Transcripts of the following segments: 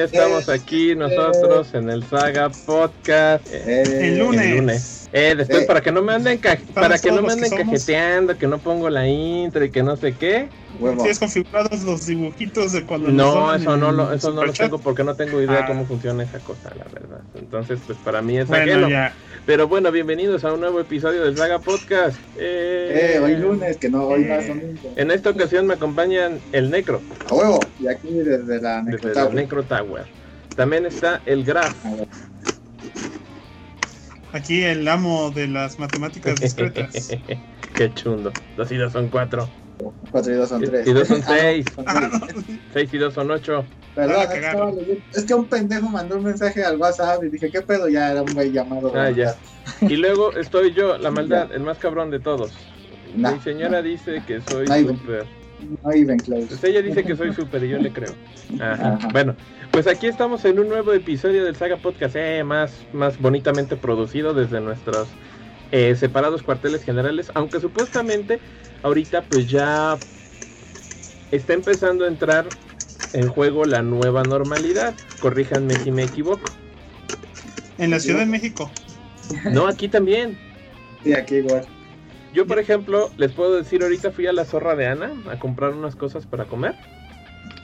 ya estamos aquí nosotros en el Saga Podcast. el lunes. Eh, después para que no me anden para que no me anden cajeteando, que no pongo la intro y que no sé qué. ¿Tienes configurados los dibujitos de cuando No, eso no lo, eso no lo tengo porque no tengo idea ah. cómo funciona esa cosa, la verdad. Entonces, pues para mí es bueno, Pero bueno, bienvenidos a un nuevo episodio del Saga Podcast. Eh, eh hoy lunes, que no, hoy más domingo. En esta ocasión me acompañan el Necro. A huevo, y aquí desde la Necro desde Tower. Necro Tower. También está el Graf. Aquí el amo de las matemáticas discretas. Qué chundo. Dos y dos son cuatro. Cuatro y dos son tres. Y dos son seis. seis y dos son ocho. Perdón, es que un pendejo mandó un mensaje al WhatsApp y dije, ¿qué pedo? Ya era un güey llamado. Ah, ya. Y luego estoy yo, la maldad, el más cabrón de todos. Mi señora dice que soy súper. No even close. Pues ella dice que soy súper y yo le creo. Ajá. Bueno, pues aquí estamos en un nuevo episodio del Saga Podcast, eh, más, más bonitamente producido desde nuestros eh, separados cuarteles generales, aunque supuestamente ahorita pues ya está empezando a entrar en juego la nueva normalidad. Corríjanme si me equivoco. En la Ciudad de México. No, aquí también. Sí, aquí igual. Yo, por ejemplo, les puedo decir, ahorita fui a la zorra de Ana a comprar unas cosas para comer.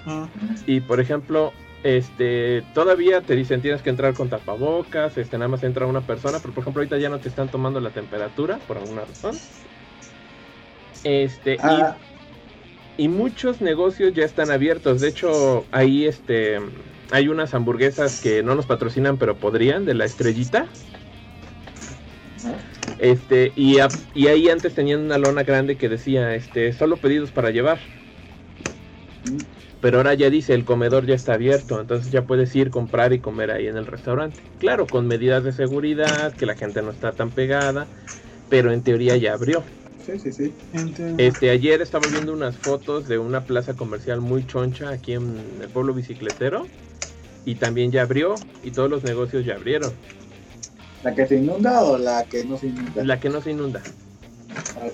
Ah. Y, por ejemplo, este, todavía te dicen tienes que entrar con tapabocas, este, nada más entra una persona, pero por ejemplo ahorita ya no te están tomando la temperatura por alguna razón. Este, y, ah. y, muchos negocios ya están abiertos. De hecho, ahí este, hay unas hamburguesas que no nos patrocinan, pero podrían, de la estrellita. Este, y, y ahí antes tenían una lona grande que decía, este, solo pedidos para llevar. Pero ahora ya dice el comedor ya está abierto, entonces ya puedes ir, comprar y comer ahí en el restaurante. Claro, con medidas de seguridad, que la gente no está tan pegada, pero en teoría ya abrió. Sí, sí, sí. Este, ayer estaba viendo unas fotos de una plaza comercial muy choncha aquí en el pueblo bicicletero y también ya abrió y todos los negocios ya abrieron. ¿La que se inunda o la que no se inunda? La que no se inunda. Ah,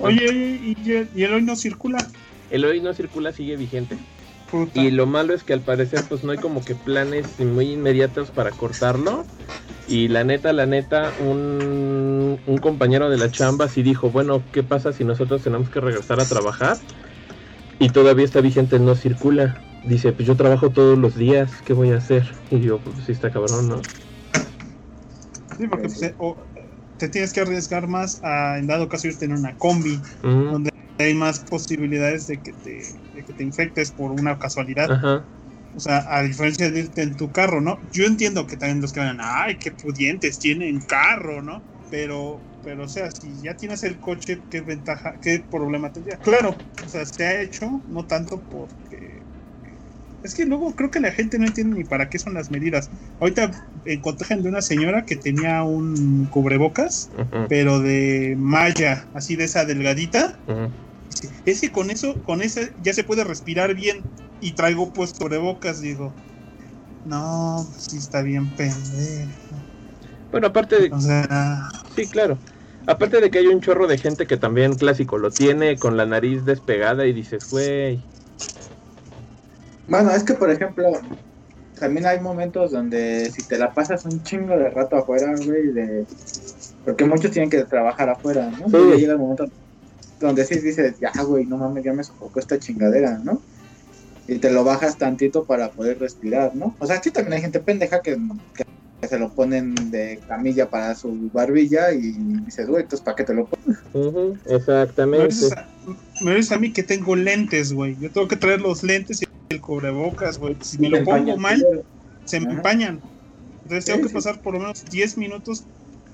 oye, ¿y, ¿y el hoy no circula? El hoy no circula sigue vigente. Y lo malo es que al parecer pues no hay como que planes muy inmediatos para cortarlo. Y la neta, la neta, un, un compañero de la chamba sí dijo, bueno, ¿qué pasa si nosotros tenemos que regresar a trabajar? Y todavía está vigente, no circula. Dice, pues yo trabajo todos los días, ¿qué voy a hacer? Y yo, pues sí está cabrón, ¿no? Sí, porque pues, eh, te tienes que arriesgar más a, en dado caso, irte en una combi, donde hay más posibilidades de que te, de que te infectes por una casualidad. O sea, a diferencia de irte en tu carro, ¿no? Yo entiendo que también los que van, ay, qué pudientes tienen carro, ¿no? Pero, pero, o sea, si ya tienes el coche, ¿qué ventaja, qué problema tendría? Claro, o sea, se ha hecho, no tanto porque... Es que luego creo que la gente no entiende ni para qué son las medidas. Ahorita encontré de una señora que tenía un cubrebocas, pero de malla, así de esa delgadita. Es que con eso, con ese ya se puede respirar bien y traigo puesto de bocas, digo. No, pues sí está bien pendejo. Bueno, aparte de... Sí, claro. Aparte de que hay un chorro de gente que también clásico lo tiene con la nariz despegada y dices, güey. Bueno, es que por ejemplo, también hay momentos donde si te la pasas un chingo de rato afuera, güey, de... porque muchos tienen que trabajar afuera, ¿no? Sí. llega el momento donde sí dices, ya, güey, no mames, ya me sofocó esta chingadera, ¿no? Y te lo bajas tantito para poder respirar, ¿no? O sea, aquí también hay gente pendeja que, se lo ponen de camilla para su barbilla y dices, güey, entonces, ¿para qué te lo pones? exactamente. Me ves, a mí que tengo lentes, güey. Yo tengo que traer los lentes y el cubrebocas, güey. Si me lo pongo mal, se me empañan. Entonces tengo que pasar por lo menos 10 minutos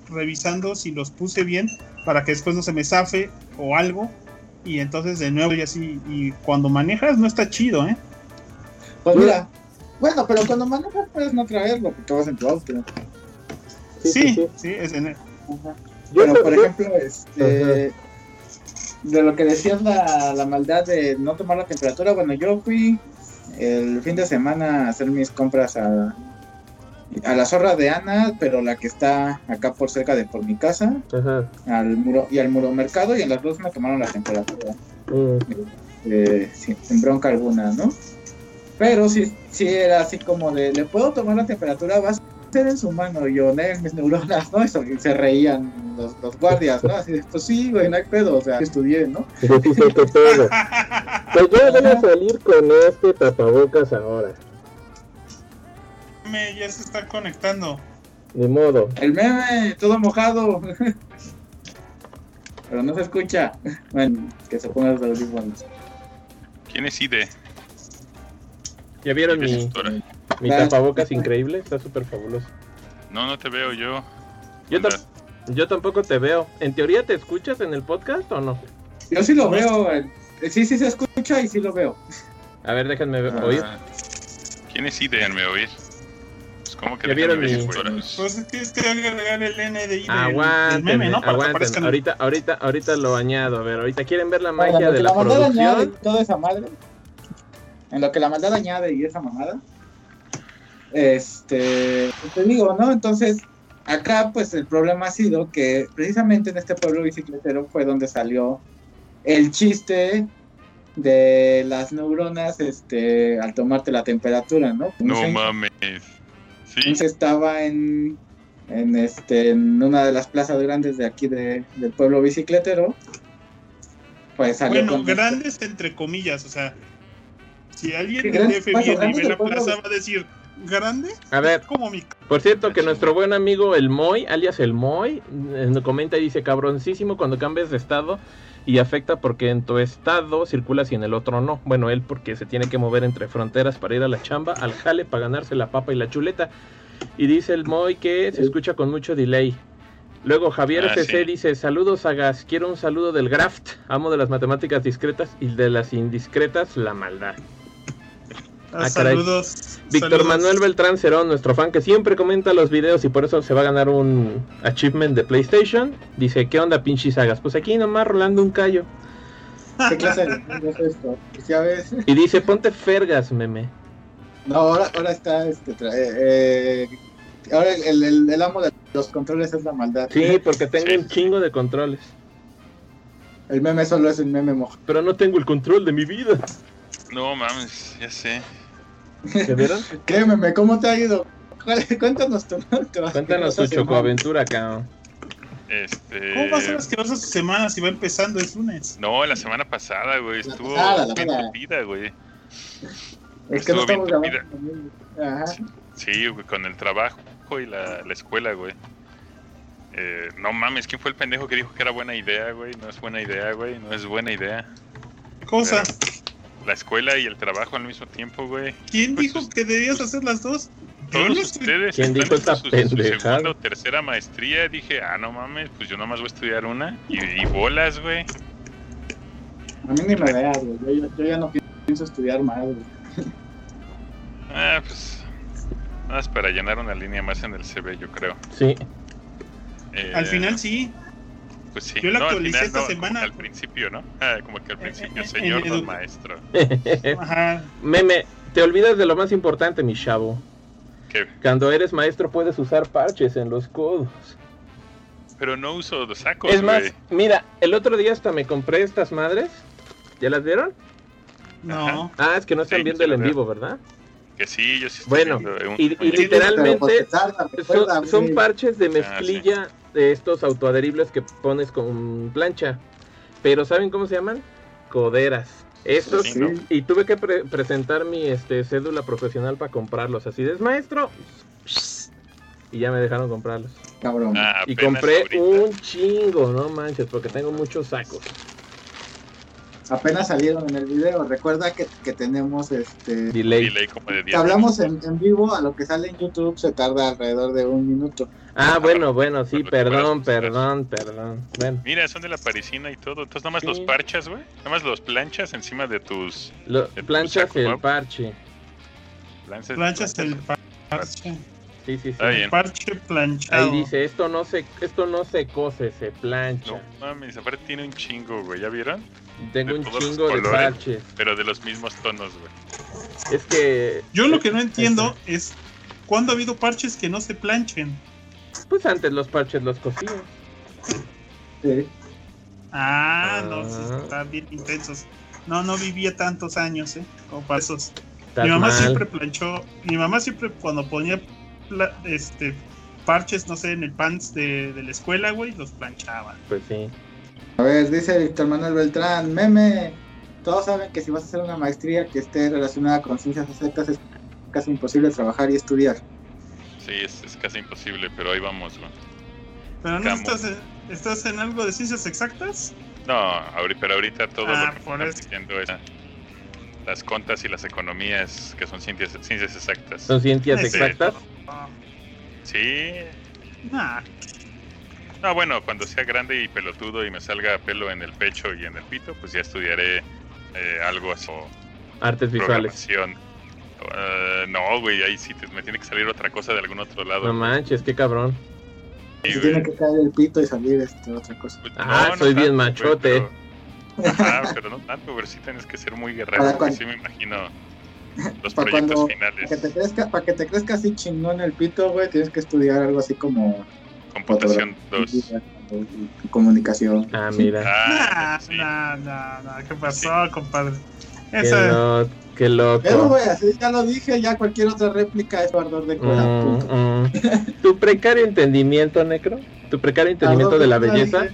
revisando si los puse bien para que después no se me zafe o algo. Y entonces de nuevo y así. Y cuando manejas no está chido, ¿eh? Pues mira, bueno, pero cuando manejas puedes no traerlo porque vas en tu auto. Sí, sí, es en Pero por ejemplo, este, de lo que decías la, la maldad de no tomar la temperatura, bueno, yo fui el fin de semana hacer mis compras a, a la zorra de Ana, pero la que está acá por cerca de por mi casa, al muro y al muro mercado y en las dos me tomaron la temperatura. Mm. Eh, sin, bronca alguna, ¿no? Pero sí, sí era así como de, ¿le puedo tomar la temperatura? Vas a ser en su mano, y yo, en mis neuronas, ¿no? Eso, y se reían los, los guardias, ¿no? Así de, pues sí, güey, no hay pedo, o sea, estudié, ¿no? Sí, sí, sí, qué pedo. Pues yo voy a salir con este tapabocas ahora. Me ya se está conectando. Ni modo. El meme, todo mojado. Pero no se escucha. Bueno, que se ponga los audífonos. ¿Quién es Ide? ¿Ya vieron ¿Qué es mi, ahora? Mi tapabocas increíble? Está súper fabuloso. No, no te veo yo. Yo, tampoco te veo. ¿En teoría te escuchas en el podcast o no? Yo sí lo veo. eh, Sí, sí se escucha y sí lo veo. A ver, déjenme ver- Ah. oír. ¿Quién es Ide? Déjenme oír. Pues, ¿Cómo que ¿Ya déjenme vieron mi-? Pues es que tienes que agregar el NDI del, meme, ¿no? Para. Ahorita, ahorita, ahorita lo añado. A ver, ahorita quieren ver la magia en lo de que la añade producción. toda esa madre. En lo que la maldad añade y esa mamada. Este. pues Te digo, ¿no? Entonces, acá, pues el problema ha sido que precisamente en este pueblo bicicletero fue donde salió el chiste de las neuronas este al tomarte la temperatura, ¿no? No mames. Sí. entonces estaba en, en, este, en una de las plazas grandes de aquí de- del pueblo bicicletero. Pues salió Bueno, grandes entre comillas, o sea, si alguien Sí, del DF viene y ve la plaza va a decir, ¿grande? A ver, Como mi... por cierto que nuestro buen amigo el Moy, alias el Moy, eh, comenta y dice, cabroncísimo cuando cambias de estado y afecta porque en tu estado circulas y en el otro no. Bueno, él porque se tiene que mover entre fronteras para ir a la chamba, al jale, para ganarse la papa y la chuleta. Y dice el Moy que se escucha con mucho delay. Luego Javier Ah, sí. dice, saludos a Gas, quiero un saludo del Graft, amo de las matemáticas discretas y de las indiscretas, la maldad. Ah, Ah, caray. saludos. Víctor saludos. Manuel Beltrán Cerón, nuestro fan que siempre comenta los videos y por eso se va a ganar un achievement de PlayStation. Dice, ¿qué onda pinches sagas? Pues aquí nomás rolando un callo. ¿Qué clase de es esto? Pues ya ves. Y dice, ponte fergas, meme. No, ahora, ahora está este. eh, eh, ahora el, el, amo de los controles es la maldad. Sí, porque tengo un chingo de controles. El meme solo es el meme mojado. Pero no tengo el control de mi vida. No mames, ya sé. ¿Se vieron? ¿Qué meme? ¿Cómo te ha ido? ¿Cuál- Cuéntanos tu. tu Cuéntanos tu chocoaventura, cabrón. Este. ¿Cómo va a ser asquerosa su semana si va empezando el lunes? No, la semana pasada, güey. Estuvo pasada, la bien tupida, güey. Es que no Estuvo bien estamos grabando. tupida. Ajá. Sí, güey, con el trabajo y la, la escuela, güey. Eh, no mames, ¿quién fue el pendejo que dijo que era buena idea, güey? No es buena idea, güey. No es buena idea. Cosa, La escuela y el trabajo al mismo tiempo, güey. ¿quién Pues, dijo que debías hacer las dos? Todos no ustedes ¿Quién dijo esa su, su pendejada? segunda o tercera maestría. Dije, ah, no mames, pues yo nomás voy a estudiar una. Y, y bolas, güey. A mí ni me veas, güey. Yo, yo- yo ya no pienso estudiar más, güey. Ah, pues. Nada más para llenar una línea más en el CV, yo creo. Sí. Eh, Al final sí. Pues sí. yo la no, al actualicé final esta no, como semana. que al principio, ¿no? Ah, como que al Eh, principio, eh, señor don maestro. Ajá. Meme, te olvidas de lo más importante, mi chavo. ¿Qué? Cuando eres maestro puedes usar parches en los codos. Pero no uso los sacos, Es más, mira, el otro día hasta me compré estas madres. ¿Ya las vieron? No. Ah, es que no están Sí, viendo el en vivo, ¿verdad? Que sí, yo sí estoy Bueno, y- literalmente pues, Son, parches de Ah, mezclilla de estos autoadheribles que pones con plancha. Pero ¿saben cómo se llaman? Coderas. Estos, Sí, ¿no? y tuve que pre- presentar mi este, cédula profesional para comprarlos. Así de, "Es maestro. Y ya me dejaron comprarlos. Cabrón. Ah, Y compré ahorita. un chingo, no manches, porque tengo muchos sacos. Apenas salieron en el video. Recuerda que, que tenemos este. Delay. Delay como de Que 10 hablamos en, en vivo, a lo que sale en YouTube se tarda alrededor de un minuto. Ah, bueno, bueno, sí, perdón, perdón, perdón. Bueno, Mira, son de la parisina y todo. Entonces, nada más Sí. los parchas, güey. Nada más los planchas encima de tus lo, planchas saco, el parche. Planchas el parche. Sí, sí, sí. Está bien. Parche planchado. Ahí dice, esto no se, esto no se cose, se plancha. No mames, aparte tiene un chingo, güey. ¿Ya vieron? Tengo de un chingo de colores. parches. Pero de los mismos tonos, güey. Es que, Yo lo que no entiendo es cuándo ha habido parches que no se planchen. pues antes los parches los cosían. Sí. Ah, no, Ah. sí, están bien intensos. No, no vivía tantos años, ¿eh? Como para esos. mi mamá siempre planchó. Mi mamá siempre cuando ponía este parches, no sé, en el pants de, de la escuela, güey, los planchaba. Pues sí. A ver, dice Víctor Manuel Beltrán, meme. Todos saben que si vas a hacer una maestría que esté relacionada con ciencias exactas es casi imposible trabajar y estudiar. Sí, es, casi imposible, pero ahí vamos, güey. ¿Pero no estás en, estás en, algo de ciencias exactas? No, pero ahorita todo ah, lo que están diciendo es las contas y las economías que son ciencias, ciencias exactas. ¿Son ciencias exactas? Sí. Nah. No, bueno, cuando sea grande y pelotudo y me salga pelo en el pecho y en el pito, pues ya estudiaré eh, algo así. Artes visuales. Uh, no, güey, ahí sí me tiene que salir otra cosa de algún otro lado. No manches, qué cabrón. Sí, tiene que caer el pito y salir este, otra cosa. Pues, ah, soy bien machote. Pero, ajá, pero no tanto, pero sí tienes que ser muy guerrero, sí me imagino los proyectos finales. Para que, te crezca, para que te crezca así chingón el pito, güey, tienes que estudiar algo así como... Computación 2. Comunicación. Ah, mira. Ah, no, no, no, ¿qué pasó, compadre? Eso... Qué loco. Pero, güey, así ya lo dije, ya cualquier otra réplica es ardor de cola. Mm, mm. ¿Tu precario entendimiento, Necro? ¿Tu precario entendimiento de la belleza?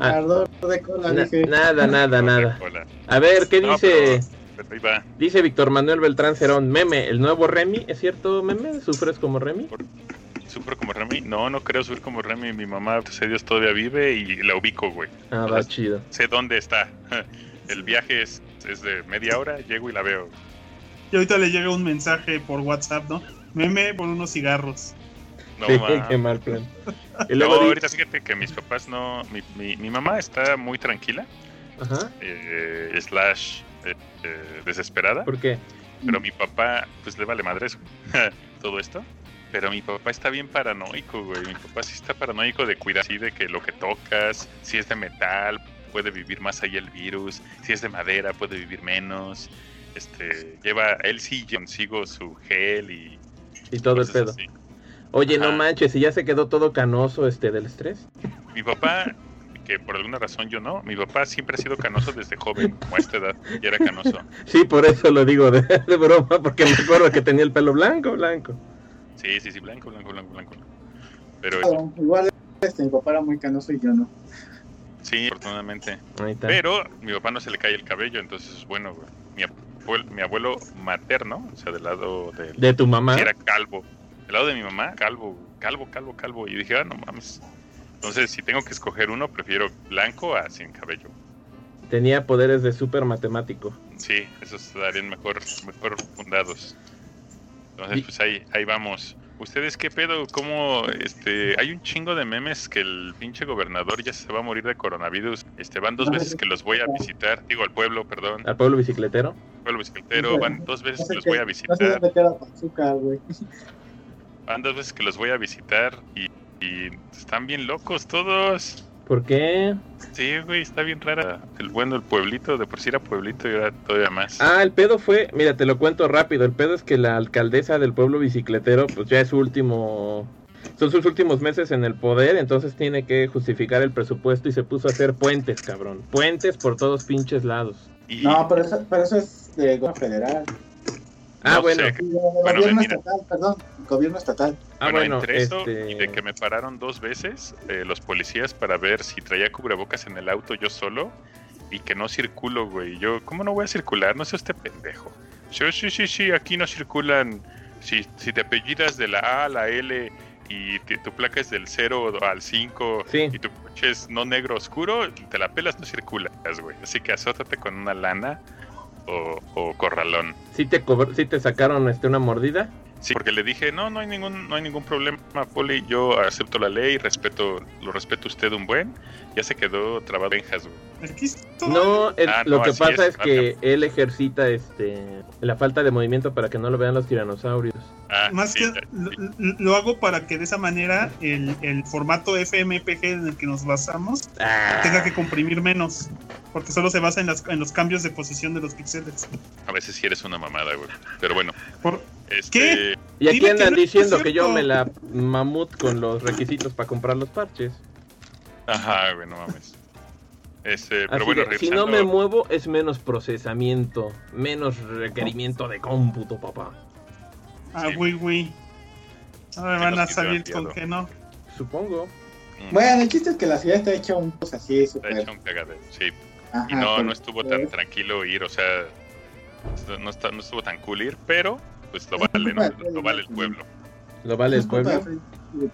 Ah, ardor de cola, dije. Nada, nada, nada. A ver, ¿qué dice? Dice Víctor Manuel Beltrán Cerón, meme, el nuevo Remy, ¿es cierto, meme? ¿Sufres como Remy? ¿Sufro como Remy? No, no creo sufrir como Remy. Mi mamá, sé Dios, todavía vive y la ubico, güey. Ah, va chido. Sé dónde está. El viaje es es de media hora, llego y la veo. Y ahorita le llega un mensaje por WhatsApp, ¿no? Meme por unos cigarros. No, qué mal plan. no, ahorita fíjate que mis papás no. Mi, mi, mamá está muy tranquila. Ajá. Eh, slash eh, eh, desesperada. ¿Por qué? Pero mi papá, pues le vale madres todo esto. Pero mi papá está bien paranoico, güey. Mi papá sí está paranoico de cuidar así de que lo que tocas, si es de metal, puede vivir más allá el virus, si es de madera puede vivir menos, este, lleva, él sí consigo su gel y... Y todo el pedo. Oye, no manches, ¿y ya se quedó todo canoso este del estrés? Mi papá, que por alguna razón yo no, mi papá siempre ha sido canoso desde joven, como a esta edad, y era canoso. Sí, por eso lo digo de, broma, porque me acuerdo que tenía el pelo blanco, blanco. Sí, sí, sí, blanco, blanco, blanco, blanco. Pero igual este, mi papá era muy canoso y yo no. Sí, afortunadamente. Pero mi papá no se le cae el cabello, entonces es bueno, güey. Mi, abuelo, mi abuelo materno, o sea, del lado de... ¿De tu mamá? Era calvo. Del lado de mi mamá, calvo, calvo, calvo, calvo. Y dije, ah, no mames. Entonces, si tengo que escoger uno, prefiero blanco a sin cabello. Tenía poderes de súper matemático. Sí, esos darían mejor, mejor fundados. Entonces, pues ahí, ahí vamos. ¿Ustedes qué pedo? ¿Cómo, este, hay un chingo de memes que el pinche gobernador ya se va a morir de coronavirus? Este, van dos veces que los voy a visitar, digo al pueblo, perdón. ¿Al pueblo bicicletero? Pueblo bicicletero, van dos veces que los voy a visitar. Van dos veces que los voy a visitar y, y están bien locos todos. ¿Por qué? Sí, güey, está bien rara. El bueno, el pueblito, de por sí era pueblito y era todavía más. Ah, el pedo fue, mira, te lo cuento rápido. El pedo es que la alcaldesa del pueblo bicicletero, pues ya es su último. Son sus últimos meses en el poder, entonces tiene que justificar el presupuesto y se puso a hacer puentes, cabrón. Puentes por todos pinches lados. No, pero eso, pero eso es de gobierno federal. Ah, bueno. gobierno estatal, perdón, gobierno estatal. Ah, bueno, entre eso y de este que me pararon dos veces eh, los policías para ver si traía cubrebocas en el auto yo solo y que no circulo, güey. Yo, ¿cómo no voy a circular? No sé usted pendejo. Sí, sí, sí, sí, aquí no circulan. Si, si te apellidas de la A a la L y tu placa es del 0 al 5 y tu coche es no negro oscuro, te la pelas, no circulas, güey. Así que azótate con una lana o, corralón. ¿Sí te, ¿Sí te sacaron este, una mordida? Sí, porque le dije, no, no hay ningún, no hay ningún problema, Poli, yo acepto la ley, respeto, lo respeto usted un buen, ya se quedó trabado en Hasbro. No, ah, lo que pasa es, que él ejercita este la falta de movimiento para que no lo vean los tiranosaurios. Ah, Más que lo, hago para que de esa manera el, el, formato FMPG en el que nos basamos ah. tenga que comprimir menos, porque solo se basa en, las, en los cambios de posición de los píxeles. A veces si eres una mamada, güey. Pero bueno. Por, este... ¿Qué? Y aquí andan diciendo que yo me la mamut con los requisitos para comprar los parches. Ajá, güey, no mames. Este, pero bueno, si no me muevo es menos procesamiento, menos requerimiento de cómputo, papá. Ah, güey, güey. No me van a salir con que no. Supongo. Mm. Bueno, el chiste es que la ciudad está hecha un pues así, super... Está hecha un cagadero, sí. Y no, no estuvo tan tranquilo ir, o sea, no, está, no estuvo tan cool ir, pero pues lo vale, ¿no? Lo vale el pueblo. Lo vale el pueblo.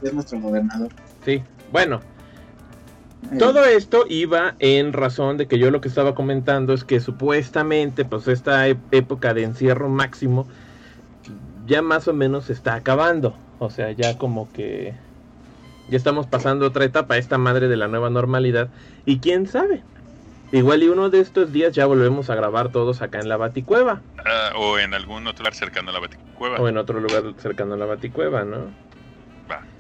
Es nuestro gobernador. Sí, bueno. Eh. Todo esto iba en razón de que yo lo que estaba comentando es que supuestamente, pues esta época de encierro máximo ya más o menos se está acabando. O sea, ya como que ya estamos pasando otra etapa, esta madre de la nueva normalidad. Y quién sabe, igual y uno de estos días ya volvemos a grabar todos acá en la Baticueva. Ah, o en algún otro lugar cercano a la Baticueva. O en otro lugar cercano a la Baticueva, ¿no?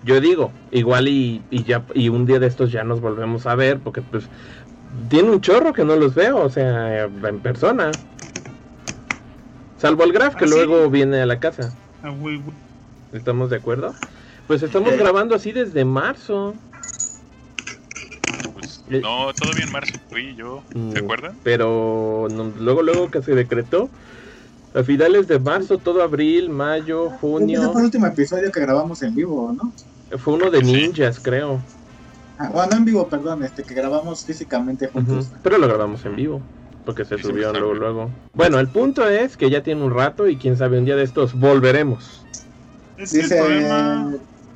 Yo digo, igual y, y, ya y un día de estos ya nos volvemos a ver, porque pues tiene un chorro que no los veo, o sea, en persona. Salvo el Graf que ¿Ah, luego viene a la casa. Ah, ¿Estamos de acuerdo? Pues estamos grabando así desde marzo. Pues, no, todavía en marzo fui yo, ¿te mm, acuerdas? Pero luego, luego que se decretó, a finales de marzo, todo abril, mayo, junio. Ese fue el último episodio que grabamos en vivo, ¿no? Fue uno de ninjas, creo. Ah, bueno, no en vivo, perdón, este que grabamos físicamente juntos. Pero lo grabamos en vivo, porque se subió luego, luego. Bueno, el punto es que ya tiene un rato y quién sabe, un día de estos volveremos. Dice,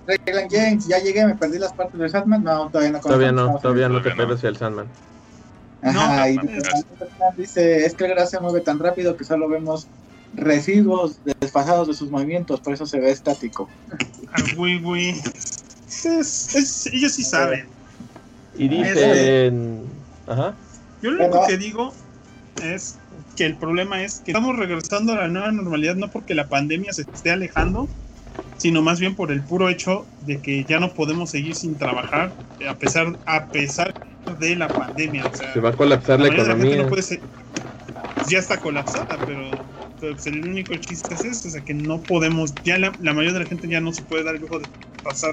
Reglan James, ya llegué, me perdí las partes del Sandman. No, todavía no. Todavía no, todavía no te pierdes el Sandman. Ajá, y dice, es que el gracia mueve tan rápido que solo vemos residuos desfasados de sus movimientos, por eso se ve estático. Ah, ellos sí saben. Y dicen... Ajá. Yo lo único que digo es que el problema es que estamos regresando a la nueva normalidad no porque la pandemia se esté alejando, sino más bien por el puro hecho de que ya no podemos seguir sin trabajar a pesar a pesar de la pandemia. se va a colapsar la, economía. ya está colapsada, pero pues, el único chiste es eso, o sea que no podemos, ya la, mayoría de la gente ya no se puede dar el lujo de pasar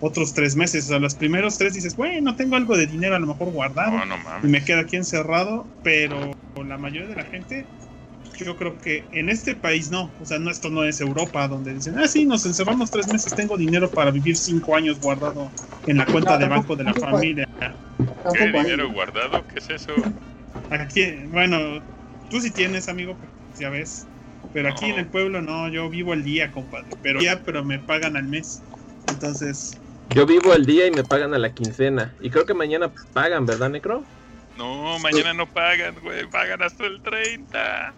otros tres meses, o sea, los primeros tres dices, bueno, tengo algo de dinero a lo mejor guardado y me queda aquí encerrado, pero la mayoría de la gente, yo creo que en este país no, o sea, no, esto no es Europa donde dicen, ah, sí, nos encerramos tres meses, tengo dinero para vivir cinco años guardado en la cuenta de banco de la familia. ¿Qué dinero guardado? ¿Qué es eso? Aquí, bueno, tú sí tienes, amigo, ya ves. Pero aquí en el pueblo no, yo vivo el día, compadre. Pero ya, pero me pagan al mes. Entonces. Yo vivo el día y me pagan a la quincena. Y creo que mañana pagan, ¿verdad, Necro? No, mañana no pagan, güey. Pagan hasta el 30.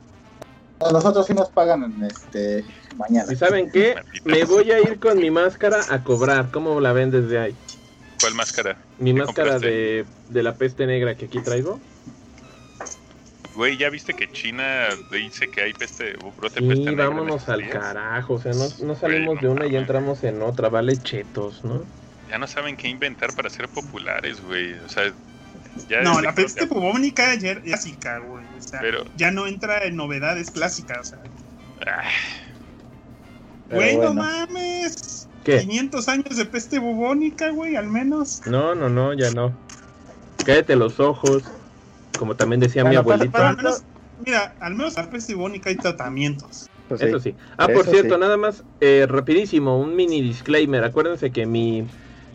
A nosotros sí nos pagan en este mañana. ¿Y saben qué? Me voy a ir con mi máscara a cobrar. ¿Cómo la ven desde ahí? ¿Cuál máscara? Mi máscara de, de la peste negra que aquí traigo. Güey, ¿ya viste que China dice que hay peste, brote sí, peste vámonos al carajo, o sea, no, salimos de una y entramos en otra, vale chetos, ¿no? Ya no saben qué inventar para ser populares, güey, o sea... Ya no, la peste bubónica ya es clásica, güey, o sea, ya no entra en novedades clásicas, o sea... Ah. Güey, no mames. ¿Qué? 500 años de peste bubónica, güey, al menos. No, no, no, ya no. Cállate los ojos como también decía mi abuelita. mira, al menos la peste bubónica hay tratamientos. Pues Eso sí. Ah, por cierto, nada más, eh, rapidísimo, un mini disclaimer. Acuérdense que mi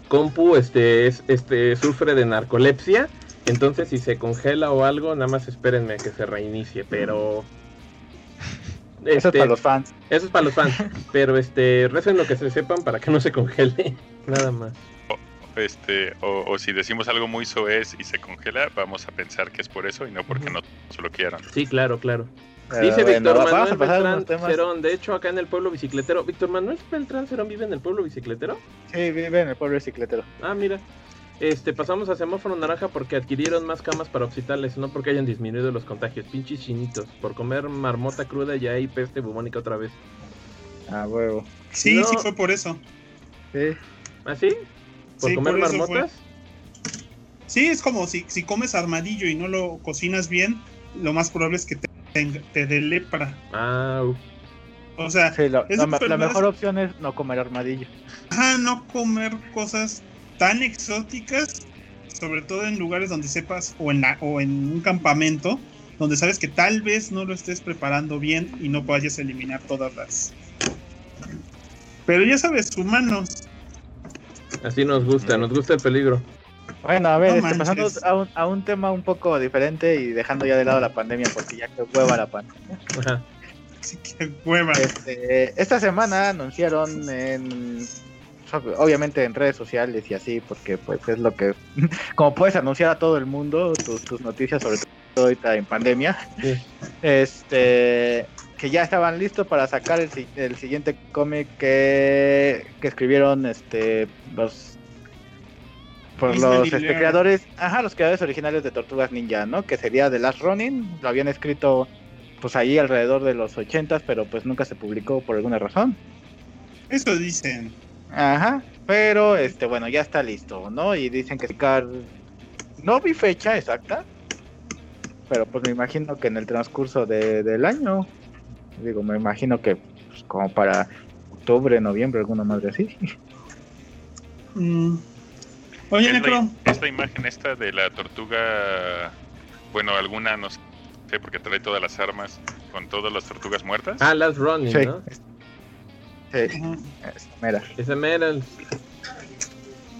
compu este, es, este, sufre de narcolepsia. Entonces, si se congela o algo, nada más espérenme que se reinicie. Pero. eso es este, para los fans. Eso es para los fans. pero este, recen lo que se sepan para que no se congele. nada más este, o, si decimos algo muy soez y se congela, vamos a pensar que es por eso y no porque no se lo quieran. Sí, claro, claro. Dice Víctor Manuel Beltrán Cerón, de hecho acá en el pueblo bicicletero. Víctor Manuel Beltrán Cerón vive en el pueblo bicicletero. Sí, vive en el pueblo bicicletero. Ah, mira. Este, pasamos a semáforo naranja porque adquirieron más camas para hospitales, no porque hayan disminuido los contagios. Pinches chinitos. Por comer marmota cruda ya hay peste bubónica otra vez. Ah, huevo. Sí, sí fue por eso. Sí. ¿Ah, sí? ¿Por comer marmotas? Sí, es como si, si comes armadillo y no lo cocinas bien, lo más probable es que te, te, dé lepra. Ah, o sea, la, mejor opción es no comer armadillo. Ah, no comer cosas tan exóticas sobre todo en lugares donde sepas o en, la, o en un campamento donde sabes que tal vez no lo estés preparando bien y no vayas a eliminar todas las. Pero ya sabes, humanos. Así nos gusta, nos gusta el peligro. Bueno, a ver, este, pasando a un, a un, tema un poco diferente y dejando ya de lado la pandemia, porque ya que hueva la pandemia. Sí, que hueva. Este, esta semana anunciaron en obviamente en redes sociales y así, porque pues es lo que, como puedes anunciar a todo el mundo tus, noticias, sobre todo ahorita en pandemia, este, que ya estaban listos para sacar el, siguiente cómic que, que escribieron este los por los este, creadores, ajá, los creadores originales de Tortugas Ninja, ¿no? Que sería The Last Running, lo habían escrito pues ahí alrededor de los ochentas, pero pues nunca se publicó por alguna razón. Eso dicen. Ajá, pero este, bueno, ya está listo, ¿no? Y dicen que no vi fecha exacta, pero pues me imagino que en el transcurso del año, digo, me imagino que pues, como para octubre, noviembre, alguna madre así. Mm. Oye, Esta imagen esta de la tortuga, bueno, alguna no sé, porque trae todas las armas con todas las tortugas muertas. Ah, las running, ¿no? Esa mera. Esa mera.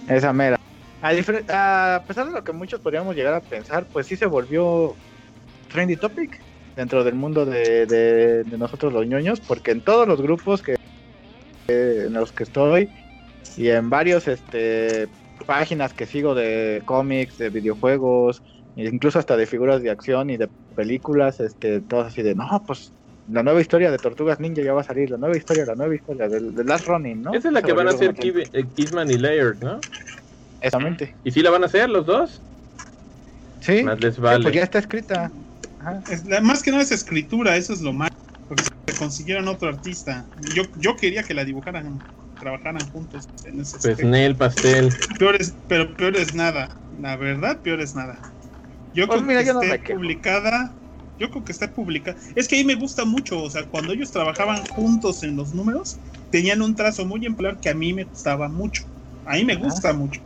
Esa mera. A, pesar de lo que muchos podríamos llegar a pensar, pues sí se volvió trendy topic dentro del mundo de, nosotros los ñoños, porque en todos los grupos que en los que estoy y en varios este páginas que sigo de cómics, de videojuegos, incluso hasta de figuras de acción y de películas, este, todos así de, no, pues la nueva historia de Tortugas Ninja ya va a salir, la nueva historia, la nueva historia de, Last Running, ¿no? Esa es la que van a hacer eh, Kissman y Laird, ¿no? Exactamente. ¿Y si la van a hacer los dos? Sí, más les vale. pues ya está escrita. más que nada es escritura, eso es lo más. Porque se consiguieron otro artista. Yo, yo quería que la dibujaran, trabajaran juntos en ese Pues Neil Pastel. Peor es, pero peor es nada. La verdad, peor es nada. Yo pues creo que esté publicada yo creo que está publicada. Es que ahí me gusta mucho, o sea, cuando ellos trabajaban juntos en los números, tenían un trazo muy ejemplar que a mí me gustaba mucho. A mí me gusta mucho.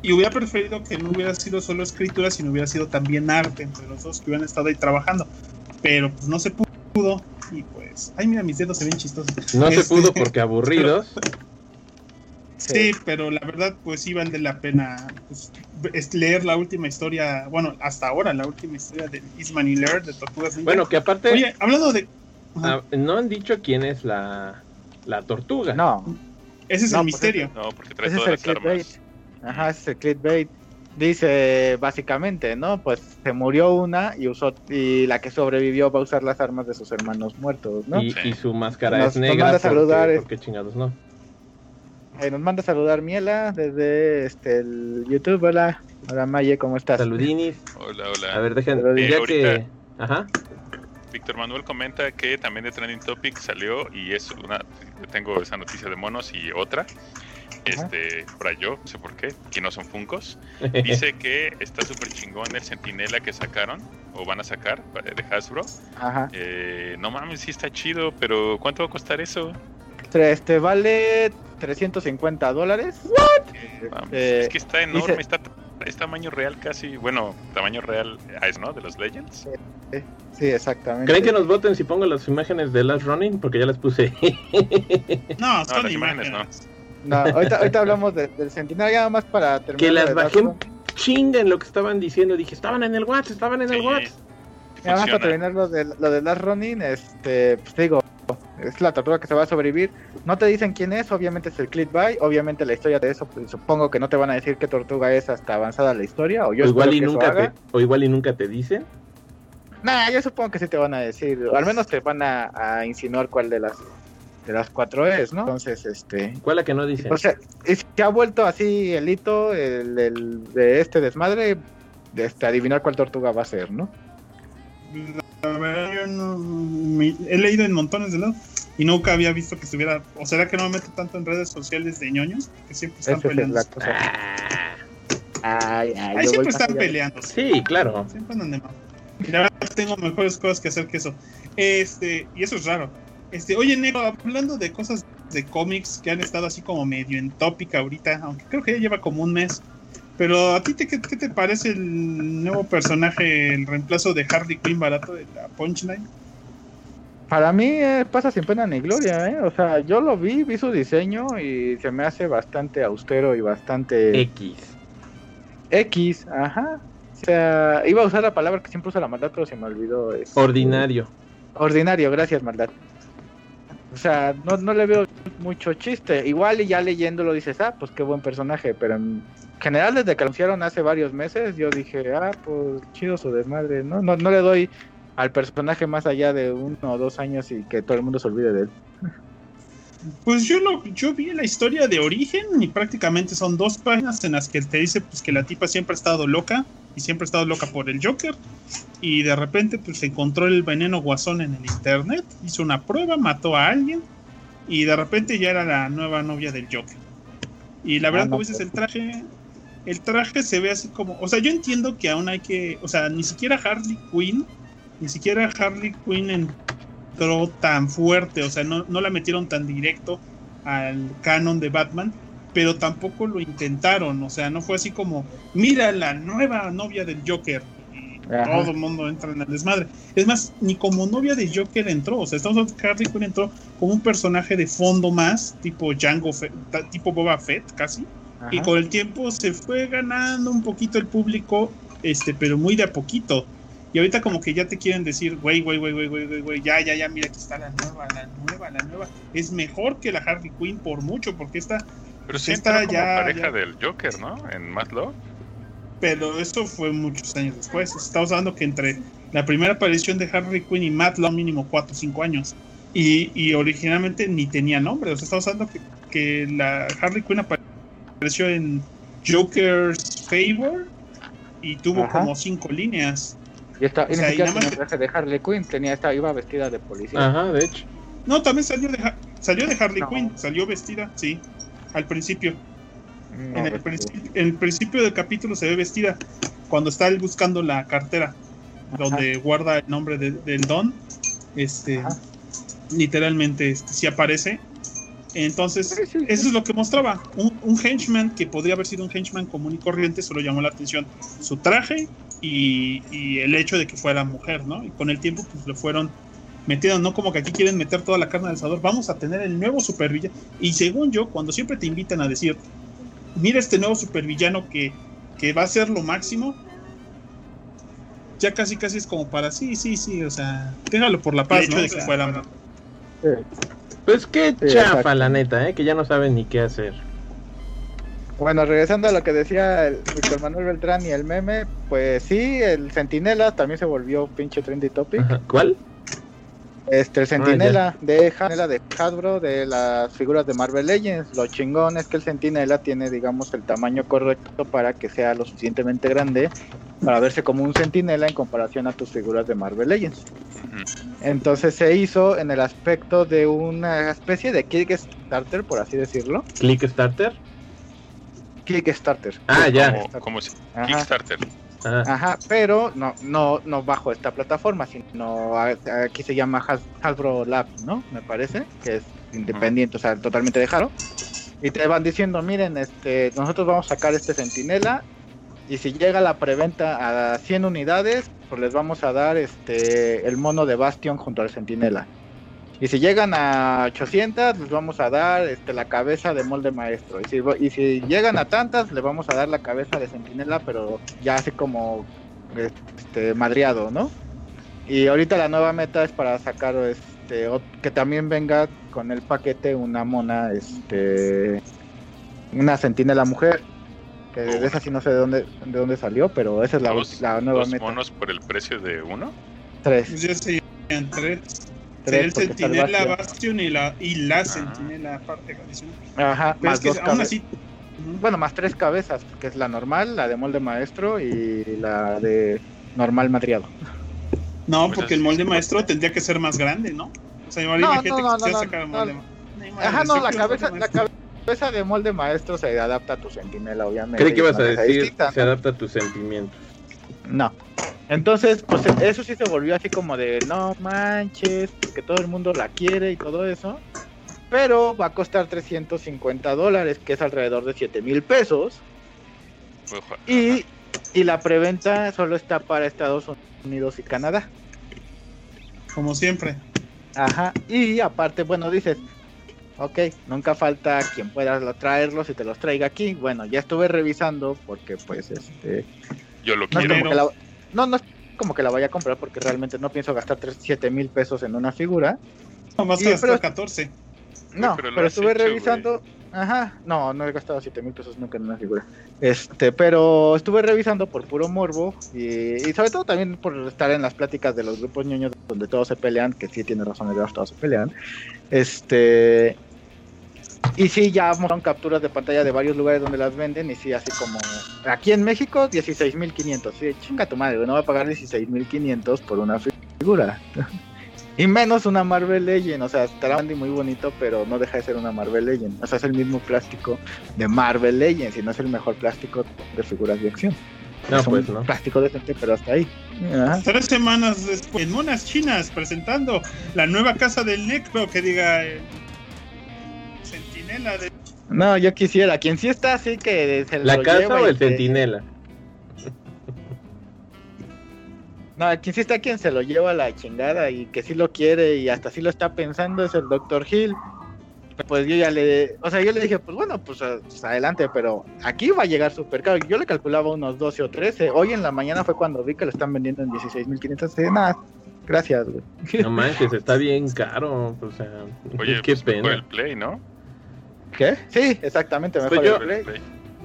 Y hubiera preferido que no hubiera sido solo escritura, sino hubiera sido también arte entre los dos que hubieran estado ahí trabajando. Pero pues no se pudo. Y pues, ay, mira, mis dedos se ven chistosos. No se pudo este, porque aburridos. Sí, pero la verdad, pues sí vale la pena pues, leer la última historia, bueno, hasta ahora la última historia de Isman y Laird de Tortugas Bueno, que aparte. Oye, hablando de. Ah, no han dicho quién es la, la tortuga. No. Ese es el pues misterio. no, porque trae todas las armas. Ajá, ese es el clickbait. Dice básicamente, ¿no? Pues se murió una y usó y la que sobrevivió va a usar las armas de sus hermanos muertos, ¿no? Y, su máscara es negra. Nos saludar, porque chingados no nos manda a saludar Miela desde este el YouTube. Hola, hola Maye, ¿cómo estás? Saludinis. Hola, hola. A ver, dejen, eh, ya que... Ajá. Víctor Manuel comenta que también de Trending Topic salió y es una, tengo esa noticia de monos y otra, este, para yo, no sé por qué, que no son Funcos, dice que está súper chingón el Sentinela que sacaron, o van a sacar, de Hasbro. Ajá. Eh, no mames, sí está chido, pero ¿cuánto va a costar eso? Este vale 350 dólares. ¿What? Eh, es que está enorme, está es tamaño real casi, bueno, tamaño real es, ¿no? De los Legends. Sí, exactamente. ¿Creen que nos voten si pongo las imágenes de Last Running? Porque ya las puse. no, son las imágenes, no. No, ahorita, ahorita hablamos del Sentinel, ya más para terminar. Que las bajé chinga en lo que estaban diciendo. Dije, estaban en el WhatsApp, estaban en el WhatsApp. Ya más para terminar lo de, lo de Last Running, este, pues digo, es la tortuga que se va a sobrevivir. No te dicen quién es, obviamente es el clickbait, obviamente la historia de eso, pues, supongo que no te van a decir qué tortuga es hasta avanzada la historia, o yo igual y nunca te, o igual y nunca te dicen. Nah, yo supongo que sí te van a decir, o al menos te van a, insinuar cuál de las de las cuatro es, ¿no? Entonces, este. ¿Cuál la que no dicen? O sea, es que ha vuelto así el hito el, de este desmadre, de este, adivinar cuál tortuga va a ser, ¿no? He leído en montones de lados y nunca había visto que estuviera. ¿O será que no me meto tanto en redes sociales de ñoños? Que siempre están peleando. Ah. Ahí siempre están peleando. Sí, claro. Siempre andan de mal. Y la verdad, tengo mejores cosas que hacer que eso. Este, y eso es raro. Este, oye, Negro, hablando de cosas de cómics que han estado así como medio en tópica ahorita, aunque creo que ya lleva como un mes. Pero a ti te, ¿qué, te parece el nuevo personaje, el reemplazo de Harley Quinn barato de la Punchline? Para mí eh, pasa sin pena ni gloria, ¿eh? O sea, yo lo vi, vi su diseño y se me hace bastante austero y bastante... X. X, ajá. O sea, iba a usar la palabra que siempre usa la maldad, pero se me olvidó. Ordinario. Ordinario, gracias, maldad. O sea, no, no le veo mucho chiste. Igual y ya leyéndolo dices, ah, pues qué buen personaje, pero general desde que anunciaron hace varios meses, yo dije, ah, pues chido su desmadre, ¿no? No, no le doy al personaje más allá de uno o dos años y que todo el mundo se olvide de él. Pues yo lo, yo vi la historia de origen y prácticamente son dos páginas en las que te dice pues que la tipa siempre ha estado loca y siempre ha estado loca por el Joker y de repente pues encontró el veneno guasón en el internet, hizo una prueba, mató a alguien y de repente ya era la nueva novia del Joker. Y la verdad, ah, como dices, el traje, el traje se ve así como, o sea, yo entiendo que aún hay que, o sea, ni siquiera Harley Quinn, ni siquiera Harley Quinn en tan fuerte, o sea, no, no la metieron tan directo al canon de Batman, pero tampoco lo intentaron, o sea, no fue así como, mira la nueva novia del Joker, y todo el mundo entra en el desmadre. Es más, ni como novia de Joker entró, o sea, estamos hablando que Harley Quinn entró como un personaje de fondo más, tipo Django, tipo Boba Fett casi, y con el tiempo se fue ganando un poquito el público, este, pero muy de a poquito. Y ahorita como que ya te quieren decir, güey, güey, güey, güey, güey, güey, ya, ya, ya, mira, aquí está la nueva, la nueva, la nueva. Es mejor que la Harley Quinn por mucho, porque esta... Pero sí está ya, pareja del Joker, ¿no? En Mad Pero eso fue muchos años después. Estamos hablando que entre la primera aparición de Harley Quinn y Matt mínimo 4 o 5 años. Y, y, originalmente ni tenía nombre. O sea, estamos hablando que, que la Harley Quinn apareció en Joker's Favor y tuvo como 5 líneas. Y, esta, y traje de Harley Quinn, tenía esta, iba vestida de policía. Ajá, de hecho. No, también salió de, salió de Harley Quinn, salió vestida, sí, al principio. en, el principio del capítulo se ve vestida cuando está él buscando la cartera donde guarda el nombre del Don. Este, literalmente, este, sí aparece. Entonces, eso es lo que mostraba. Un, un, henchman que podría haber sido un henchman común y corriente, solo llamó la atención su traje y, el hecho de que fuera mujer, ¿no? Y con el tiempo pues le fueron metiendo, no como que aquí quieren meter toda la carne al asador, vamos a tener el nuevo supervillano. Y según yo, cuando siempre te invitan a decir, mira este nuevo supervillano que, que va a ser lo máximo, ya casi casi es como para sí, sí, sí, o sea, déjalo por la paz, ¿no? De que fuera... Pues qué chafa, la neta, ¿eh? que ya no saben ni qué hacer. Bueno, regresando a lo que decía el Víctor Manuel Beltrán y el meme, pues sí, el Centinela también se volvió pinche trendy topic. ¿Cuál? Este, el Centinela ah, de Hanela de Hasbro de las figuras de Marvel Legends. Lo chingón es que el Centinela tiene, digamos, el tamaño correcto para que sea lo suficientemente grande para verse como un Centinela en comparación a tus figuras de Marvel Legends. Entonces se hizo en el aspecto de una especie de Kickstarter, por así decirlo. ¿Kickstarter? Kickstarter. Ah, ya. Como, Kickstarter. Ajá. pero no, no, no bajo esta plataforma, sino aquí se llama Hasbro Labs, ¿no? Me parece, que es independiente, o sea, totalmente de. Y te van diciendo, miren, este, nosotros vamos a sacar este Sentinela y si llega la preventa a 100 unidades, pues les vamos a dar este el mono de Bastion junto al Sentinela. Y si llegan a 800, les vamos a dar este, la cabeza de molde maestro. Y si, y si llegan a tantas, le vamos a dar la cabeza de centinela, pero ya así como este, madriado, ¿no? Y ahorita la nueva meta es para sacar este que también venga con el paquete una mona, este una centinela mujer. Que de esa sí no sé de dónde, de dónde salió, pero esa es la, la nueva ¿Dos meta. monos por el precio de uno? Tres. Pues tres el Sentinela Bastion y la, y la Sentinela aparte Ajá, más dos Bueno, más tres cabezas, que es la normal, la de molde maestro y la de normal madriado. No, pues porque el molde maestro tendría que ser más grande, ¿no? O sea, no, no, no, no, sacar el molde Ajá, no, la cabeza, la cabeza de molde maestro se adapta a tu sentinela, obviamente. Creí que ibas a decir se adapta a tus sentimientos. No. Entonces, pues eso sí se volvió así como de no manches, que todo el mundo la quiere y todo eso. Pero va a costar 350 dólares, que es alrededor de 7 mil pesos. Y, y la preventa solo está para Estados Unidos y Canadá. Como siempre. Ajá. Y aparte, bueno, dices, ok, nunca falta quien pueda traerlos y te los traiga aquí. Bueno, ya estuve revisando porque pues este... Yo lo no quiero. no, no es como que la vaya a comprar porque realmente no pienso gastar 3, 7 mil pesos en una figura. No, más que gastar 14. No, pero, estuve revisando... Ajá, no, no he gastado 7 mil pesos nunca en una figura. Este, pero estuve revisando por puro morbo y, sobre todo también por estar en las pláticas de los grupos ñoños donde todos se pelean, que sí tiene razón, de todos se pelean. Este, y sí, ya mostraron capturas de pantalla de varios lugares donde las venden y sí, así como aquí en México 16.500. Sí, chinga tu madre, no va a pagar 16.500 por una figura. Y menos una Marvel Legend, o sea, estará muy bonito, pero no deja de ser una Marvel Legend. O sea, es el mismo plástico de Marvel Legends y no es el mejor plástico de figuras de acción. No, pues no. Plástico decente, pero hasta ahí. Tres semanas después, en unas chinas, presentando la nueva casa del Necro que diga eh, Centinela de... No, yo quisiera, quien sí está así que se ¿La casa o el Centinela? No, quien sí está quien se lo lleva a la chingada y que sí lo quiere y hasta sí lo está pensando es el Dr. Hill. Pues yo ya le, o sea, yo le dije, pues bueno, pues, pues adelante, pero aquí va a llegar súper caro. Yo le calculaba unos 12 o 13. Hoy en la mañana fue cuando vi que lo están vendiendo en 16.500. Nada, gracias, güey. No manches, está bien caro. O sea, Oye, qué pues pena. el Play, ¿no? ¿Qué? Sí, exactamente, mejor pues el Play.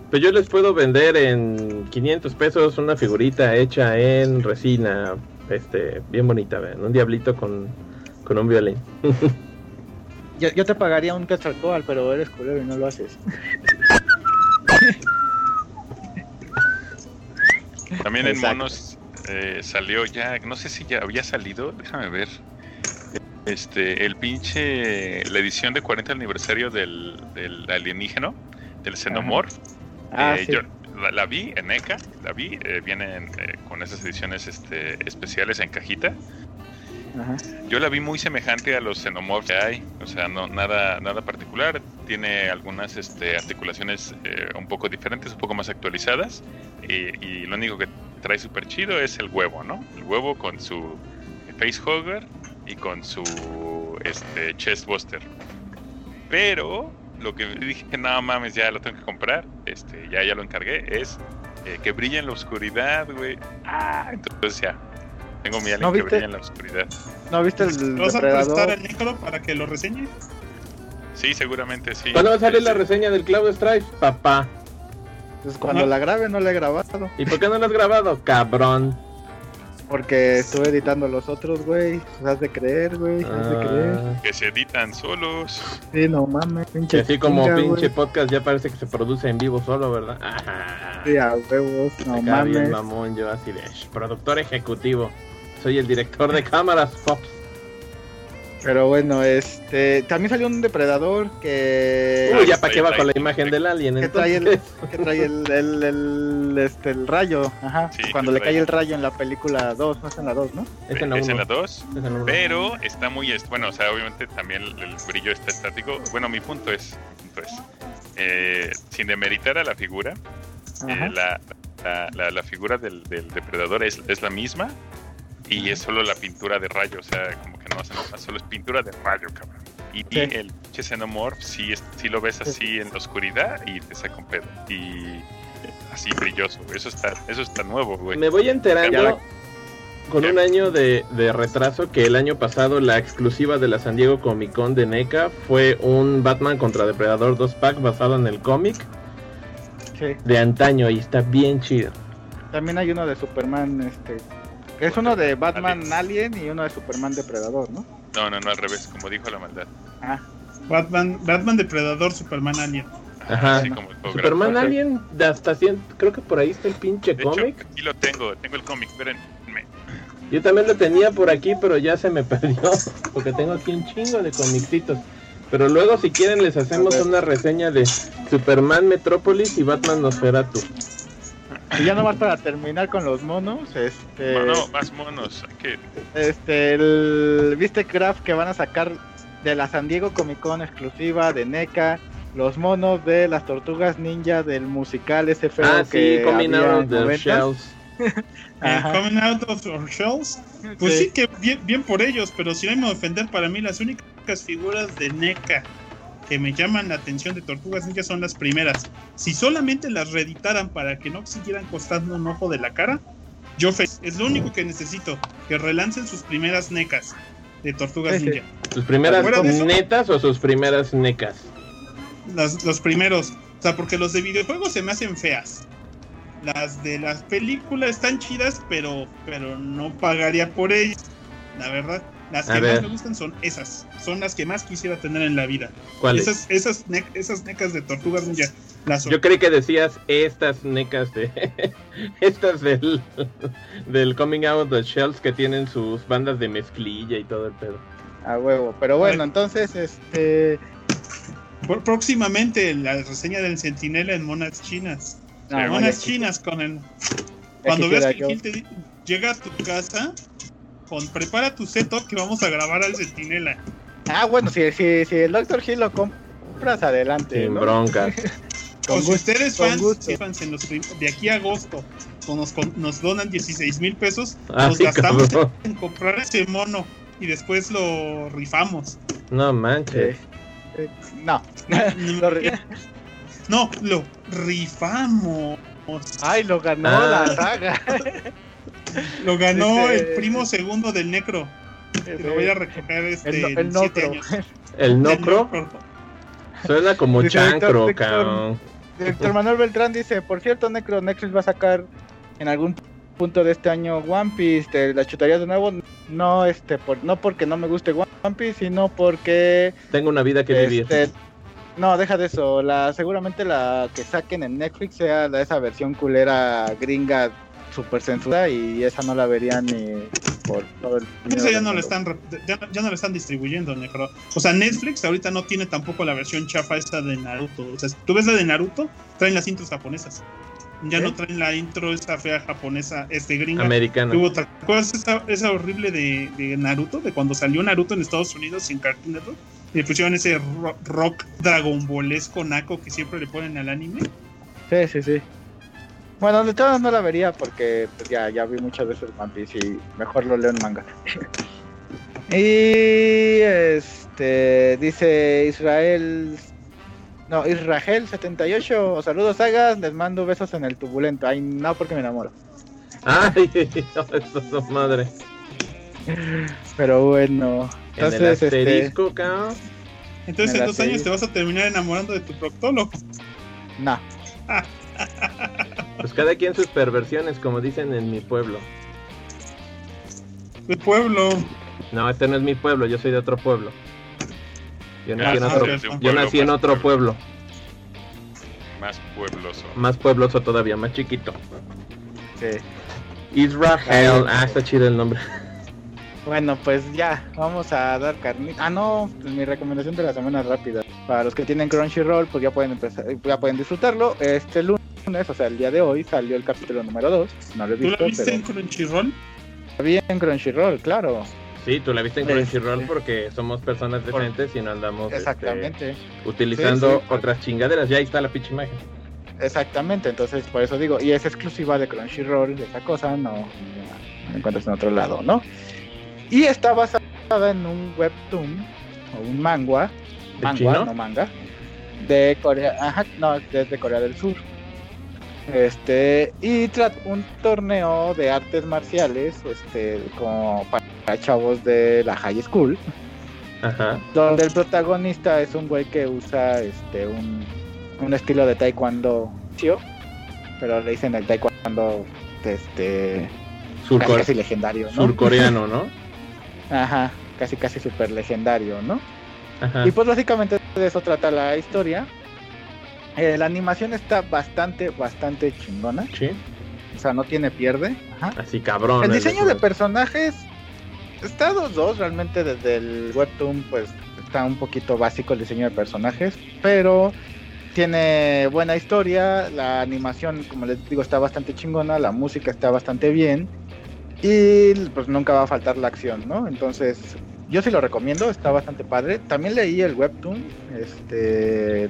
Pues yo les puedo vender en 500 pesos una figurita hecha en resina, este, bien bonita, ¿ven? un diablito con, con un violín. yo, yo, te pagaría un Quetzalcoatl, pero eres culero y no lo haces. También en monos eh, salió ya, no sé si ya había salido, déjame ver. Este, el pinche, la edición de 40 aniversario del, del alienígeno, del xenomorph. Ah, eh, yo la, vi en ECA, la vi, eh, vienen eh, con esas ediciones este, especiales en cajita. Yo la vi muy semejante a los xenomorphs que hay, o sea, no nada nada particular. Tiene algunas este, articulaciones un poco diferentes, un poco más actualizadas. Y, lo único que trae súper chido es el huevo, ¿no? El huevo con su facehugger y con su este, chest buster. Pero lo que dije, nada mames, ya lo tengo que comprar, este, ya, ya lo encargué, es eh, que brille en la oscuridad, güey. Ah, entonces ya, tengo mi alien que brilla en la oscuridad. ¿No viste el ¿Vas a prestar el Necro para que lo reseñe? Sí, seguramente sí. ¿Cuándo va a salir la reseña del Cloud Strife, papá? Pues cuando la grabe no la he grabado. ¿Y por qué no la has grabado, cabrón? Porque estuve editando los otros, güey. Has de creer, güey. Has de creer. Ah. Que se editan solos. Sí, no mames, pinche. Así como pinche podcast ya parece que se produce en vivo solo, ¿verdad? Sí, a huevos, no mames. bien mamón, yo así de productor ejecutivo. Soy el director de cámaras, Fox. Pero bueno, este también salió un depredador que. Uy, ya para qué va con la imagen del alien. Que trae el, que trae el, el, este, el rayo. Ajá. Cuando le cae el rayo en la película 2, no es en la 2, ¿no? Es en la, es en la 2. Pero está muy. Bueno, o sea, obviamente también el brillo está estático. Bueno, mi punto es. punto es eh, sin demeritar a la figura, eh, la, la, la, figura del, del depredador es, es la misma y es solo la pintura de rayo, o sea, como que no hace nada, solo es pintura de rayo, cabrón. Y, el Xenomorph sí, sí lo ves así en la oscuridad y te saca un pedo. Y así brilloso, Eso está, eso está nuevo, güey. Me voy enterando con un año de, retraso que el año pasado la exclusiva de la San Diego Comic Con de NECA fue un Batman contra Depredador 2 pack basado en el cómic de antaño y está bien chido. También hay uno de Superman este es uno de Batman Alien y uno de Superman Depredador, ¿no? No, no, no, al revés, como dijo la maldad. Ah. Batman, Batman Depredador, Superman Alien. Ajá. Superman Alien, hasta 100, creo que por ahí está el pinche cómic. Aquí lo tengo, tengo el cómic, espérenme. Yo también lo tenía por aquí, pero ya se me perdió, porque tengo aquí un chingo de comicitos. Pero luego, si quieren, les hacemos una reseña de Superman Metrópolis y Batman Nosferatu. Y ya nomás para terminar con los monos, este. No, más monos. que... Este, el. ¿Viste Craft que van a sacar de la San Diego Comic Con exclusiva de NECA? los monos de las tortugas ninja del musical ese feo ah, que sí, Coming Out of the Shells. coming Out of the Shells. Pues sí, que bien, bien, por ellos, pero si no me ofender, para mí las únicas figuras de NECA que me llaman la atención de Tortugas Ninja son las primeras. Si solamente las reeditaran para que no siguieran costando un ojo de la cara, yo es lo único que necesito, que relancen sus primeras NECAs de Tortugas Ninja. ¿Sus primeras netas o sus primeras NECAs? los primeros. O sea, porque los de videojuegos se me hacen feas. Las de las películas están chidas, pero, pero no pagaría por ellas. La verdad. Las que más me gustan son esas. Son las que más quisiera tener en la vida. ¿Cuáles? Esas, esas, esas necas de tortugas ninja. Yo creí que decías estas necas de. estas del, del Coming Out of the Shells que tienen sus bandas de mezclilla y todo el pedo. A huevo. Pero bueno, entonces, este. Próximamente la reseña del Centinela en monas chinas. Ah, monas chinas con el. Cuando veas que el te llega a tu casa, con prepara tu setup que vamos a grabar al Centinela. Ah, bueno, si, si, si el Doctor Hill lo compras, adelante. Sin broncas. o si ustedes fans, fans en los, de aquí a agosto nos, nos donan 16 mil pesos, ah, nos gastamos en comprar ese mono y después lo rifamos. No manches. Eh, no. no, lo rifamos. Ay, lo ganó la ah. saga. lo ganó el primo segundo del Necro. Que lo voy a recoger este, el, el nocro. Años. ¿El Nocro? Suena como chancro, cabrón. Director Manuel Beltrán dice, por cierto, Necro, Netflix va a sacar en algún punto de este año One Piece, te la chutaría de nuevo, no este por, no porque no me guste One Piece, sino porque tengo una vida que vivir. Este, no, deja de eso, la seguramente la que saquen en Netflix sea la, esa versión culera gringa super censura y esa no la verían ni por todo el Esa ya no, le están, ya, no le están distribuyendo, Necro. O sea, Netflix ahorita no tiene tampoco la versión chafa esta de Naruto. O sea, tú ves la de Naruto, traen las intros japonesas. Ya no traen la intro esta fea japonesa, este gringa. Americana. otra cosa esa, horrible de, de, Naruto, de cuando salió Naruto en Estados Unidos sin Cartoon Network. Y le pusieron ese rock, rock dragon ballesco naco que siempre le ponen al anime. Sí, sí, sí. Bueno, de todas no la vería porque pues, ya, ya vi muchas veces One Piece y mejor lo leo en manga. y este dice Israel no, Israel78, saludos sagas, les mando besos en el turbulento. Ay, no, porque me enamoro. Ay, eso es madre. Pero bueno. Entonces, en el este, asterisco, este... Entonces en dos años te vas a terminar enamorando de tu proctólogo. No. pues cada quien sus perversiones, como dicen en mi pueblo. ¿Qué pueblo? No, este no es mi pueblo, yo soy de otro pueblo. Yo nací, en, otro, yo nací en otro pueblo. Más puebloso. Más puebloso todavía, más chiquito. Sí. Israel. Ah, está chido el nombre. Bueno, pues ya, vamos a dar carnita. Ah, no, pues mi recomendación de la semana rápida. Para los que tienen Crunchyroll, pues ya pueden empezar, ya pueden disfrutarlo. Este lunes, o sea, el día de hoy, salió el capítulo número 2. No lo he visto. ¿Tú lo viste en Crunchyroll? Bien en Crunchyroll, claro. Sí, tú la viste en Crunchyroll porque somos personas decentes y no andamos este, Exactamente. utilizando otras chingaderas. Ya ahí está la pinche imagen. Exactamente, entonces por eso digo, y es exclusiva de Crunchyroll, esa cosa, no, no encuentras en otro lado, ¿no? Y está basada en un webtoon o un manga, manga, no manga, de Corea, ajá, no, desde Corea del Sur. Este, y trata un torneo de artes marciales, este, como para chavos de la high school. Ajá. Donde el protagonista es un güey que usa este un, un estilo de taekwondo, pero le dicen el taekwondo este casi, legendario, ¿no? Surcoreano, ¿no? Ajá, casi casi super legendario, ¿no? Ajá. Y pues básicamente de eso trata la historia. Eh, la animación está bastante, bastante chingona. Sí. O sea, no tiene pierde. Así cabrón. El diseño de personajes está dos dos realmente desde el webtoon pues está un poquito básico el diseño de personajes, pero tiene buena historia, la animación como les digo está bastante chingona, la música está bastante bien y pues nunca va a faltar la acción, ¿no? Entonces yo sí lo recomiendo, está bastante padre. También leí el webtoon, este,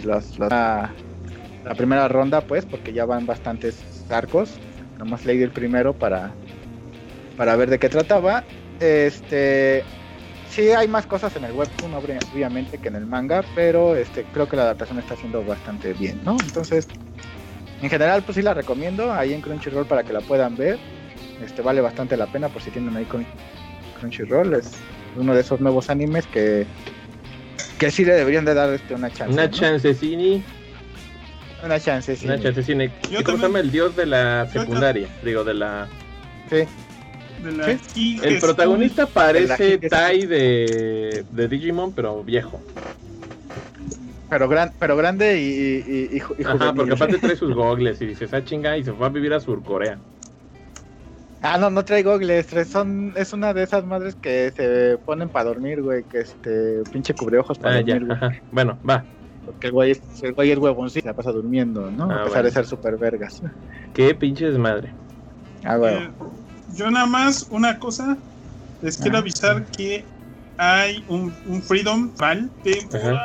la, primera ronda, pues, porque ya van bastantes arcos. Nomás leí el primero para, para ver de qué trataba. Este, sí hay más cosas en el webtoon, obviamente, que en el manga, pero este, creo que la adaptación está haciendo bastante bien, ¿no? Entonces, en general, pues sí la recomiendo ahí en Crunchyroll para que la puedan ver. Este vale bastante la pena por si tienen ahí Crunchyroll. Es uno de esos nuevos animes que, que sí le deberían de dar este, una chance. Una chance, Cini. Una chance, Una chance, Cini. ¿Cómo se llama el dios de la secundaria? Digo, de la... Sí. El protagonista parece Tai de, de Digimon, pero viejo. Pero, gran, pero grande y, y, y, Ajá, porque aparte trae sus gogles y dice, esa chinga y se fue a vivir a Surcorea. Ah, no, no trae gogles, son, es una de esas madres que se ponen para dormir, güey, que este, pinche cubreojos para ah, dormir, ya, Bueno, va. Porque el güey, es, el güey es huevoncito, se pasa durmiendo, ¿no? Ah, a pesar de ser super vergas. Qué pinche desmadre. Ah, bueno. Eh, yo nada más, una cosa, les quiero avisar que hay un, un Freedom Trial temporal.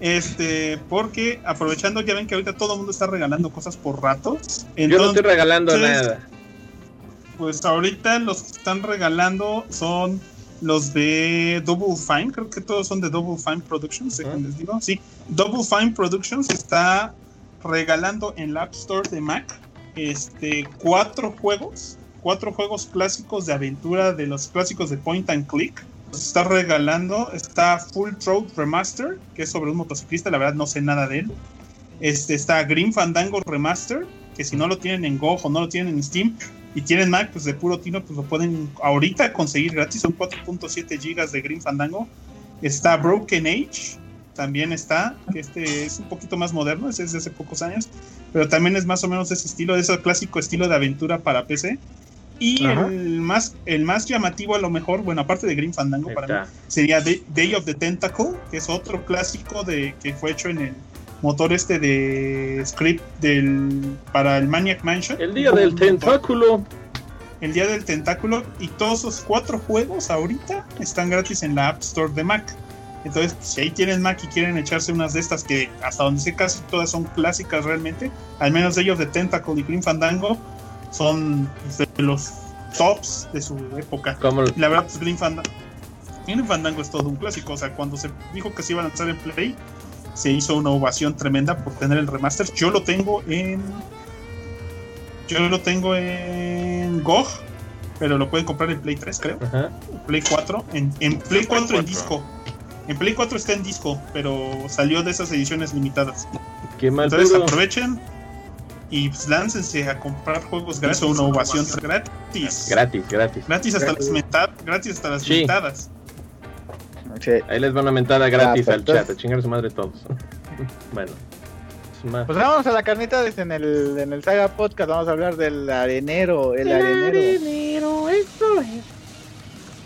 Este, porque aprovechando, ya ven que ahorita todo el mundo está regalando cosas por ratos. Yo no estoy regalando nada. Pues ahorita los que están regalando son los de Double Fine, creo que todos son de Double Fine Productions, ah. les digo. Sí, Double Fine Productions está regalando en la App Store de Mac este, cuatro juegos, cuatro juegos clásicos de aventura de los clásicos de Point and Click. Los está regalando, está Full Throat Remaster, que es sobre un motociclista, la verdad no sé nada de él. Este, está Green Fandango Remaster, que si no lo tienen en Go o no lo tienen en Steam, y tienen Mac, pues de puro tino, pues lo pueden ahorita conseguir gratis. Son 4.7 gigas de Green Fandango. Está Broken Age, también está, que este es un poquito más moderno, es de hace pocos años, pero también es más o menos ese estilo, de ese clásico estilo de aventura para PC. Y el más, el más llamativo a lo mejor, bueno, aparte de Green Fandango para mí, sería Day of the Tentacle, que es otro clásico de que fue hecho en el motor este de script del para el Maniac Mansion. El día del tentáculo. El día del tentáculo y todos esos cuatro juegos ahorita están gratis en la App Store de Mac. Entonces, si ahí tienen Mac y quieren echarse unas de estas que hasta donde sé casi todas son clásicas realmente, al menos de ellos de Tentacle y Green Fandango son de los tops de su época. La verdad, pues Green Fandango, Green Fandango es todo un clásico. O sea, cuando se dijo que se iban a lanzar en Play, se hizo una ovación tremenda por tener el remaster. Yo lo tengo en. Yo lo tengo en GOG, pero lo pueden comprar en Play 3, creo. Play 4. En, en Play 4 en disco. En Play 4 está en disco, pero salió de esas ediciones limitadas. Qué mal Entonces aprovechen y pues, láncense a comprar juegos gratis o una ovación gratis. Gratis, gratis. Gratis hasta las, gratis hasta las Ahí les van a mentada gratis al chat, a chingar su madre todos. bueno. Pues vamos a la carnita en el, en el Saga Podcast, vamos a hablar del arenero, el, arenero. eso es.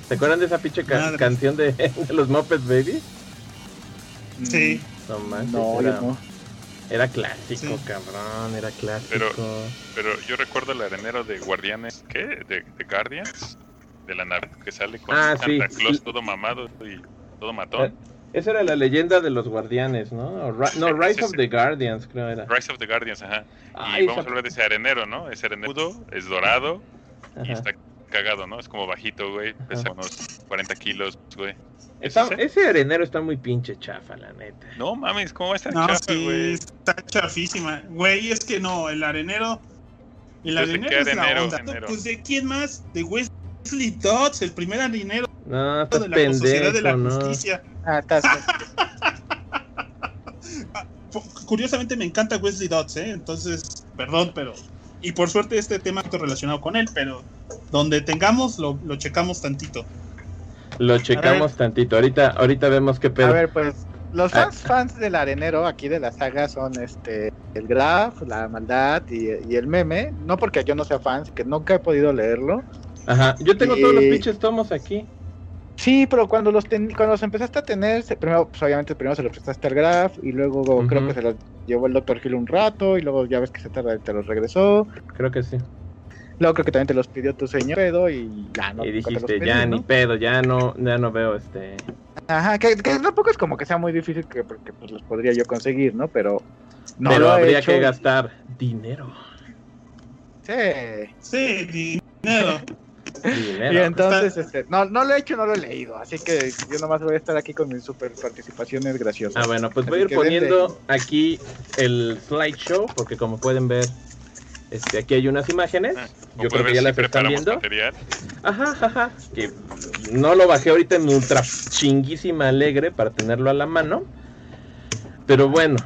¿Se acuerdan de esa pinche canción de, los Muppets Baby? Sí. No manches, era, no. era clásico, cabrón, era clásico. Pero, pero yo recuerdo el arenero de Guardianes, ¿qué? De, de Guardians, de la nave que sale con ah, Santa Claus todo mamado y todo matón. Eh, esa era la leyenda de los guardianes, ¿no? no, Rise of the Guardians, creo era. Rise of the Guardians, ajá. y vamos a hablar de ese arenero, ¿no? Ese arenero es dorado y está cagado, ¿no? Es como bajito, güey. Pesa unos 40 kilos, güey. ese arenero está muy pinche chafa, la neta. No mames, ¿cómo va a estar no, chafa, güey? está chafísima. Güey, es que no, el arenero. El arenero es la onda. Pues de quién más? De Wesley Dodds, el primer arenero no, de la pendejo, de la justicia. Ah, ah, Curiosamente me encanta Wesley Dodds, ¿eh? Entonces, perdón, pero y por suerte este tema está relacionado con él, pero donde tengamos lo, lo checamos tantito. Lo checamos tantito. Ahorita, ahorita vemos qué pedo. A ver, pues los ah. fans, fans del arenero aquí de la saga son este el Graf, la maldad y, el meme. No porque yo no sea fan, que nunca he podido leerlo. Ajá, yo tengo todos los pinches tomos aquí. Sí, pero cuando los, cuando los empezaste a tener, primero, pues obviamente primero se los prestaste al Graf y luego creo que se los llevó el Dr. Hill un rato y luego ya ves que se tarda te los regresó. Creo que sí. Luego creo que también te los pidió tu señor pedo y ya no. Y dijiste, ya ni pedo, ya no, ya no veo este. Ajá, que, tampoco es como que sea muy difícil que porque pues los podría yo conseguir, ¿no? Pero no Pero habría que gastar dinero. Sí. Sí, dinero. Y entonces, este, no, no lo he hecho, no lo he leído, así que yo nomás voy a estar aquí con mis super participaciones graciosas. Ah, bueno, pues voy a ir poniendo aquí el slideshow, porque como pueden ver, este, aquí hay unas imágenes. Ah, yo creo que ya las están viendo. Ajá, ajá, que no lo bajé ahorita en ultra chinguísima alegre para tenerlo a la mano. Pero bueno,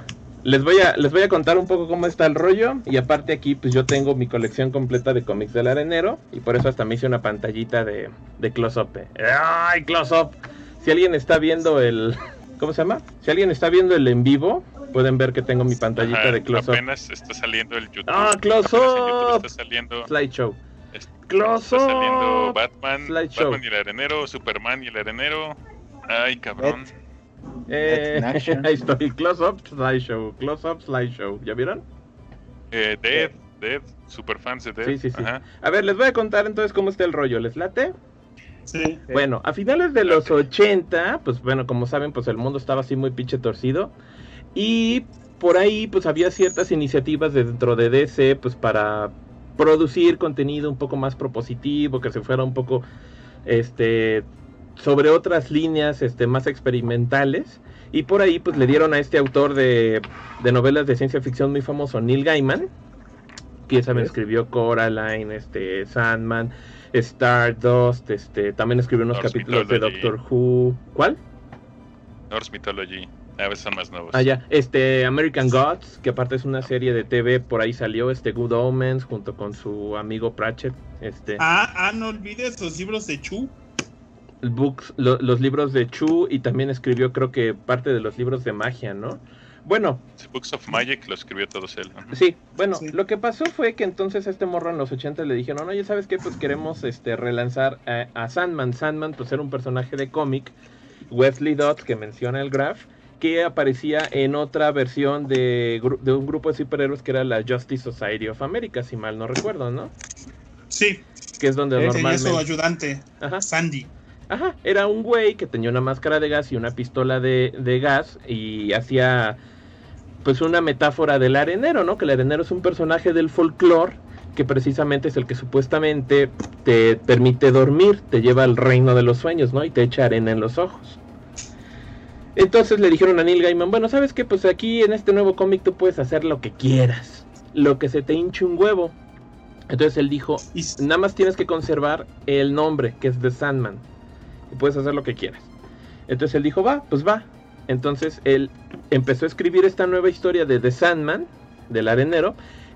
les voy a les voy a contar un poco cómo está el rollo y aparte aquí pues yo tengo mi colección completa de cómics del arenero y por eso hasta me hice una pantallita de, de close up. Eh. Ay, close up. Si alguien está viendo el ¿cómo se llama? Si alguien está viendo el en vivo, pueden ver que tengo mi pantallita de close up. Apenas está saliendo el YouTube. Ah, close up. Está saliendo slideshow. Close up. Está saliendo Batman, Batman y el arenero, Superman y el arenero. Ay, cabrón. Eh, ahí estoy, close up, slideshow, close up, slideshow. ¿Ya vieron? Eh, Dead, Dead, super fans de Dead. Sí, sí, sí. A ver, les voy a contar entonces cómo está el rollo. ¿Les late? Sí. Bueno, a finales de los 80, pues bueno, como saben, pues el mundo estaba así muy pinche torcido. Y por ahí, pues había ciertas iniciativas dentro de DC, pues para producir contenido un poco más propositivo, que se fuera un poco, este, sobre otras líneas este, más experimentales. Y por ahí pues le dieron a este autor de, novelas de ciencia ficción muy famoso, Neil Gaiman, que también escribió Coraline, este, Sandman, Stardust, este, también escribió unos capítulos de Doctor Who. ¿Cuál? Norse Mythology. A veces son más nuevos. Ah, ya. Este, American Gods, que aparte es una serie de TV, por ahí salió, este, Good Omens, junto con su amigo Pratchett. Este. Ah, ah, no olvides los libros de Chu books, los libros de Chu y también escribió creo que parte de los libros de magia, ¿no? Bueno. Books of Magic lo escribió todos él. Sí, bueno, lo que pasó fue que entonces a este morro en los 80 le dijeron, no, ya sabes que pues queremos este relanzar a, Sandman. Sandman pues era un personaje de cómic, Wesley Dodds que menciona el Graph, que aparecía en otra versión de, de un grupo de superhéroes que era la Justice Society of America, si mal no recuerdo, ¿no? Sí. Que es donde normalmente... su ayudante, Sandy. Ajá, era un güey que tenía una máscara de gas y una pistola de, de gas y hacía pues una metáfora del arenero, ¿no? Que el arenero es un personaje del folclore que precisamente es el que supuestamente te permite dormir, te lleva al reino de los sueños, ¿no? Y te echa arena en los ojos. Entonces le dijeron a Neil Gaiman, bueno, ¿sabes qué? Pues aquí en este nuevo cómic tú puedes hacer lo que quieras, lo que se te hinche un huevo. Entonces él dijo, nada más tienes que conservar el nombre, que es The Sandman y puedes hacer lo que quieras. Entonces él dijo, va, pues va. Entonces él empezó a escribir esta nueva historia de The Sandman, del arenero,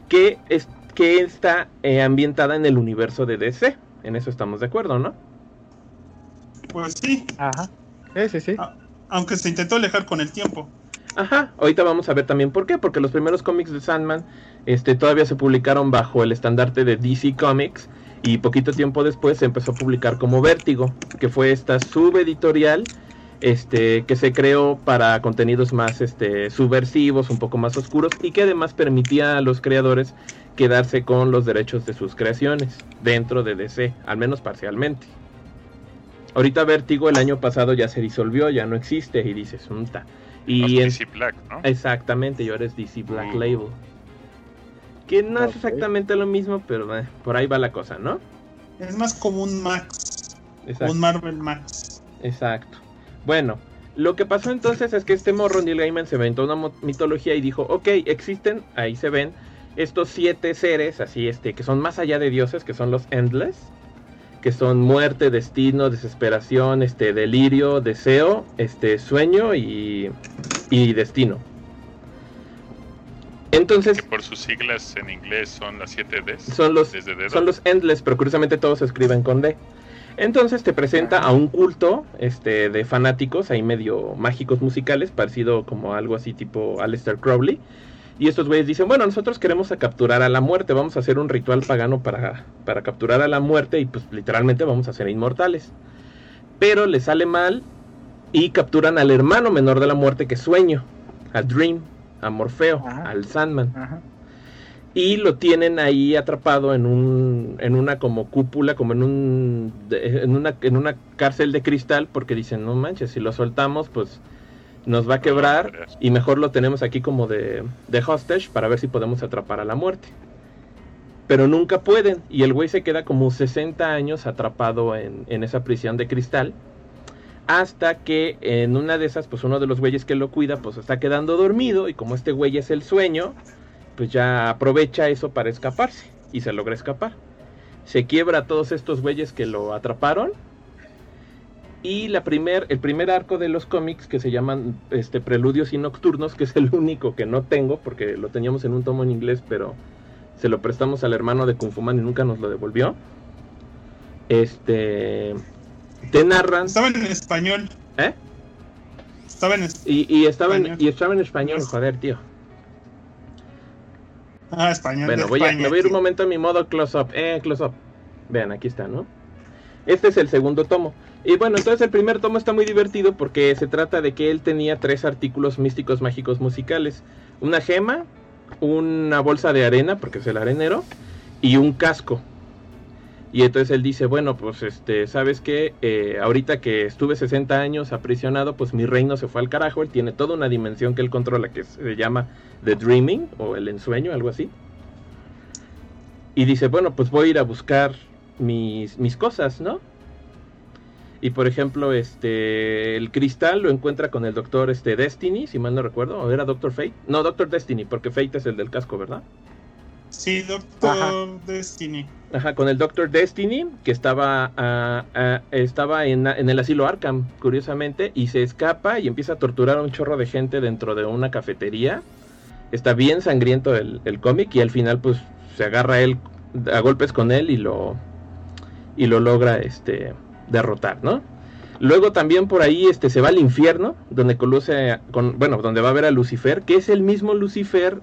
que, es, que está eh, ambientada en el universo de DC. En eso estamos de acuerdo, ¿no? Pues sí. Ajá. Sí, sí, sí. aunque se intentó alejar con el tiempo. Ajá, ahorita vamos a ver también por qué, porque los primeros cómics de Sandman este, todavía se publicaron bajo el estandarte de DC Comics y poquito tiempo después se empezó a publicar como Vértigo, que fue esta subeditorial este, que se creó para contenidos más este, subversivos, un poco más oscuros y que además permitía a los creadores quedarse con los derechos de sus creaciones dentro de DC, al menos parcialmente. Ahorita Vértigo el año pasado ya se disolvió, ya no existe y dices, unta. Y DC Black, ¿no? Exactamente, y ahora es DC Black mm. Label. Que no es exactamente lo mismo, pero eh, por ahí va la cosa, ¿no? Es más como un Max. Un Marvel Max. Exacto. Bueno, lo que pasó entonces es que este morro Neil Gaiman se inventó una mitología y dijo, ok, existen, ahí se ven, estos siete seres, así este, que son más allá de dioses, que son los Endless, que son muerte, destino, desesperación, este, delirio, deseo, este, sueño y, y destino. Entonces, por sus siglas en inglés son las 7 D. Son los, son los endless, pero curiosamente todos se escriben con D. Entonces te presenta a un culto este, de fanáticos, ahí medio mágicos musicales, parecido como algo así tipo Aleister Crowley. Y estos güeyes dicen, bueno, nosotros queremos a capturar a la muerte, vamos a hacer un ritual pagano para, para capturar a la muerte y pues literalmente vamos a ser inmortales. Pero le sale mal y capturan al hermano menor de la muerte que Sueño, a Dream a Morfeo, al Sandman. y lo tienen ahí atrapado en un en una como cúpula como en un en una en una cárcel de cristal porque dicen no manches si lo soltamos pues nos va a quebrar y mejor lo tenemos aquí como de, de hostage para ver si podemos atrapar a la muerte pero nunca pueden y el güey se queda como 60 años atrapado en, en esa prisión de cristal hasta que en una de esas pues uno de los güeyes que lo cuida pues está quedando dormido y como este güey es el sueño pues ya aprovecha eso para escaparse y se logra escapar. Se quiebra todos estos güeyes que lo atraparon. Y la primer, el primer arco de los cómics que se llaman este, Preludios y Nocturnos, que es el único que no tengo, porque lo teníamos en un tomo en inglés, pero se lo prestamos al hermano de Kung y nunca nos lo devolvió. Este. Te narran. Estaba en español. ¿Eh? Estaba en y, y estaba en, y estaba en español, joder, tío. Ah, español. Bueno, voy a, me voy a ir un momento a mi modo close-up. Eh, close-up. Vean, aquí está, ¿no? Este es el segundo tomo. Y bueno, entonces el primer tomo está muy divertido porque se trata de que él tenía tres artículos místicos mágicos musicales. Una gema, una bolsa de arena, porque es el arenero, y un casco. Y entonces él dice, bueno, pues este, ¿sabes qué? Eh, ahorita que estuve 60 años aprisionado, pues mi reino se fue al carajo. Él tiene toda una dimensión que él controla que se llama The Dreaming o el ensueño, algo así. Y dice, bueno, pues voy a ir a buscar mis, mis cosas, ¿no? Y por ejemplo, este el cristal lo encuentra con el doctor este Destiny, si mal no recuerdo, o era Doctor Fate. No, Doctor Destiny, porque Fate es el del casco, ¿verdad? Sí, Doctor Destiny. Ajá, con el Doctor Destiny, que estaba, ah, ah, estaba en, el asilo Arkham, curiosamente, y se escapa y empieza a torturar a un chorro de gente dentro de una cafetería. Está bien sangriento el, cómic y al final pues se agarra él a golpes con él y lo y lo logra este derrotar, ¿no? Luego también por ahí este se va al infierno, donde conoce con bueno, donde va a ver a Lucifer, que es el mismo Lucifer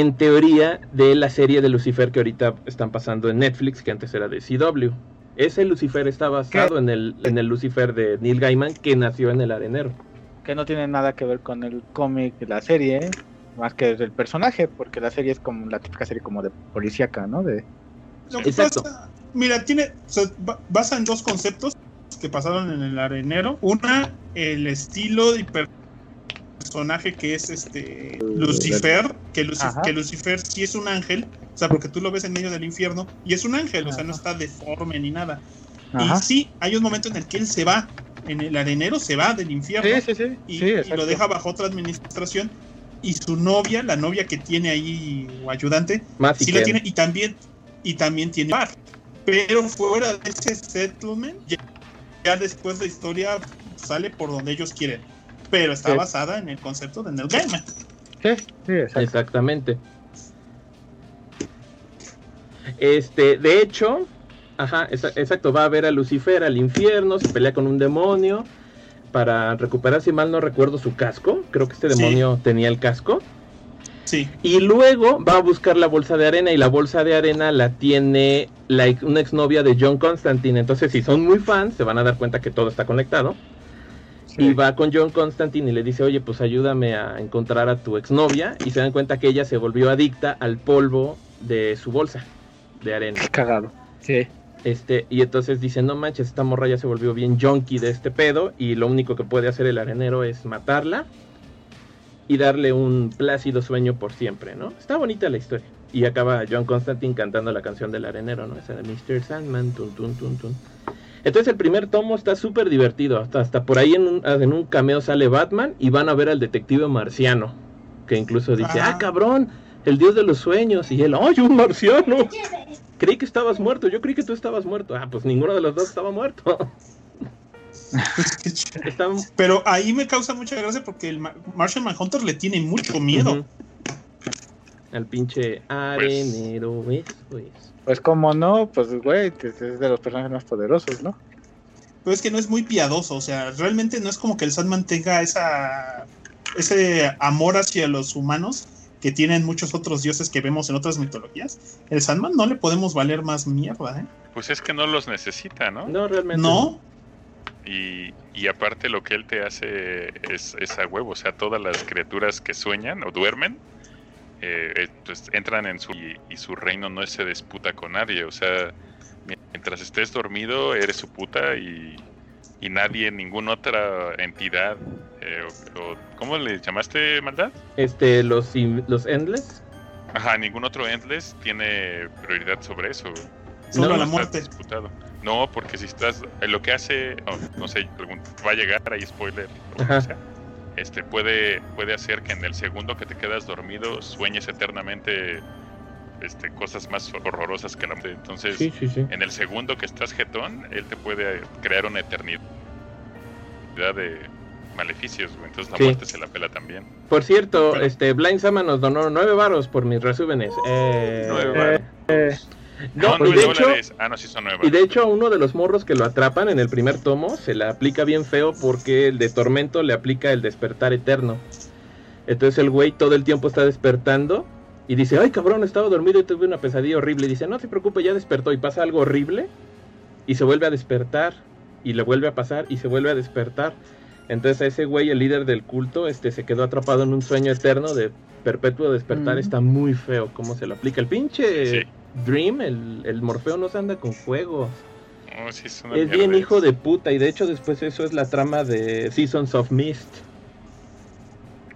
en teoría de la serie de Lucifer que ahorita están pasando en Netflix, que antes era de CW. Ese Lucifer está basado en el, en el Lucifer de Neil Gaiman que nació en el arenero. Que no tiene nada que ver con el cómic de la serie, más que el personaje, porque la serie es como la típica serie como de policíaca, ¿no? De... Exacto. mira, tiene, basa en dos conceptos que pasaron en el arenero. Una, el estilo y personaje que es este Lucifer, que, que Lucifer sí es un ángel, o sea, porque tú lo ves en medio del infierno y es un ángel, o sea, no está deforme ni nada. Y sí, hay un momento en el que él se va, en el arenero se va del infierno y, lo deja bajo otra administración y su novia, la novia que tiene ahí o ayudante, sí lo tiene y también y también tiene par. Pero fuera de ese settlement, ya después la historia sale por donde ellos quieren pero está basada en el concepto de Neil Gaiman. Sí, sí, exactamente. Este, de hecho, ajá, exacto, va a ver a Lucifer al infierno, se pelea con un demonio para recuperar, si mal no recuerdo, su casco. Creo que este demonio tenía el casco. Sí. Y luego va a buscar la bolsa de arena y la bolsa de arena la tiene la, una exnovia de John Constantine. Entonces, si son muy fans, se van a dar cuenta que todo está conectado. Y va con John Constantine y le dice, oye, pues ayúdame a encontrar a tu exnovia. Y se dan cuenta que ella se volvió adicta al polvo de su bolsa de arena. Qué cagado. Sí. Este, y entonces dice, no manches, esta morra ya se volvió bien junkie de este pedo. Y lo único que puede hacer el arenero es matarla y darle un plácido sueño por siempre, ¿no? Está bonita la historia. Y acaba John Constantine cantando la canción del arenero, ¿no? Esa de Mr. Sandman, tun, tun, tun, tun. Entonces el primer tomo está súper divertido. Hasta, hasta por ahí en un, en un cameo sale Batman y van a ver al detective marciano. Que incluso dice, ah, cabrón, el dios de los sueños. Y él, ¡ay, un marciano! Creí que estabas muerto, yo creí que tú estabas muerto. Ah, pues ninguno de los dos estaba muerto. Pero ahí me causa mucha gracia porque el Martian Manhunter le tiene mucho miedo. Al pinche arenero, pues, pues como no, pues güey, es de los personajes más poderosos, ¿no? Pero es que no es muy piadoso, o sea, realmente no es como que el Sandman tenga esa ese amor hacia los humanos que tienen muchos otros dioses que vemos en otras mitologías. El Sandman no le podemos valer más mierda, ¿eh? Pues es que no los necesita, ¿no? No, realmente. No. Y, y aparte lo que él te hace es, es a huevo, o sea, todas las criaturas que sueñan o duermen, eh, pues entran en su y, su reino no se disputa con nadie, o sea, mientras estés dormido eres su puta y, y nadie, ninguna otra entidad, eh, ¿cómo le llamaste maldad? Este, los, los Endless. Ajá, ningún otro Endless tiene prioridad sobre eso. Solo no, la muerte. Disputado. No, porque si estás, eh, lo que hace, no sé, va a llegar ahí spoiler, Ajá este puede, puede hacer que en el segundo que te quedas dormido sueñes eternamente este, cosas más horrorosas que la muerte. Entonces, en el segundo que estás jetón, él te puede crear una eternidad de maleficios, Entonces la muerte se la pela también. Por cierto, este Blind Sama nos donó nueve varos por mis resúmenes. Eh, nueve varos. Eh, no, y de hecho, ah, no, sí son Y de hecho, uno de los morros que lo atrapan en el primer tomo se le aplica bien feo porque el de Tormento le aplica el despertar eterno. Entonces el güey todo el tiempo está despertando y dice, ay cabrón, estaba dormido y tuve una pesadilla horrible. Y dice, no se preocupe, ya despertó y pasa algo horrible y se vuelve a despertar y le vuelve a pasar y se vuelve a despertar. Entonces a ese güey, el líder del culto, este se quedó atrapado en un sueño eterno de perpetuo despertar. Está muy feo cómo se lo aplica. El pinche... Dream, el, el Morfeo no se anda con juegos. es, bien hijo de puta y de hecho después eso es la trama de Seasons of Mist.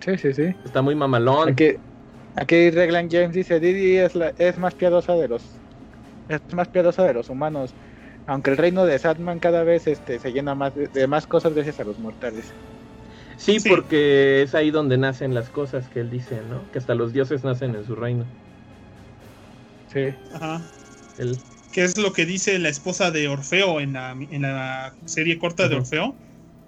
Sí, sí, sí. Está muy mamalón. Aquí, aquí Reglan James dice, Didi es, la, es más piadosa de los es más piadosa de los humanos, aunque el reino de Satman cada vez este se llena más de, más cosas gracias a los mortales. Sí, sí, porque es ahí donde nacen las cosas que él dice, ¿no? Que hasta los dioses nacen en su reino. Sí. Ajá. El... ¿Qué es lo que dice la esposa de Orfeo en la, en la serie corta de Orfeo?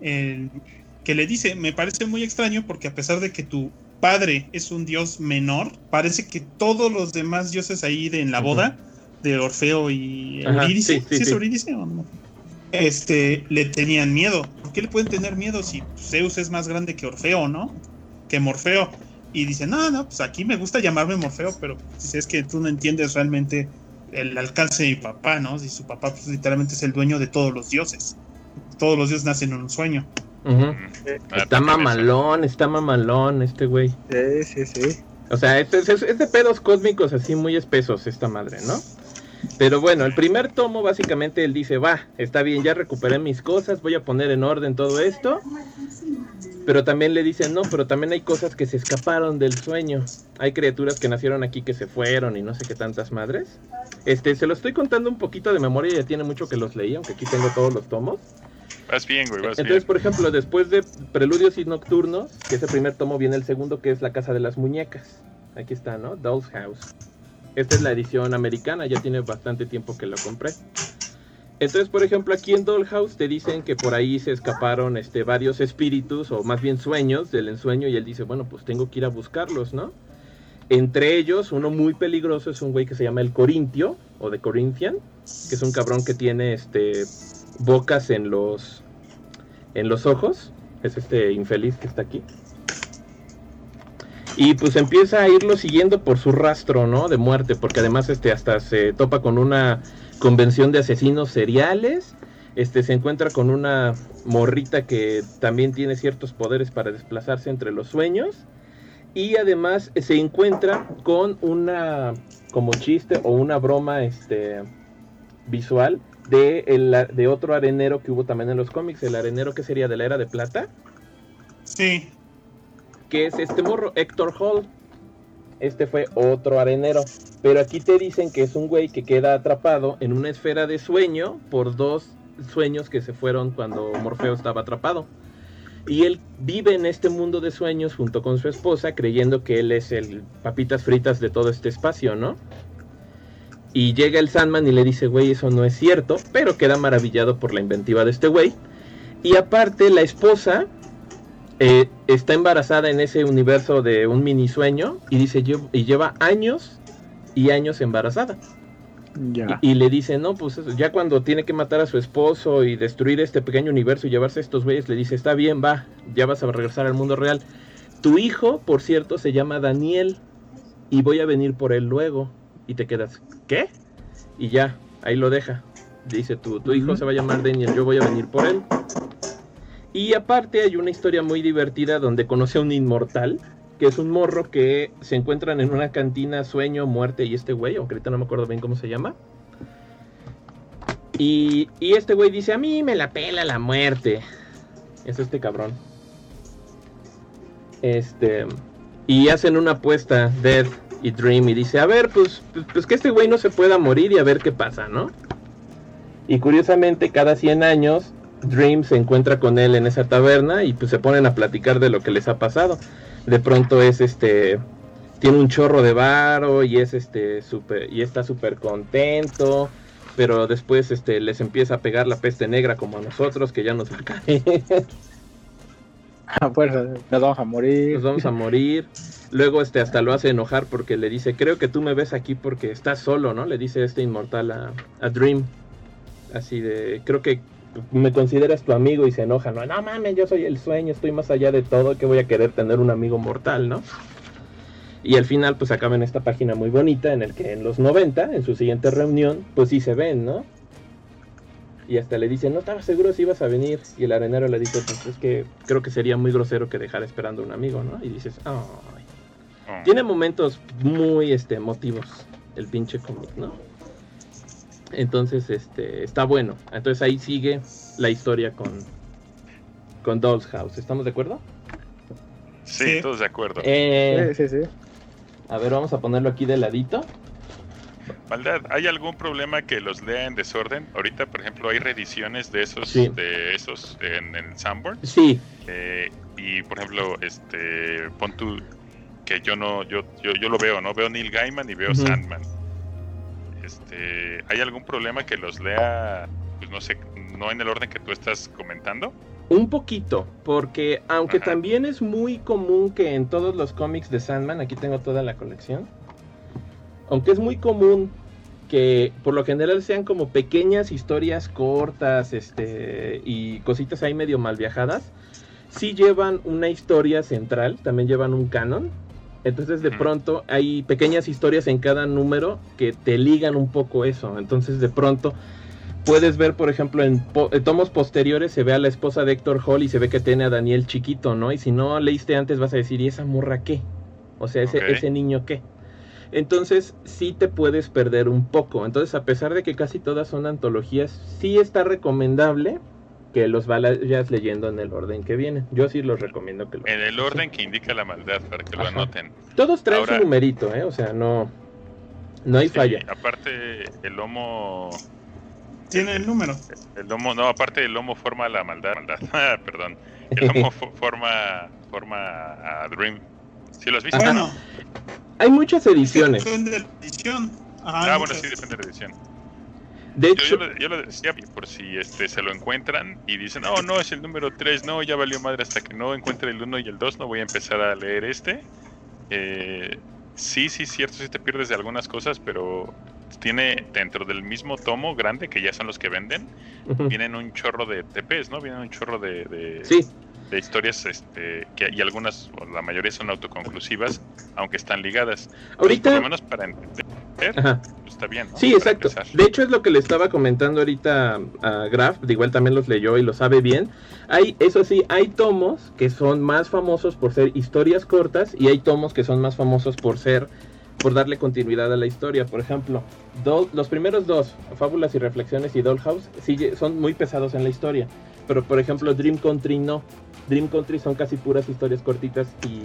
que le dice, me parece muy extraño porque a pesar de que tu padre es un dios menor, parece que todos los demás dioses ahí de, en la boda de Orfeo y Eurídice, sí, es Eurídice o no? Este, le tenían miedo. ¿Por qué le pueden tener miedo si Zeus es más grande que Orfeo, no? Que Morfeo y dice, no, no, pues aquí me gusta llamarme Morfeo, pero si es que tú no entiendes realmente el alcance de mi papá, ¿no? Si su papá pues, literalmente es el dueño de todos los dioses. Todos los dioses nacen en un sueño. Está mamalón, está mamalón este güey. Sí, sí, sí. O sea, es, es, de pedos cósmicos así muy espesos esta madre, ¿no? Pero bueno, el primer tomo básicamente él dice, va, está bien, ya recuperé mis cosas, voy a poner en orden todo esto pero también le dicen, no, pero también hay cosas que se escaparon del sueño. Hay criaturas que nacieron aquí que se fueron y no sé qué tantas madres. Este, se lo estoy contando un poquito de memoria, ya tiene mucho que los leí, aunque aquí tengo todos los tomos. Vas bien, güey, vas Entonces, por ejemplo, después de Preludios y Nocturnos, que es el primer tomo, viene el segundo, que es La Casa de las Muñecas. Aquí está, ¿no? Doll's House. Esta es la edición americana, ya tiene bastante tiempo que la compré. Entonces, por ejemplo, aquí en Dollhouse te dicen que por ahí se escaparon este, varios espíritus, o más bien sueños del ensueño, y él dice, bueno, pues tengo que ir a buscarlos, ¿no? Entre ellos, uno muy peligroso es un güey que se llama el Corintio, o de Corinthian, que es un cabrón que tiene este, bocas en los, en los ojos. Es este infeliz que está aquí. Y pues empieza a irlo siguiendo por su rastro, ¿no? De muerte, porque además este hasta se topa con una convención de asesinos seriales. Este se encuentra con una morrita que también tiene ciertos poderes para desplazarse entre los sueños. Y además se encuentra con una como chiste o una broma este visual de, el, de otro arenero que hubo también en los cómics, el arenero que sería de la era de plata. Sí. Que es este morro, Héctor Hall este fue otro arenero. Pero aquí te dicen que es un güey que queda atrapado en una esfera de sueño por dos sueños que se fueron cuando Morfeo estaba atrapado. Y él vive en este mundo de sueños junto con su esposa, creyendo que él es el papitas fritas de todo este espacio, ¿no? Y llega el Sandman y le dice, güey, eso no es cierto, pero queda maravillado por la inventiva de este güey. Y aparte, la esposa eh, está embarazada en ese universo de un mini sueño y dice y lleva años y años embarazada. Y, le dice, no, pues ya cuando tiene que matar a su esposo y destruir este pequeño universo y llevarse a estos güeyes, le dice, está bien, va, ya vas a regresar al mundo real. Tu hijo, por cierto, se llama Daniel y voy a venir por él luego. Y te quedas, ¿qué? Y ya, ahí lo deja. Dice, tu, tu hijo se va a llamar Daniel, yo voy a venir por él. Y aparte hay una historia muy divertida donde conoce a un inmortal que es un morro que se encuentran en una cantina Sueño, Muerte y este güey, aunque ahorita no me acuerdo bien cómo se llama. Y, y este güey dice, a mí me la pela la muerte. Es este cabrón. Este... Y hacen una apuesta, Dead y Dream, y dice, a ver, pues, pues, pues, que este güey no se pueda morir y a ver qué pasa, ¿no? Y curiosamente, cada 100 años, Dream se encuentra con él en esa taberna y pues se ponen a platicar de lo que les ha pasado. De pronto es este tiene un chorro de varo y es este super y está súper contento, pero después este les empieza a pegar la peste negra como a nosotros que ya nos va a caer. pues nos vamos a morir. Nos vamos a morir. Luego este hasta lo hace enojar porque le dice, "Creo que tú me ves aquí porque estás solo", ¿no? Le dice este inmortal a, a Dream. Así de, creo que me consideras tu amigo y se enoja, ¿no? No mames, yo soy el sueño, estoy más allá de todo, que voy a querer tener un amigo mortal, ¿no? Y al final, pues acaba en esta página muy bonita en el que en los 90, en su siguiente reunión, pues sí se ven, ¿no? Y hasta le dice, no estaba seguro si ibas a venir. Y el arenero le dice, pues es que creo que sería muy grosero que dejara esperando a un amigo, ¿no? Y dices, ay. Ah. Tiene momentos muy este, emotivos el pinche cómic, ¿no? Entonces, este, está bueno. Entonces ahí sigue la historia con, con Doll's House. ¿Estamos de acuerdo? Sí, todos de acuerdo. Eh, sí, sí, sí. A ver, vamos a ponerlo aquí de ladito. Maldad, ¿hay algún problema que los lea en desorden? Ahorita, por ejemplo, hay reediciones de esos, de esos en, el Sanborn. Sí. Eh, y por ejemplo, este, pon tú que yo no, yo, yo, yo lo veo, ¿no? Veo Neil Gaiman y veo Sandman este, ¿hay algún problema que los lea, pues no sé, no en el orden que tú estás comentando? Un poquito, porque aunque también es muy común que en todos los cómics de Sandman, aquí tengo toda la colección, aunque es muy común que por lo general sean como pequeñas historias cortas este, y cositas ahí medio mal viajadas, sí llevan una historia central, también llevan un canon, entonces de pronto hay pequeñas historias en cada número que te ligan un poco eso. Entonces de pronto puedes ver, por ejemplo, en, tomos posteriores se ve a la esposa de Héctor Hall y se ve que tiene a Daniel chiquito, ¿no? Y si no leíste antes vas a decir, ¿y esa morra qué? O sea, ese, ese niño qué. Entonces sí te puedes perder un poco. Entonces a pesar de que casi todas son antologías, sí está recomendable que los vayas leyendo en el orden que vienen. Yo sí los recomiendo que lo En el orden que indica la maldad, para que lo anoten. Todos traen su numerito, ¿eh? O sea, no, no hay falla. Aparte, el lomo... Tiene el número. El lomo, no, aparte el lomo forma la maldad. Ah, perdón. El lomo forma, forma a Dream. ¿Sí lo has visto? Bueno. Hay muchas ediciones. Depende de la edición. ah, bueno, sí, depende de la edición. De hecho, yo, lo, decía por si este se lo encuentran y dicen, oh, no, es el número 3, no, ya valió madre hasta que no encuentre el 1 y el 2, no voy a empezar a leer este. Eh, sí, sí, cierto, sí te pierdes de algunas cosas, pero tiene dentro del mismo tomo grande, que ya son los que venden, vienen un chorro de TPs, ¿no? Vienen un chorro de, de, de historias este, que, y algunas, o la mayoría son autoconclusivas, aunque están ligadas. Ahorita... por lo menos para entender, pues, está bien. Sí, exacto. De hecho, es lo que le estaba comentando ahorita a Graf, de igual también los leyó y lo sabe bien. Hay, eso sí, hay tomos que son más famosos por ser historias cortas y hay tomos que son más famosos por ser por darle continuidad a la historia. Por ejemplo, los primeros dos, Fábulas y Reflexiones y Dollhouse, sí, son muy pesados en la historia. Pero por ejemplo, Dream Country no. Dream Country son casi puras historias cortitas y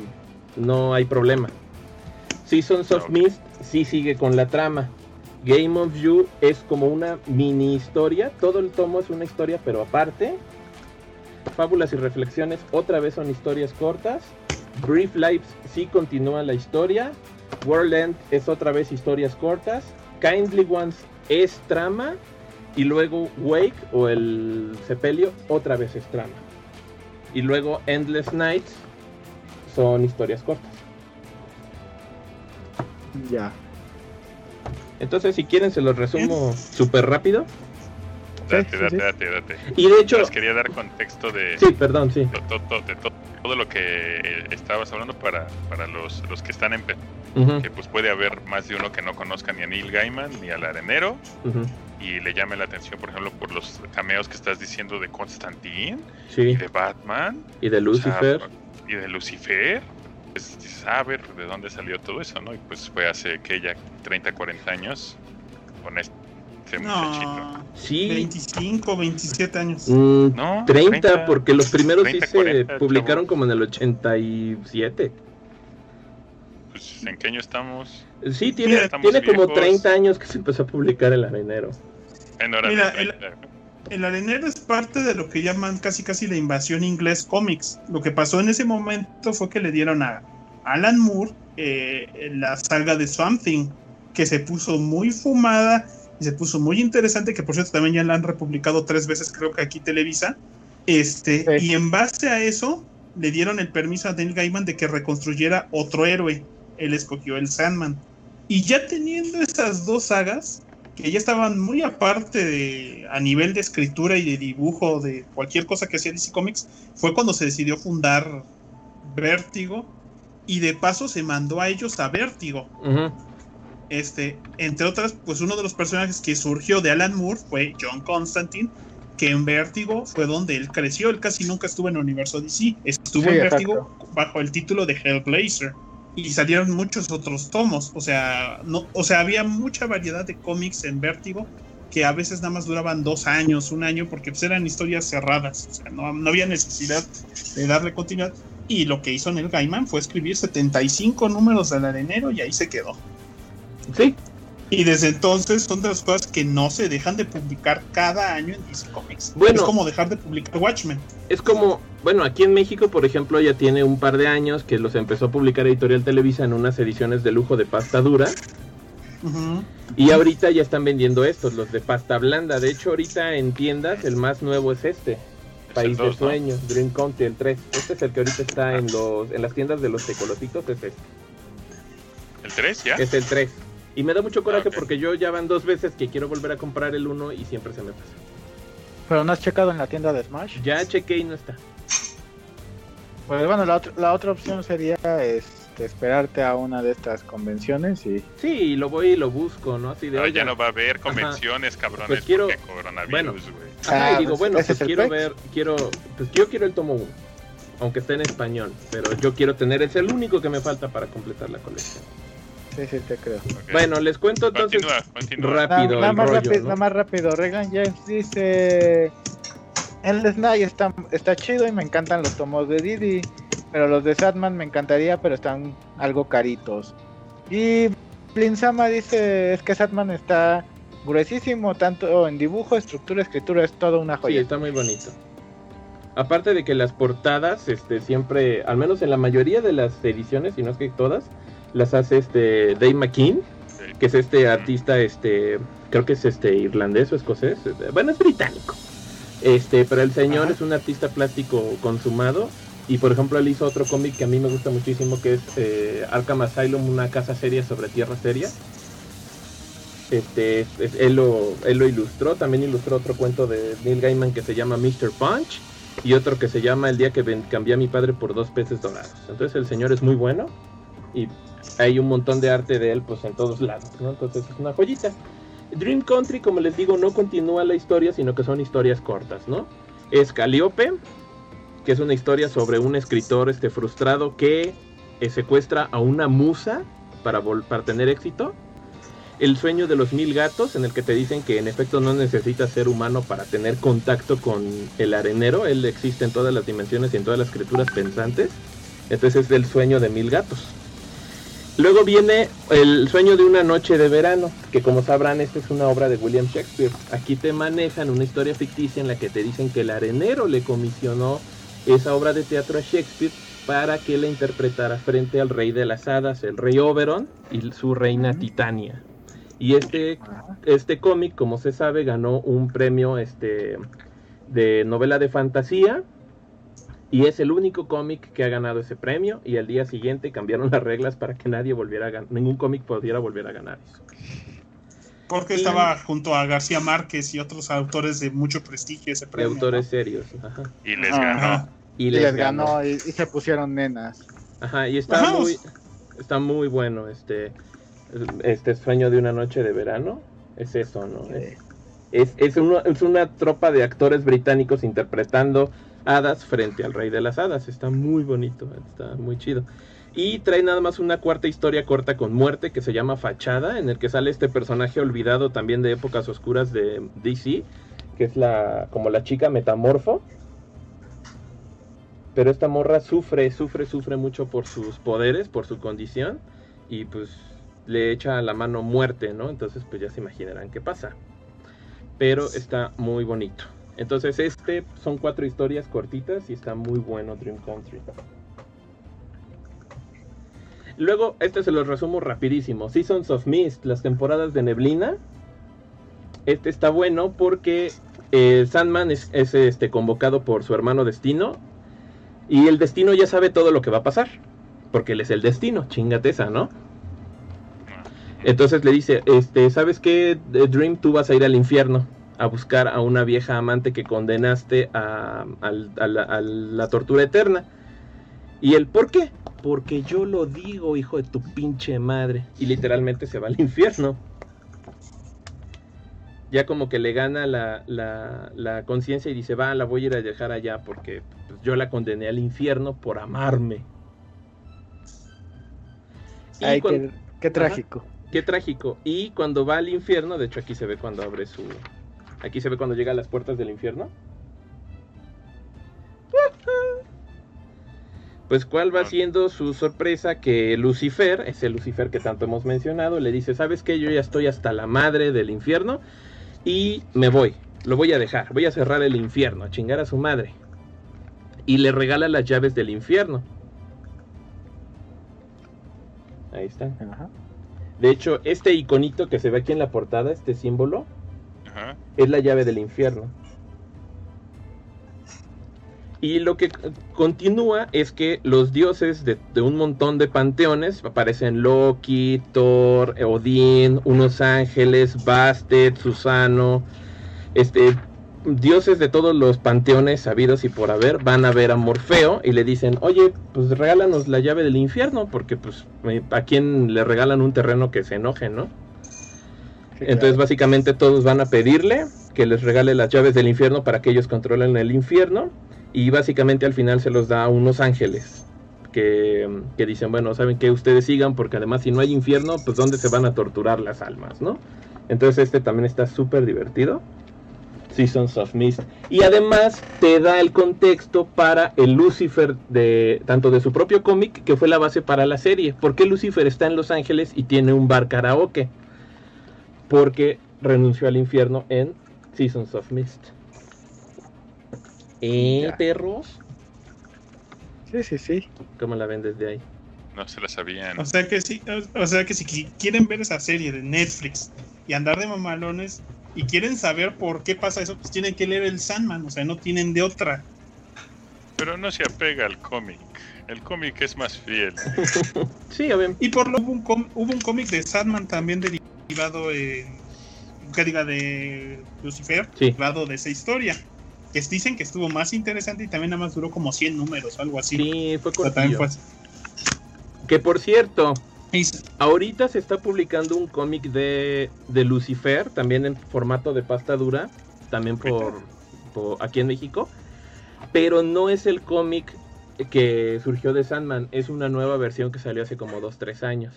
no hay problema. Seasons of Mist sí sigue con la trama. Game of You es como una mini historia. Todo el tomo es una historia, pero aparte. Fábulas y reflexiones otra vez son historias cortas. Brief Lives sí continúa la historia. World End es otra vez historias cortas. Kindly Ones es trama. Y luego Wake o el Sepelio otra vez es trama y luego Endless Nights son historias cortas. Ya. Entonces, si quieren, se los resumo súper rápido. Date, date, date, date. Y de hecho. Les quería dar contexto de. Sí, perdón, sí. De, todo lo que estabas hablando para, para los, los que están en. Que pues puede haber más de uno que no conozca ni a Neil Gaiman ni al arenero. Y le llame la atención, por ejemplo, por los cameos que estás diciendo de Constantine. Y de Batman. Y de Lucifer. y de Lucifer. pues dices, ah, a ver, ¿de dónde salió todo eso, no? Y pues fue hace que ya 30, 40 años con este no, Sí. 25, 27 años. Mm, no, 30, porque los primeros sí se publicaron como en el 87. Pues, ¿en qué año estamos? Sí, tiene, tiene como 30 años que se empezó a publicar el arenero. Mira, el, el, arenero es parte de lo que llaman casi casi la invasión inglés cómics. Lo que pasó en ese momento fue que le dieron a Alan Moore eh, la saga de Something, que se puso muy fumada y se puso muy interesante, que por cierto también ya la han republicado tres veces, creo que aquí Televisa. Este, Y en base a eso, le dieron el permiso a Neil Gaiman de que reconstruyera otro héroe. Él escogió el Sandman. Y ya teniendo esas dos sagas, que ya estaban muy aparte de, a nivel de escritura y de dibujo de cualquier cosa que hacía DC Comics, fue cuando se decidió fundar Vértigo y de paso se mandó a ellos a Vértigo. Este, entre otras, pues uno de los personajes que surgió de Alan Moore fue John Constantine, que en Vértigo fue donde él creció. Él casi nunca estuvo en el universo DC, estuvo en Vértigo bajo el título de Hellblazer. Y salieron muchos otros tomos. O sea, no, o sea, había mucha variedad de cómics en Vértigo que a veces nada más duraban dos años, un año, porque pues, eran historias cerradas. O sea, no, no había necesidad de darle continuidad. Y lo que hizo Neil Gaiman fue escribir 75 números del arenero y ahí se quedó. Sí. Y desde entonces son de las cosas que no se dejan de publicar cada año en DC Comics. Bueno, es como dejar de publicar Watchmen. Es como, bueno, aquí en México, por ejemplo, ya tiene un par de años que los empezó a publicar Editorial Televisa en unas ediciones de lujo de pasta dura. Y ahorita ya están vendiendo estos, los de pasta blanda. De hecho, ahorita en tiendas el más nuevo es este. País de Sueño, Dream Country, el 3. Este es el que ahorita está en los en las tiendas de los tecolotitos, es este. ¿El 3 ya? Es el 3. Y me da mucho coraje porque yo ya van dos veces que quiero volver a comprar el 1 y siempre se me pasa. ¿Pero no has checado en la tienda de Smash? Ya chequé y no está. Pues bueno, la, la otra opción sería este, esperarte a una de estas convenciones y... Sí, lo voy y lo busco, ¿no? Así de, ah, ya no va a haber convenciones, cabrones, pues quiero... coronavirus, bueno, ajá, y ah, digo, pues bueno, pues quiero ver, quiero, pues yo quiero el tomo 1, aunque esté en español, pero yo quiero tener, es el único que me falta para completar la colección. Sí, sí, te creo. Bueno, les cuento entonces rápido. Nada, más rápido, nada más rápido. Regan James dice: El Snai está, está chido y me encantan los tomos de Didi. Pero los de Sadman me encantaría, pero están algo caritos. Y Blinzama dice: Es que Sadman está gruesísimo, tanto en dibujo, estructura, escritura, es todo una joya. Sí, está muy bonito. Aparte de que las portadas, este, siempre, al menos en la mayoría de las ediciones, si no es que todas, las hace este Dave McKean, que es este artista, este, creo que es este irlandés o escocés, bueno, es británico. Este, pero el señor es un artista plástico consumado. Y por ejemplo, él hizo otro cómic que a mí me gusta muchísimo, que es eh, Arkham Asylum, una casa seria sobre tierra seria. Este, él, lo, él lo ilustró, también ilustró otro cuento de Neil Gaiman que se llama Mr. Punch y otro que se llama El día que cambié a mi padre por dos peces dorados. Entonces el señor es muy bueno y hay un montón de arte de él pues en todos lados, ¿no? Entonces es una joyita. Dream Country, como les digo, no continúa la historia, sino que son historias cortas, ¿no? Es Caliope, que es una historia sobre un escritor este, frustrado que eh, secuestra a una musa para, para tener éxito. El sueño de los mil gatos, en el que te dicen que en efecto no necesitas ser humano para tener contacto con el arenero. Él existe en todas las dimensiones y en todas las criaturas pensantes. Entonces es el sueño de mil gatos. Luego viene El sueño de una noche de verano, que como sabrán, esta es una obra de William Shakespeare. Aquí te manejan una historia ficticia en la que te dicen que el arenero le comisionó esa obra de teatro a Shakespeare para que la interpretara frente al rey de las hadas, el rey Oberon, y su reina Titania. Y este, este cómic, como se sabe, ganó un premio este, de novela de fantasía y es el único cómic que ha ganado ese premio y al día siguiente cambiaron las reglas para que nadie volviera a ganar, ningún cómic pudiera volver a ganar eso. Porque estaba junto a García Márquez y otros autores de mucho prestigio ese premio. autores serios. Y les ganó. Y, les, ganó, y, se pusieron nenas. Ajá, y está muy está muy bueno este este sueño de una noche de verano. Es eso, ¿no? Es, es, una, es una tropa de actores británicos interpretando hadas frente al rey de las hadas. Está muy bonito, está muy chido. Y trae nada más una cuarta historia corta con muerte que se llama Fachada, en el que sale este personaje olvidado también de épocas oscuras de DC, que es la como la chica metamorfo. Pero esta morra sufre, sufre, sufre mucho por sus poderes, por su condición y pues le echa la mano muerte, ¿no? Entonces pues ya se imaginarán qué pasa. Pero está muy bonito. Entonces este son cuatro historias cortitas y está muy bueno Dream Country. Luego, este se los resumo rapidísimo. Seasons of Mist, las temporadas de neblina. Este está bueno porque eh, Sandman es, este, convocado por su hermano Destino. Y el Destino ya sabe todo lo que va a pasar. Porque él es el Destino, chingate esa, ¿no? Entonces le dice, este, ¿sabes qué, Dream? Tú vas a ir al infierno a buscar a una vieja amante que condenaste a, la, tortura eterna. ¿Y el por qué? porque yo lo digo, hijo de tu pinche madre. Y literalmente se va al infierno. Ya como que le gana la, la, conciencia y dice, va, la voy a ir a dejar allá porque pues, yo la condené al infierno por amarme. Ay, qué, trágico. qué trágico. Y cuando va al infierno, de hecho aquí se ve cuando abre su... Aquí se ve cuando llega a las puertas del infierno Pues cuál va siendo su sorpresa que Lucifer, ese Lucifer que tanto hemos mencionado, le dice, ¿sabes qué? Yo ya estoy hasta la madre del infierno y me voy, lo voy a dejar, voy a cerrar el infierno, a chingar a su madre. Y le regala las llaves del infierno. Ahí está. De hecho, este iconito que se ve aquí en la portada, este símbolo, es la llave del infierno. Y lo que continúa es que los dioses de, un montón de panteones aparecen Loki, Thor, Odín, unos ángeles, Bastet, Susano, este, dioses de todos los panteones sabidos y por haber van a ver a Morfeo y le dicen, oye, pues regálanos la llave del infierno, porque pues a quien le regalan un terreno que se enoje, ¿no? Entonces básicamente todos van a pedirle que les regale las llaves del infierno para que ellos controlen el infierno y básicamente al final se los da a unos ángeles que, dicen, bueno, saben que ustedes sigan porque además si no hay infierno, pues dónde se van a torturar las almas, ¿no? Entonces este también está súper divertido. Seasons of Mist. Y además te da el contexto para el Lucifer de tanto de su propio cómic que fue la base para la serie. ¿Por qué Lucifer está en Los Ángeles y tiene un bar karaoke? Porque renunció al infierno en Seasons of Mist. ¿Eh, perros? Sí, sí, sí. ¿Cómo la ven desde ahí? No se la sabían. O sea que sí, o sea que si quieren ver esa serie de Netflix y andar de mamalones y quieren saber por qué pasa eso, pues tienen que leer el Sandman, o sea, no tienen de otra. Pero no se apega al cómic. El cómic es más fiel. sí, a ver. Y por lo hubo un, hubo un cómic de Sandman también derivado en, diga de Lucifer, derivado de esa historia que dicen que estuvo más interesante y también nada más duró como 100 números o algo así. Sí, fue cortillo. Que por cierto, ahorita se está publicando un cómic de, de Lucifer, también en formato de pasta dura, también por, aquí en México, pero no es el cómic que surgió de Sandman, es una nueva versión que salió hace como 2-3 años.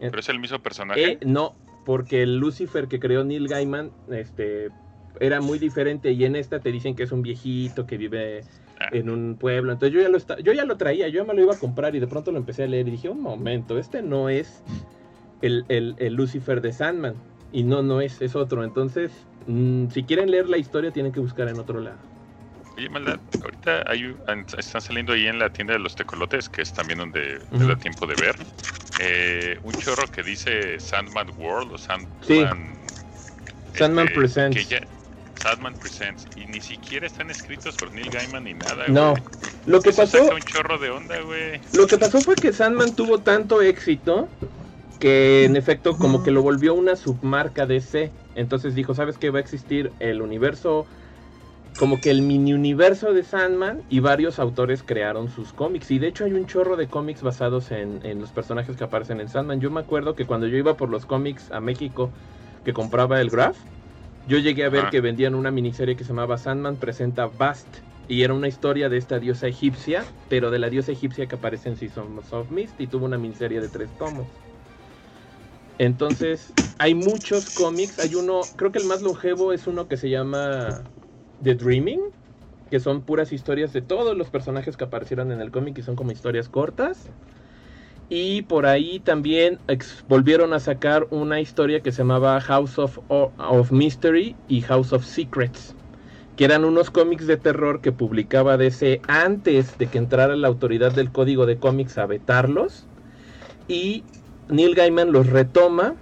¿Pero es el mismo personaje? Eh, no, porque el Lucifer que creó Neil Gaiman, este, era muy diferente y en esta te dicen que es un viejito que vive ah. en un pueblo. Entonces yo ya lo yo ya lo traía, yo ya me lo iba a comprar y de pronto lo empecé a leer y dije, un momento, este no es el, el, Lucifer de Sandman. Y no, no es, es otro. Entonces, mm, si quieren leer la historia, tienen que buscar en otro lado. Oye, Maldad, ahorita hay, están saliendo ahí en la tienda de los tecolotes, que es también donde me da tiempo de ver, eh, un chorro que dice Sandman World o Sandman... Sí. Sandman este, Presents. Sadman Presents y ni siquiera están escritos por Neil Gaiman ni nada. No, lo que pasó. Un chorro de onda, güey. Lo que pasó fue que Sandman tuvo tanto éxito que en efecto como que lo volvió una submarca de C. Entonces dijo, ¿sabes qué? Va a existir el universo, como que el mini universo de Sandman y varios autores crearon sus cómics. Y de hecho hay un chorro de cómics basados en, en los personajes que aparecen en Sandman. Yo me acuerdo que cuando yo iba por los cómics a México que compraba el Graph, yo llegué a ver que vendían una miniserie que se llamaba Sandman presenta Bast Y era una historia de esta diosa egipcia, pero de la diosa egipcia que aparece en Seasons of Mist y tuvo una miniserie de tres tomos. Entonces, hay muchos cómics. Hay uno, creo que el más longevo es uno que se llama The Dreaming, que son puras historias de todos los personajes que aparecieron en el cómic y son como historias cortas. Y por ahí también volvieron a sacar una historia que se llamaba House of, of Mystery y House of Secrets que eran unos cómics de terror que publicaba DC antes de que entrara la autoridad del código de cómics a vetarlos. Y Neil Gaiman los retoma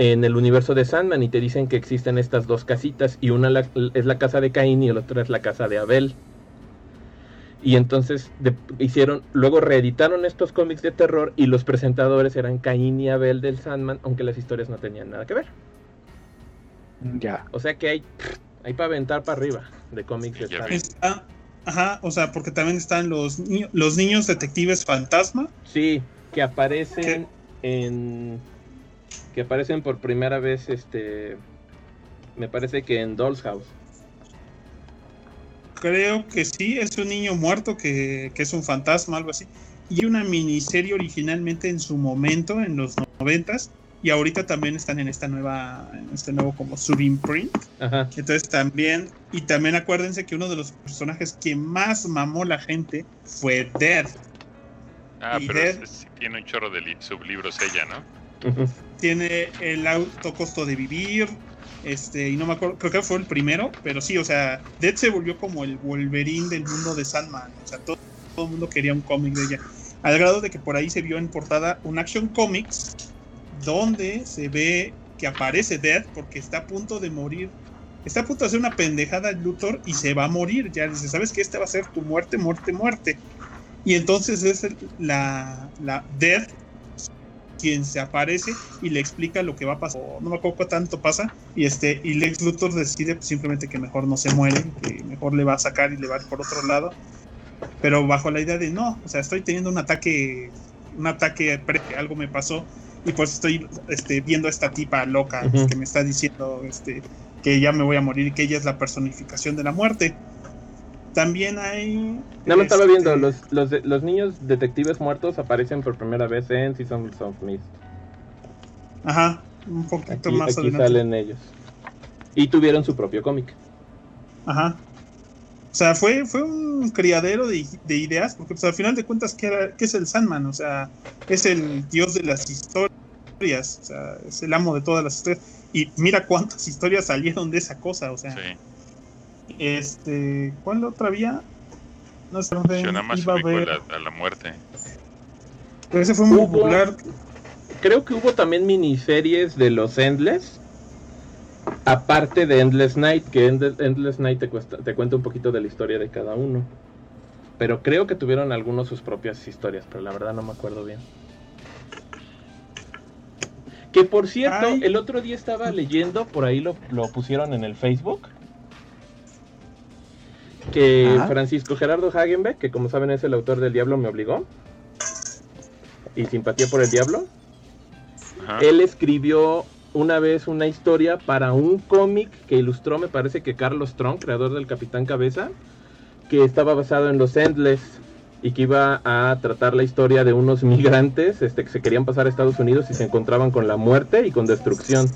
en el universo de Sandman y te dicen que existen estas dos casitas y una es la casa de Cain y la otra es la casa de Abel. Y entonces hicieron, luego reeditaron estos cómics de terror y los presentadores eran Cain y Abel del Sandman, aunque las historias no tenían nada que ver. Ya. O sea que hay hay para aventar para arriba de cómics de Ajá, o sea, porque también están los, los niños detectives fantasma. Sí, que aparecen en. Que aparecen por primera vez, este. Me parece que en Doll's House. Creo que sí, es un niño muerto que, que es un fantasma, algo así. Y una miniserie originalmente en su momento, en los noventas, y ahorita también están en esta nueva, en este nuevo como subimprint. Ajá. Entonces también, y también acuérdense que uno de los personajes que más mamó la gente fue Dead. Ah, pero tiene un chorro de sublibros ella, ¿no? Tiene el auto costo de vivir, este, y no me acuerdo, creo que fue el primero, pero sí, o sea, Dead se volvió como el Wolverine del mundo de Sandman, o sea, todo, todo el mundo quería un cómic de ella, al grado de que por ahí se vio en portada un Action Comics donde se ve que aparece Dead porque está a punto de morir. Está a punto de hacer una pendejada Luthor y se va a morir. Ya dice, ¿sabes que Esta va a ser tu muerte, muerte, muerte. Y entonces es la, la Dead quien se aparece y le explica lo que va a pasar. No me acuerdo qué tanto pasa. Y este, y Lex Luthor decide simplemente que mejor no se muere, que mejor le va a sacar y le va a ir por otro lado. Pero bajo la idea de no, o sea, estoy teniendo un ataque, un ataque, algo me pasó y pues estoy este, viendo a esta tipa loca que me está diciendo este, que ya me voy a morir y que ella es la personificación de la muerte. También hay... No me estaba viendo, este, los, los, los, niños detectives muertos aparecen por primera vez en Season of Mist. Ajá, un poquito aquí, más aquí salen ellos. Y tuvieron su propio cómic. Ajá. O sea, fue, fue un criadero de, ideas, porque pues, al final de cuentas, ¿qué, era, ¿qué, es el Sandman? O sea, es el dios de las historias, o sea, es el amo de todas las historias. Y mira cuántas historias salieron de esa cosa, o sea. Sí. Este, ¿cuál otra había? No sé dónde iba a, ver. A, la, muerte. Pero ese fue muy popular. Creo que hubo también miniseries de los Endless Aparte de Endless Night, que Endless Night te, te cuenta un poquito de la historia de cada uno. Pero creo que tuvieron algunos sus propias historias, pero la verdad no me acuerdo bien. Que por cierto, el otro día estaba leyendo, por ahí lo, pusieron en el Facebook, que Francisco Gerardo Hagenbeck, que como saben es el autor del Diablo, me obligó, y Simpatía por el Diablo, él escribió una vez una historia para un cómic que ilustró, me parece que Carlos Strong, creador del Capitán Cabeza, que estaba basado en los Endless y que iba a tratar la historia de unos migrantes este, que se querían pasar a Estados Unidos y se encontraban con la muerte y con destrucción.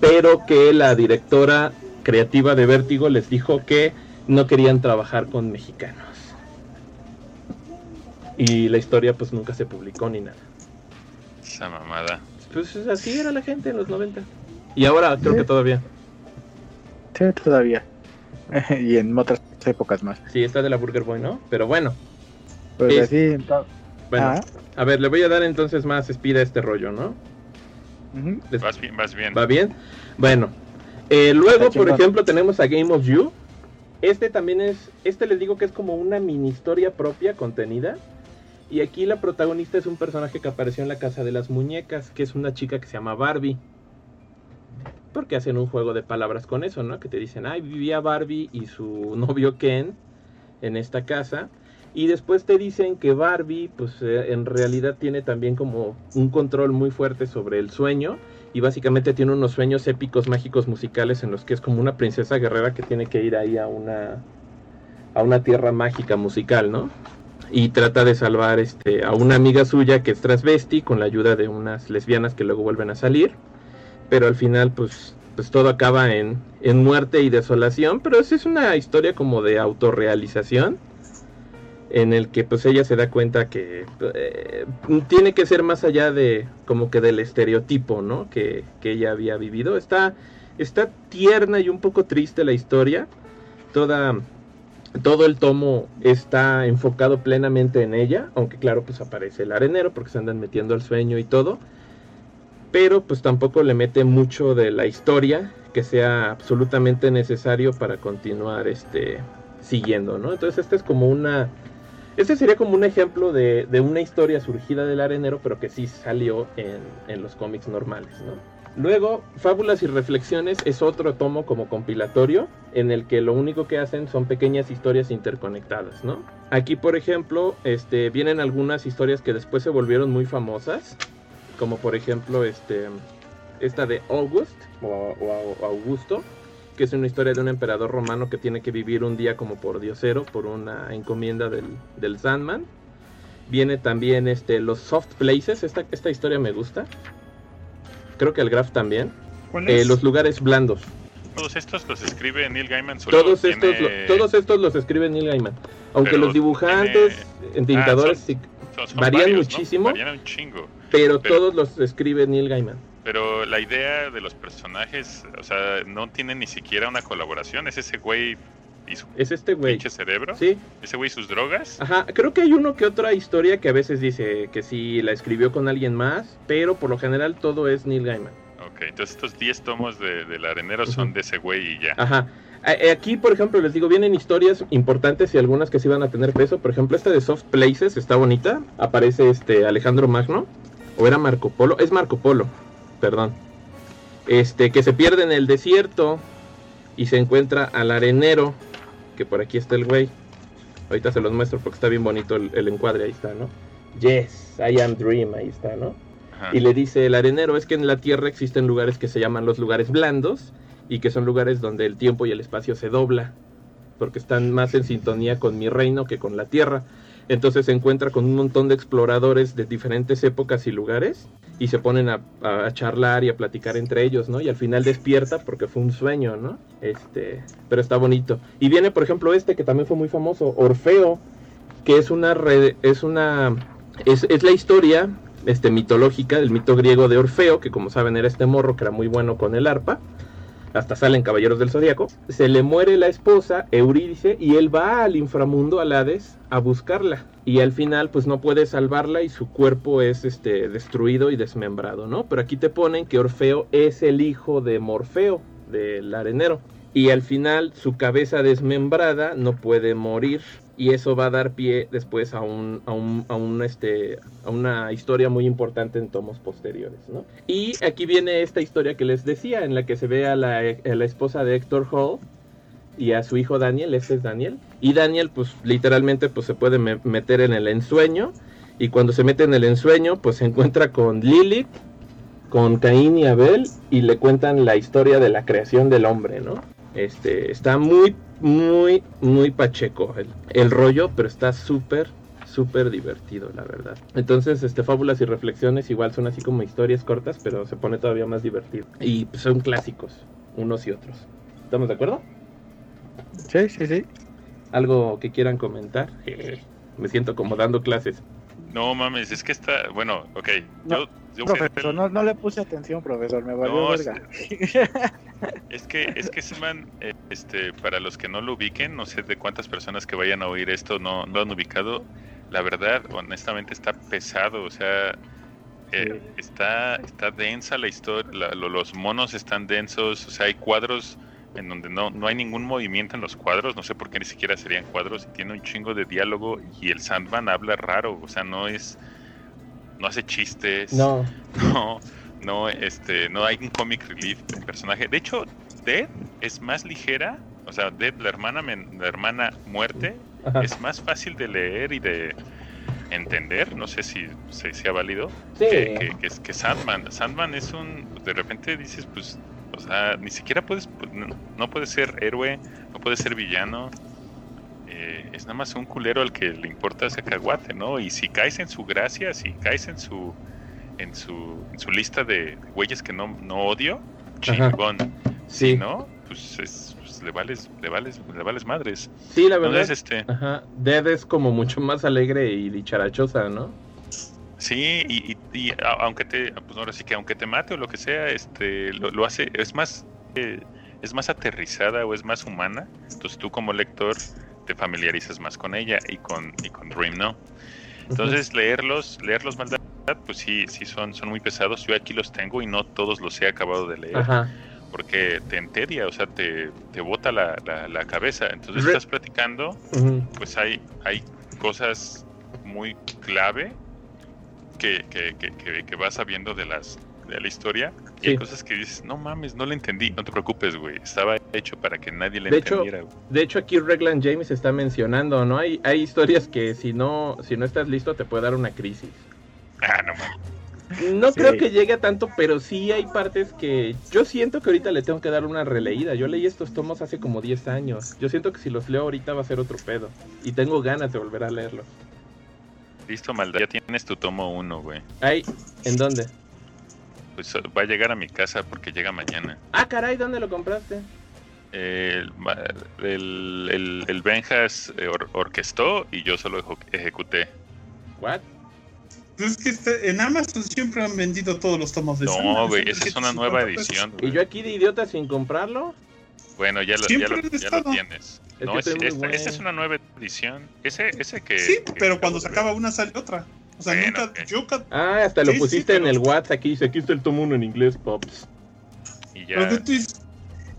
Pero que la directora creativa de Vértigo les dijo que no querían trabajar con mexicanos. Y la historia pues nunca se publicó ni nada. Esa mamada. Pues así era la gente en los 90. Y ahora creo que todavía. Sí, todavía. y en otras épocas más. Sí, está de la Burger Boy, ¿no? Pero bueno. Pues así, Bueno, ah. a ver, le voy a dar entonces más speed a este rollo, ¿no? Vas bien, vas bien. ¿Va bien? Bueno. Eh, luego, por ejemplo, tenemos a Game of You. Este también es, este les digo que es como una mini historia propia contenida y aquí la protagonista es un personaje que apareció en la casa de las muñecas, que es una chica que se llama Barbie. Porque hacen un juego de palabras con eso, ¿no? Que te dicen, ay, vivía Barbie y su novio Ken en esta casa. Y después te dicen que Barbie, pues eh, en realidad tiene también como un control muy fuerte sobre el sueño. Y básicamente tiene unos sueños épicos, mágicos, musicales en los que es como una princesa guerrera que tiene que ir ahí a una a una tierra mágica musical, ¿no? Y trata de salvar este, a una amiga suya que es transvesti con la ayuda de unas lesbianas que luego vuelven a salir. Pero al final, pues, pues todo acaba en, en muerte y desolación. Pero es una historia como de autorrealización en el que pues ella se da cuenta que eh, tiene que ser más allá de como que del estereotipo, ¿no? Que, que, ella había vivido. Está, está tierna y un poco triste la historia. Toda, todo el tomo está enfocado plenamente en ella, aunque claro pues aparece el arenero porque se andan metiendo al sueño y todo. Pero pues tampoco le mete mucho de la historia que sea absolutamente necesario para continuar este siguiendo, ¿no? Entonces esta es como una este sería como un ejemplo de, una historia surgida del arenero, pero que sí salió en, los cómics normales, ¿no? Luego, Fábulas y Reflexiones es otro tomo como compilatorio, en el que lo único que hacen son pequeñas historias interconectadas, ¿no? Aquí, por ejemplo, este, vienen algunas historias que después se volvieron muy famosas, como por ejemplo este, esta de August, o Augusto, que es una historia de un emperador romano que tiene que vivir un día como por diosero, por una encomienda del, del Sandman. Viene también este, los soft places, esta, esta historia me gusta. Creo que el graph también. Eh, los lugares blandos. Todos estos los escribe Neil Gaiman. todos, estos, todos estos los escribe Neil Gaiman. Aunque los dibujantes, entintadores, ah, varían muchísimo. Varían un chingo. pero, todos los escribe Neil Gaiman. Pero la idea de los personajes, o sea, no tiene ni siquiera una colaboración. Es ese güey y su es este güey. pinche cerebro. Sí. Ese güey y sus drogas. Ajá, creo que hay uno que otra historia que a veces dice que sí la escribió con alguien más, pero por lo general todo es Neil Gaiman. Ok, entonces estos 10 tomos de, del arenero son de ese güey y ya. Ajá. Eh, aquí, por ejemplo, les digo, vienen historias importantes y algunas que sí van a tener peso. Por ejemplo, esta de Soft Places está bonita. Aparece este Alejandro Magno. O era Marco Polo. Es Marco Polo perdón, este, que se pierde en el desierto y se encuentra al arenero, que por aquí está el güey. Ahorita se los muestro porque está bien bonito el, encuadre, ahí está, ¿no? Yes, I am Dream, ahí está, ¿no? Y le dice el arenero, es que en la Tierra existen lugares que se llaman los lugares blandos y que son lugares donde el tiempo y el espacio se dobla, porque están más en sintonía con mi reino que con la Tierra. Entonces se encuentra con un montón de exploradores de diferentes épocas y lugares y se ponen a, charlar y a platicar entre ellos, ¿no? Y al final despierta porque fue un sueño, ¿no? Este, pero está bonito. Y viene, por ejemplo, este que también fue muy famoso, Orfeo, que es una red, es una es, es la historia este mitológica del mito griego de Orfeo, que como saben era este morro que era muy bueno con el arpa hasta salen Caballeros del Zodíaco, se le muere la esposa, Eurídice, y él va al inframundo, al Hades, a buscarla. Y al final, pues no puede salvarla y su cuerpo es este, destruido y desmembrado, ¿no? Pero aquí te ponen que Orfeo es el hijo de Morfeo, del arenero. Y al final, su cabeza desmembrada no puede morir y eso va a dar pie después a un, a un, a este a una historia muy importante en tomos posteriores ¿no? y aquí viene esta historia que les decía en la que se ve a la, la esposa de Héctor Hall y a su hijo Daniel este es Daniel y Daniel pues literalmente pues se puede meter en el ensueño y cuando se mete en el ensueño pues se encuentra con Lilith con Caín y Abel y le cuentan la historia de la creación del hombre no este está muy muy, muy pacheco el, rollo, pero está súper, súper divertido, la verdad. Entonces, este, fábulas y reflexiones igual son así como historias cortas, pero se pone todavía más divertido. Y pues, son clásicos, unos y otros. ¿Estamos de acuerdo? Sí, sí, sí. ¿Algo que quieran comentar? Me siento como dando clases. No mames, es que está, bueno, ok. yo, profesor, no, no, le puse atención, profesor, me valió verga. Es que, es que man, eh, este, para los que no lo ubiquen, no sé de cuántas personas que vayan a oír esto no lo han ubicado, la verdad, honestamente está pesado, o sea, eh, está, está densa la historia, los monos están densos, o sea, hay cuadros en donde no, no hay ningún movimiento en los cuadros, no sé por qué ni siquiera serían cuadros, y tiene un chingo de diálogo y el Sandman habla raro, o sea, no es, no hace chistes, no, no no, este, no hay un comic relief del personaje. De hecho, Dead es más ligera, o sea, Dead, la hermana, la hermana muerte, es más fácil de leer y de entender, no sé si, se ha válido, que, que, Sandman. Sandman es un, de repente dices, pues, o sea, ni siquiera puedes, pues, no, puede ser héroe, no puede ser villano. eh, es nada más un culero al que le importa ese caguate, ¿no? Y si caes en su gracia, si caes en su en su, en su lista de güeyes que no, no odio, chingón. Sí. ¿No? Pues, es, pues le vales, le vales, le vales madres. Sí, la verdad. este... Ajá. Dead es como mucho más alegre y dicharachosa, ¿no? Sí, y, y, aunque te, pues ahora sí que aunque te mate o lo que sea, este, lo, hace, es más, eh, es más aterrizada o es más humana. Entonces tú como lector te familiarizas más con ella y con, y con Dream, ¿no? Entonces leerlos, leerlos maldad, pues sí, sí son, son muy pesados. Yo aquí los tengo y no todos los he acabado de leer. Porque te entedia, o sea, te, te bota la, la, cabeza. Entonces estás platicando, pues hay, hay cosas muy clave que, que, que, que vas sabiendo de las de la historia y hay cosas que dices, no mames, no le entendí, no te preocupes, güey, estaba hecho para que nadie le entendiera. de hecho, aquí Reglan James está mencionando, ¿no? Hay, hay historias que si no, si no estás listo te puede dar una crisis. Ah, no mames. No creo que llegue a tanto, pero sí hay partes que yo siento que ahorita le tengo que dar una releída. Yo leí estos tomos hace como 10 años. Yo siento que si los leo ahorita va a ser otro pedo. Y tengo ganas de volver a leerlos. Listo, maldad. Ya tienes tu tomo 1, güey. Ay, ¿en dónde? Pues va a llegar a mi casa porque llega mañana. Ah, caray, ¿dónde lo compraste? el, el, Benjas eh, orquestó y yo solo ejecuté. ¿What? Es que este, en Amazon siempre han vendido todos los tomos de No, güey, esa es una nueva edición. ¿Y yo aquí de idiota sin comprarlo? Bueno, ya lo, ya lo, tienes. no, es, esta, es una nueva edición. Ese, ese que. Sí, pero cuando se acaba una sale otra. O sea, nunca, Ah, hasta lo pusiste en el WhatsApp aquí, dice, aquí está el tomo uno en inglés, Pops. Y ya...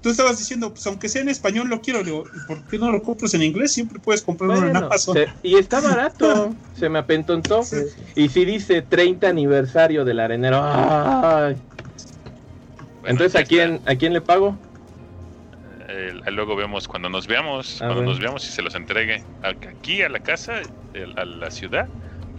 tú, estabas diciendo, pues aunque sea en español lo quiero, digo, ¿por qué no lo compras en inglés? Siempre puedes comprarlo en Amazon. y está barato, se me apentontó. Y si dice 30 aniversario del arenero, Entonces, ¿a quién, ¿a quién le pago? luego vemos cuando nos veamos, ah, cuando nos veamos y se los entregue. Aquí a la casa, a la ciudad,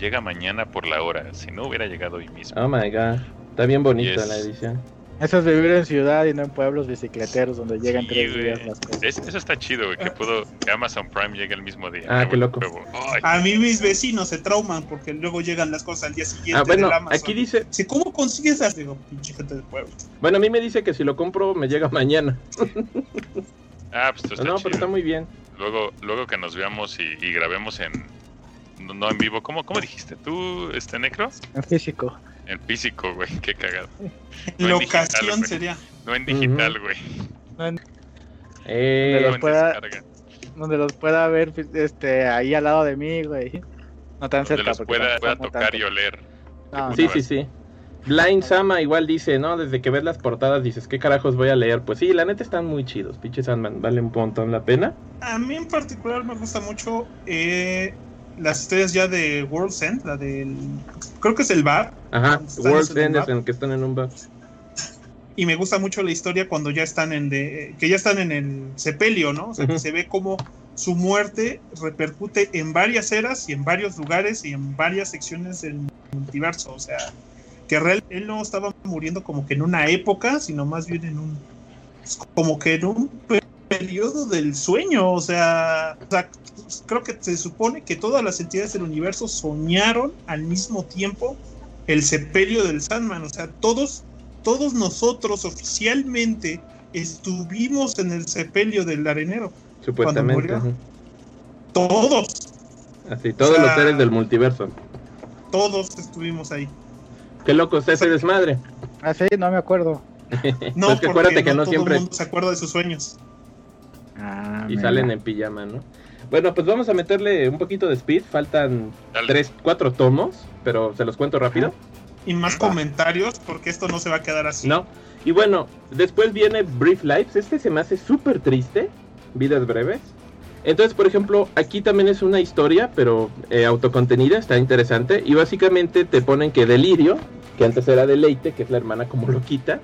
llega mañana por la hora. Si no hubiera llegado hoy mismo. Oh my god. Está bien bonita la edición. Eso es vivir en ciudad y no en pueblos bicicleteros donde llegan tres días las cosas. eso está chido, güey, que puedo que Amazon Prime llegue el mismo día. Ah, qué loco. A mí mis vecinos se trauman porque luego llegan las cosas al día siguiente. Ah, bueno, aquí dice. Si, ¿Cómo consigues esas? Digo, pinche gente del pueblo. Bueno, a mí me dice que si lo compro me llega mañana. ah, pues está No, pero está muy bien. Luego, luego que nos veamos y grabemos en, no, en vivo. ¿Cómo, ¿Cómo dijiste tú, este Necro? En físico. En físico, güey, qué cagado. No Locación sería. No en digital, güey. eh, donde, los pueda, donde los pueda ver este, ahí al lado de mí, güey. No tan cerca. Los pueda, pueda tocar y oler. sí, sí, sí. Blind Sama igual dice, ¿no? Desde que ves las portadas dices, ¿qué carajos voy a leer? Pues sí, la neta están muy chidos. Pinche Sandman, vale un montón la pena. A mí en particular me gusta mucho eh, las historias ya de World's End, la del. Creo que es el bar. Ajá, World's End es en el que están en un bar. Y me gusta mucho la historia cuando ya están en. De, que ya están en el sepelio, ¿no? O sea, que se ve como su muerte repercute en varias eras y en varios lugares y en varias secciones del multiverso. O sea, que real, él no estaba muriendo como que en una época, sino más bien en un. Como que en un periodo del sueño. O sea, o sea creo que se supone que todas las entidades del universo soñaron al mismo tiempo el sepelio del Sandman. O sea, todos, todos nosotros oficialmente estuvimos en el sepelio del arenero. Supuestamente. Todos. Así, todos los seres del multiverso. Todos estuvimos ahí. Qué loco está ese desmadre. Ah, sí, no me acuerdo. no, pues que acuérdate que no, siempre. mundo se acuerda de sus sueños. Ah, y salen en pijama, ¿no? Bueno, pues vamos a meterle un poquito de speed. Faltan tres, cuatro tomos, pero se los cuento rápido. Y más comentarios, porque esto no se va a quedar así. No. Y bueno, después viene Brief Lives. Este se me hace súper triste. Vidas breves. Entonces, por ejemplo, aquí también es una historia, pero eh, autocontenida, está interesante. Y básicamente te ponen que Delirio, que antes era Deleite, que es la hermana como loquita,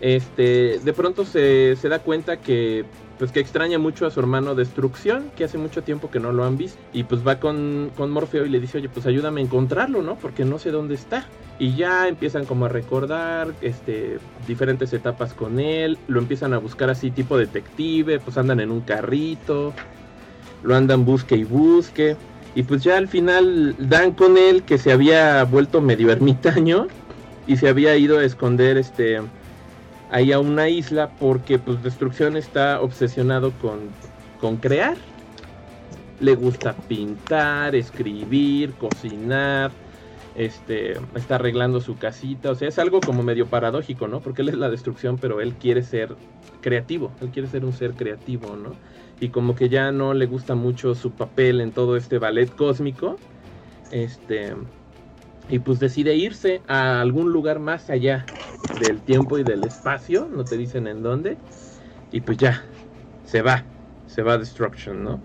este, de pronto se, se da cuenta que pues que extraña mucho a su hermano Destrucción, que hace mucho tiempo que no lo han visto. Y pues va con, con Morfeo y le dice, oye, pues ayúdame a encontrarlo, ¿no? Porque no sé dónde está. Y ya empiezan como a recordar este, diferentes etapas con él, lo empiezan a buscar así tipo detective, pues andan en un carrito. lo andan busque y busque. Y pues ya al final dan con él que se había vuelto medio ermitaño y se había ido a esconder este ahí a una isla porque pues Destrucción está obsesionado con, con crear. Le gusta pintar, escribir, cocinar, este, está arreglando su casita, o sea, es algo como medio paradójico, ¿no? Porque él es la destrucción, pero él quiere ser creativo, él quiere ser un ser creativo, ¿no? Y como que ya no le gusta mucho su papel en todo este ballet cósmico, este, y pues decide irse a algún lugar más allá del tiempo y del espacio, no te dicen en dónde, y pues ya, se va, se va a Destruction, ¿no?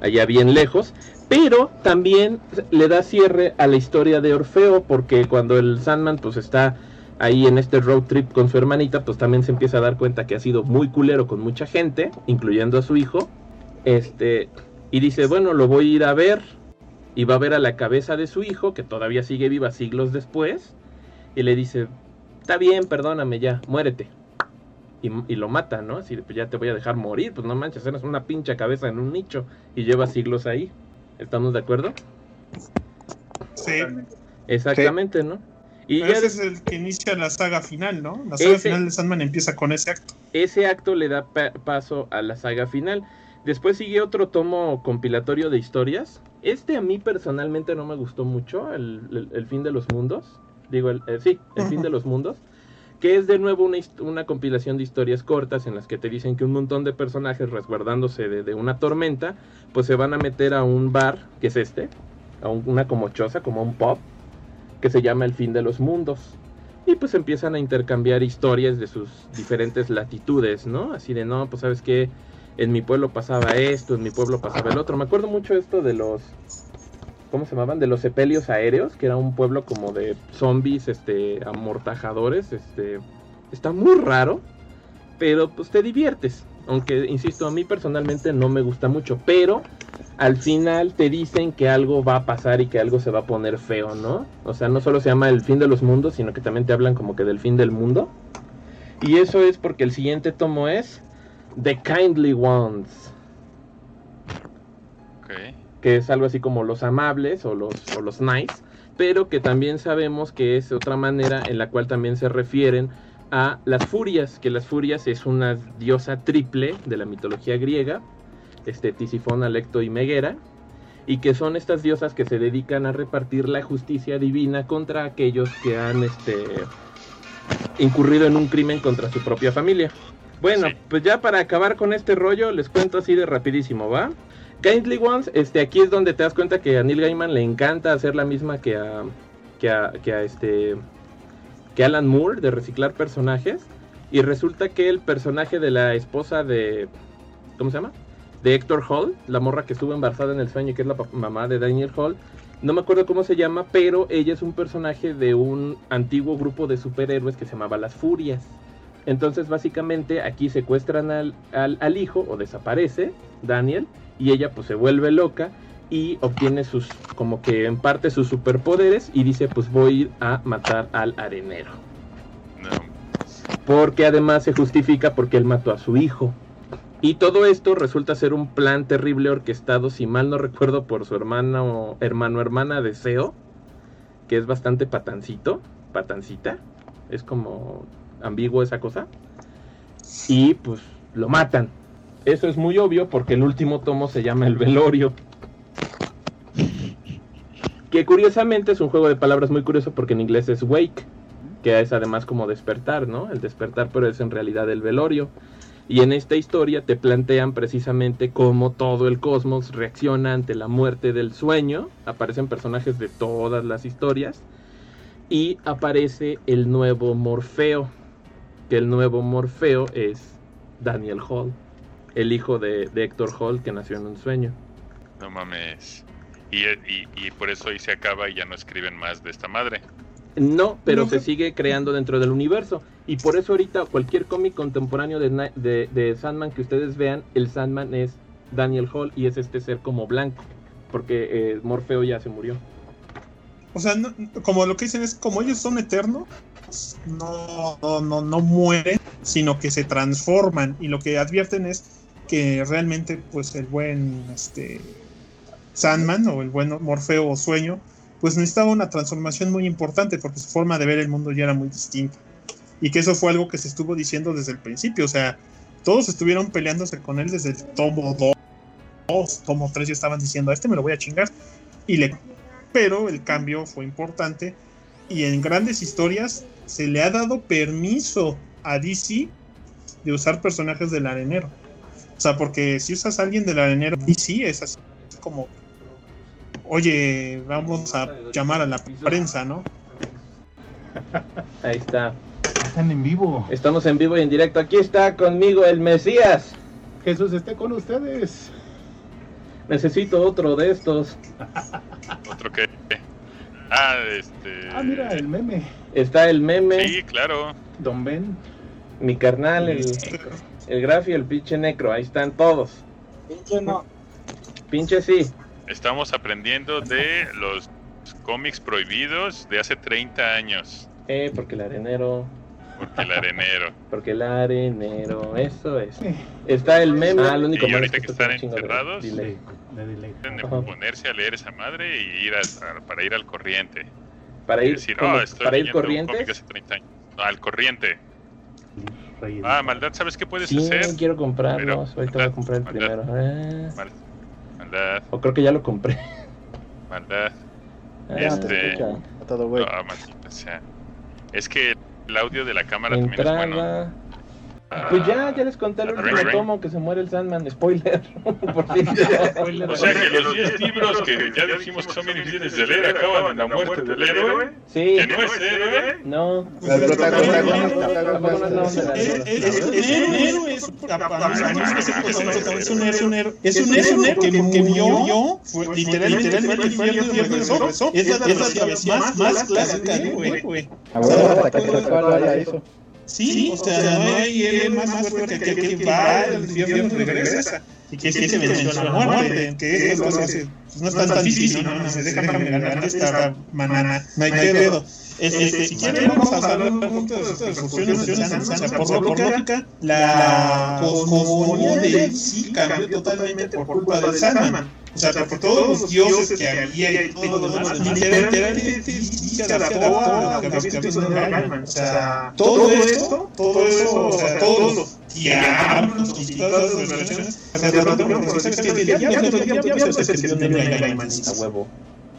Allá bien lejos, pero también le da cierre a la historia de Orfeo, porque cuando el Sandman pues está ahí en este road trip con su hermanita, pues también se empieza a dar cuenta que ha sido muy culero con mucha gente, incluyendo a su hijo, este, y dice, bueno, lo voy a ir a ver, y va a ver a la cabeza de su hijo, que todavía sigue viva siglos después, y le dice, está bien, perdóname ya, muérete. Y, lo mata, ¿no? Así, pues ya te voy a dejar morir, pues no manches, eres una pincha cabeza en un nicho y lleva siglos ahí. ¿Estamos de acuerdo? Sí. Exactamente, ¿no? Y ese es el que inicia la saga final, ¿no? La saga final de Sandman empieza con ese acto. Ese acto le da paso a la saga final. Después sigue otro tomo compilatorio de historias. Este a mí personalmente no me gustó mucho, el, fin de los mundos. Digo, el, eh, sí, el fin de los mundos. Que es de nuevo una, una, compilación de historias cortas en las que te dicen que un montón de personajes resguardándose de, una tormenta, pues se van a meter a un bar, que es este, a una como choza, como un pop, que se llama El fin de los mundos. Y pues empiezan a intercambiar historias de sus diferentes latitudes, ¿no? Así de, no, pues sabes que en mi pueblo pasaba esto, en mi pueblo pasaba el otro. Me acuerdo mucho esto de los, ¿cómo se llamaban? De los sepelios aéreos, que era un pueblo como de zombies, este, amortajadores, este, está muy raro, pero pues te diviertes. Aunque, insisto, a mí personalmente no me gusta mucho, pero al final te dicen que algo va a pasar y que algo se va a poner feo, ¿no? O sea, no solo se llama el fin de los mundos, sino que también te hablan como que del fin del mundo. Y eso es porque el siguiente tomo es The Kindly Ones. Que es algo así como los amables o los, o los nice. Pero que también sabemos que es otra manera en la cual también se refieren a las furias. Que las furias es una diosa triple de la mitología griega. Este, Tisifón, Alecto y Meguera. Y que son estas diosas que se dedican a repartir la justicia divina contra aquellos que han este, incurrido en un crimen contra su propia familia. Bueno, pues ya para acabar con este rollo, les cuento así de rapidísimo, ¿va? Kindly Ones, este, aquí es donde te das cuenta que a Neil Gaiman le encanta hacer la misma que a, que a, que a este, que Alan Moore, de reciclar personajes. Y resulta que el personaje de la esposa de, ¿cómo se llama? De Héctor Hall, la morra que estuvo embarazada en el sueño, que es la mamá de Daniel Hall. No me acuerdo cómo se llama, pero ella es un personaje de un antiguo grupo de superhéroes que se llamaba Las Furias. Entonces, básicamente, aquí secuestran al, al, hijo o desaparece Daniel y ella pues se vuelve loca y obtiene sus, como que en parte sus superpoderes y dice pues voy a matar al arenero. Porque además se justifica porque él mató a su hijo. Y todo esto resulta ser un plan terrible orquestado, si mal no recuerdo, por su hermano, hermano, hermana de Seo, que es bastante patancito, patancita. Es como ambiguo esa cosa. Y pues lo matan. Eso es muy obvio porque el último tomo se llama El Velorio. Que curiosamente es un juego de palabras muy curioso porque en inglés es wake, que es además como despertar, ¿no? El despertar, pero es en realidad el velorio. Y en esta historia te plantean precisamente cómo todo el cosmos reacciona ante la muerte del sueño. Aparecen personajes de todas las historias. Y aparece el nuevo Morfeo, que el nuevo Morfeo es Daniel Hall, el hijo de, Héctor Hall que nació en un sueño. No mames. Y, y, por eso ahí se acaba y ya no escriben más de esta madre. No, pero se sigue creando dentro del universo. Y por eso ahorita cualquier cómic contemporáneo de, de, Sandman que ustedes vean, el Sandman es Daniel Hall y es este ser como blanco. Porque eh, Morfeo ya se murió. O sea, como lo que dicen es como ellos son eternos, no, no, no, mueren, sino que se transforman. Y lo que advierten es, que realmente pues el buen este Sandman o el buen Morfeo o Sueño pues necesitaba una transformación muy importante porque su forma de ver el mundo ya era muy distinta. Y que eso fue algo que se estuvo diciendo desde el principio, o sea, todos estuvieron peleándose con él desde el tomo 2, tomo 3 ya estaban diciendo, a este me lo voy a chingar. Y le... Pero el cambio fue importante y en grandes historias se le ha dado permiso a DC de usar personajes del arenero. O sea, porque si usas a alguien del arenero, DC es así como, oye, vamos a llamar a la prensa, ¿no? Ahí está. Están en vivo. Estamos en vivo y en directo. Aquí está conmigo el Mesías. Jesús esté con ustedes. Necesito otro de estos. ¿Otro qué? Ah, este. Ah, mira, el meme. Está el meme. Sí, claro. Don Ben. Mi carnal, el, el Grafi, el pinche Necro. Ahí están todos. Pinche no. Pinche sí. Estamos aprendiendo de los cómics prohibidos de hace 30 años. Eh, porque el arenero. Porque el arenero. Porque el arenero, eso es. Está el meme. Ah, lo único y malo ahorita es que está están chingo de encerrados, delay. Deben de Ajá. ponerse a leer esa madre y ir a- a- para ir al corriente. Para ir, decir, "Oh, estoy para ir corriente. de hace 30 años". No, al corriente. Ah, maldad, ¿sabes qué puedes Sí, hacer? quiero comprarlos. Pero- Ahorita voy a comprar el maldad, primero. Mal- Maldad, o creo que ya lo compré. maldad. Ah, Este- todo güey. No, maldita sea. Es que el audio de la cámara también es bueno. Pues ya, ya les conté el Ah, último ring, ring. tomo que se muere el Sandman. Spoiler. Por si O sea que los 10 libros que ya dijimos que son bien difíciles de leer acaban en la muerte del héroe. Sí, Que no es héroe. no. El protagonista. Tampoco no es el un- héroe, es un héroe, es un héroe que, murió, literalmente fue regresó. Es la es la travesía más, más clásica de héroe. A huevo, hasta que se fue a eso. Sí, o sea, no hay héroe más, fuerte que aquel que va al infierno y regresa. Y que sí se venció a la muerte, que esto no es, no es tan, tan difícil, no, no, se déjame ganar esta manana, no hay pedo. Este, si quieren vamos a hablar un poquito de sus reflexiones de Sandman, o sea, por lógica, la cosmogonía de sí cambió totalmente por culpa del Sandman. O sea, porque todos los dioses que había y todo lo demás, literalmente se adaptó a lo que había visto en Gaiman. O sea, todo esto, todo eso, o sea, todos los diablos y todas las relaciones, se adaptaron porque sabes que el que se dio en huevo.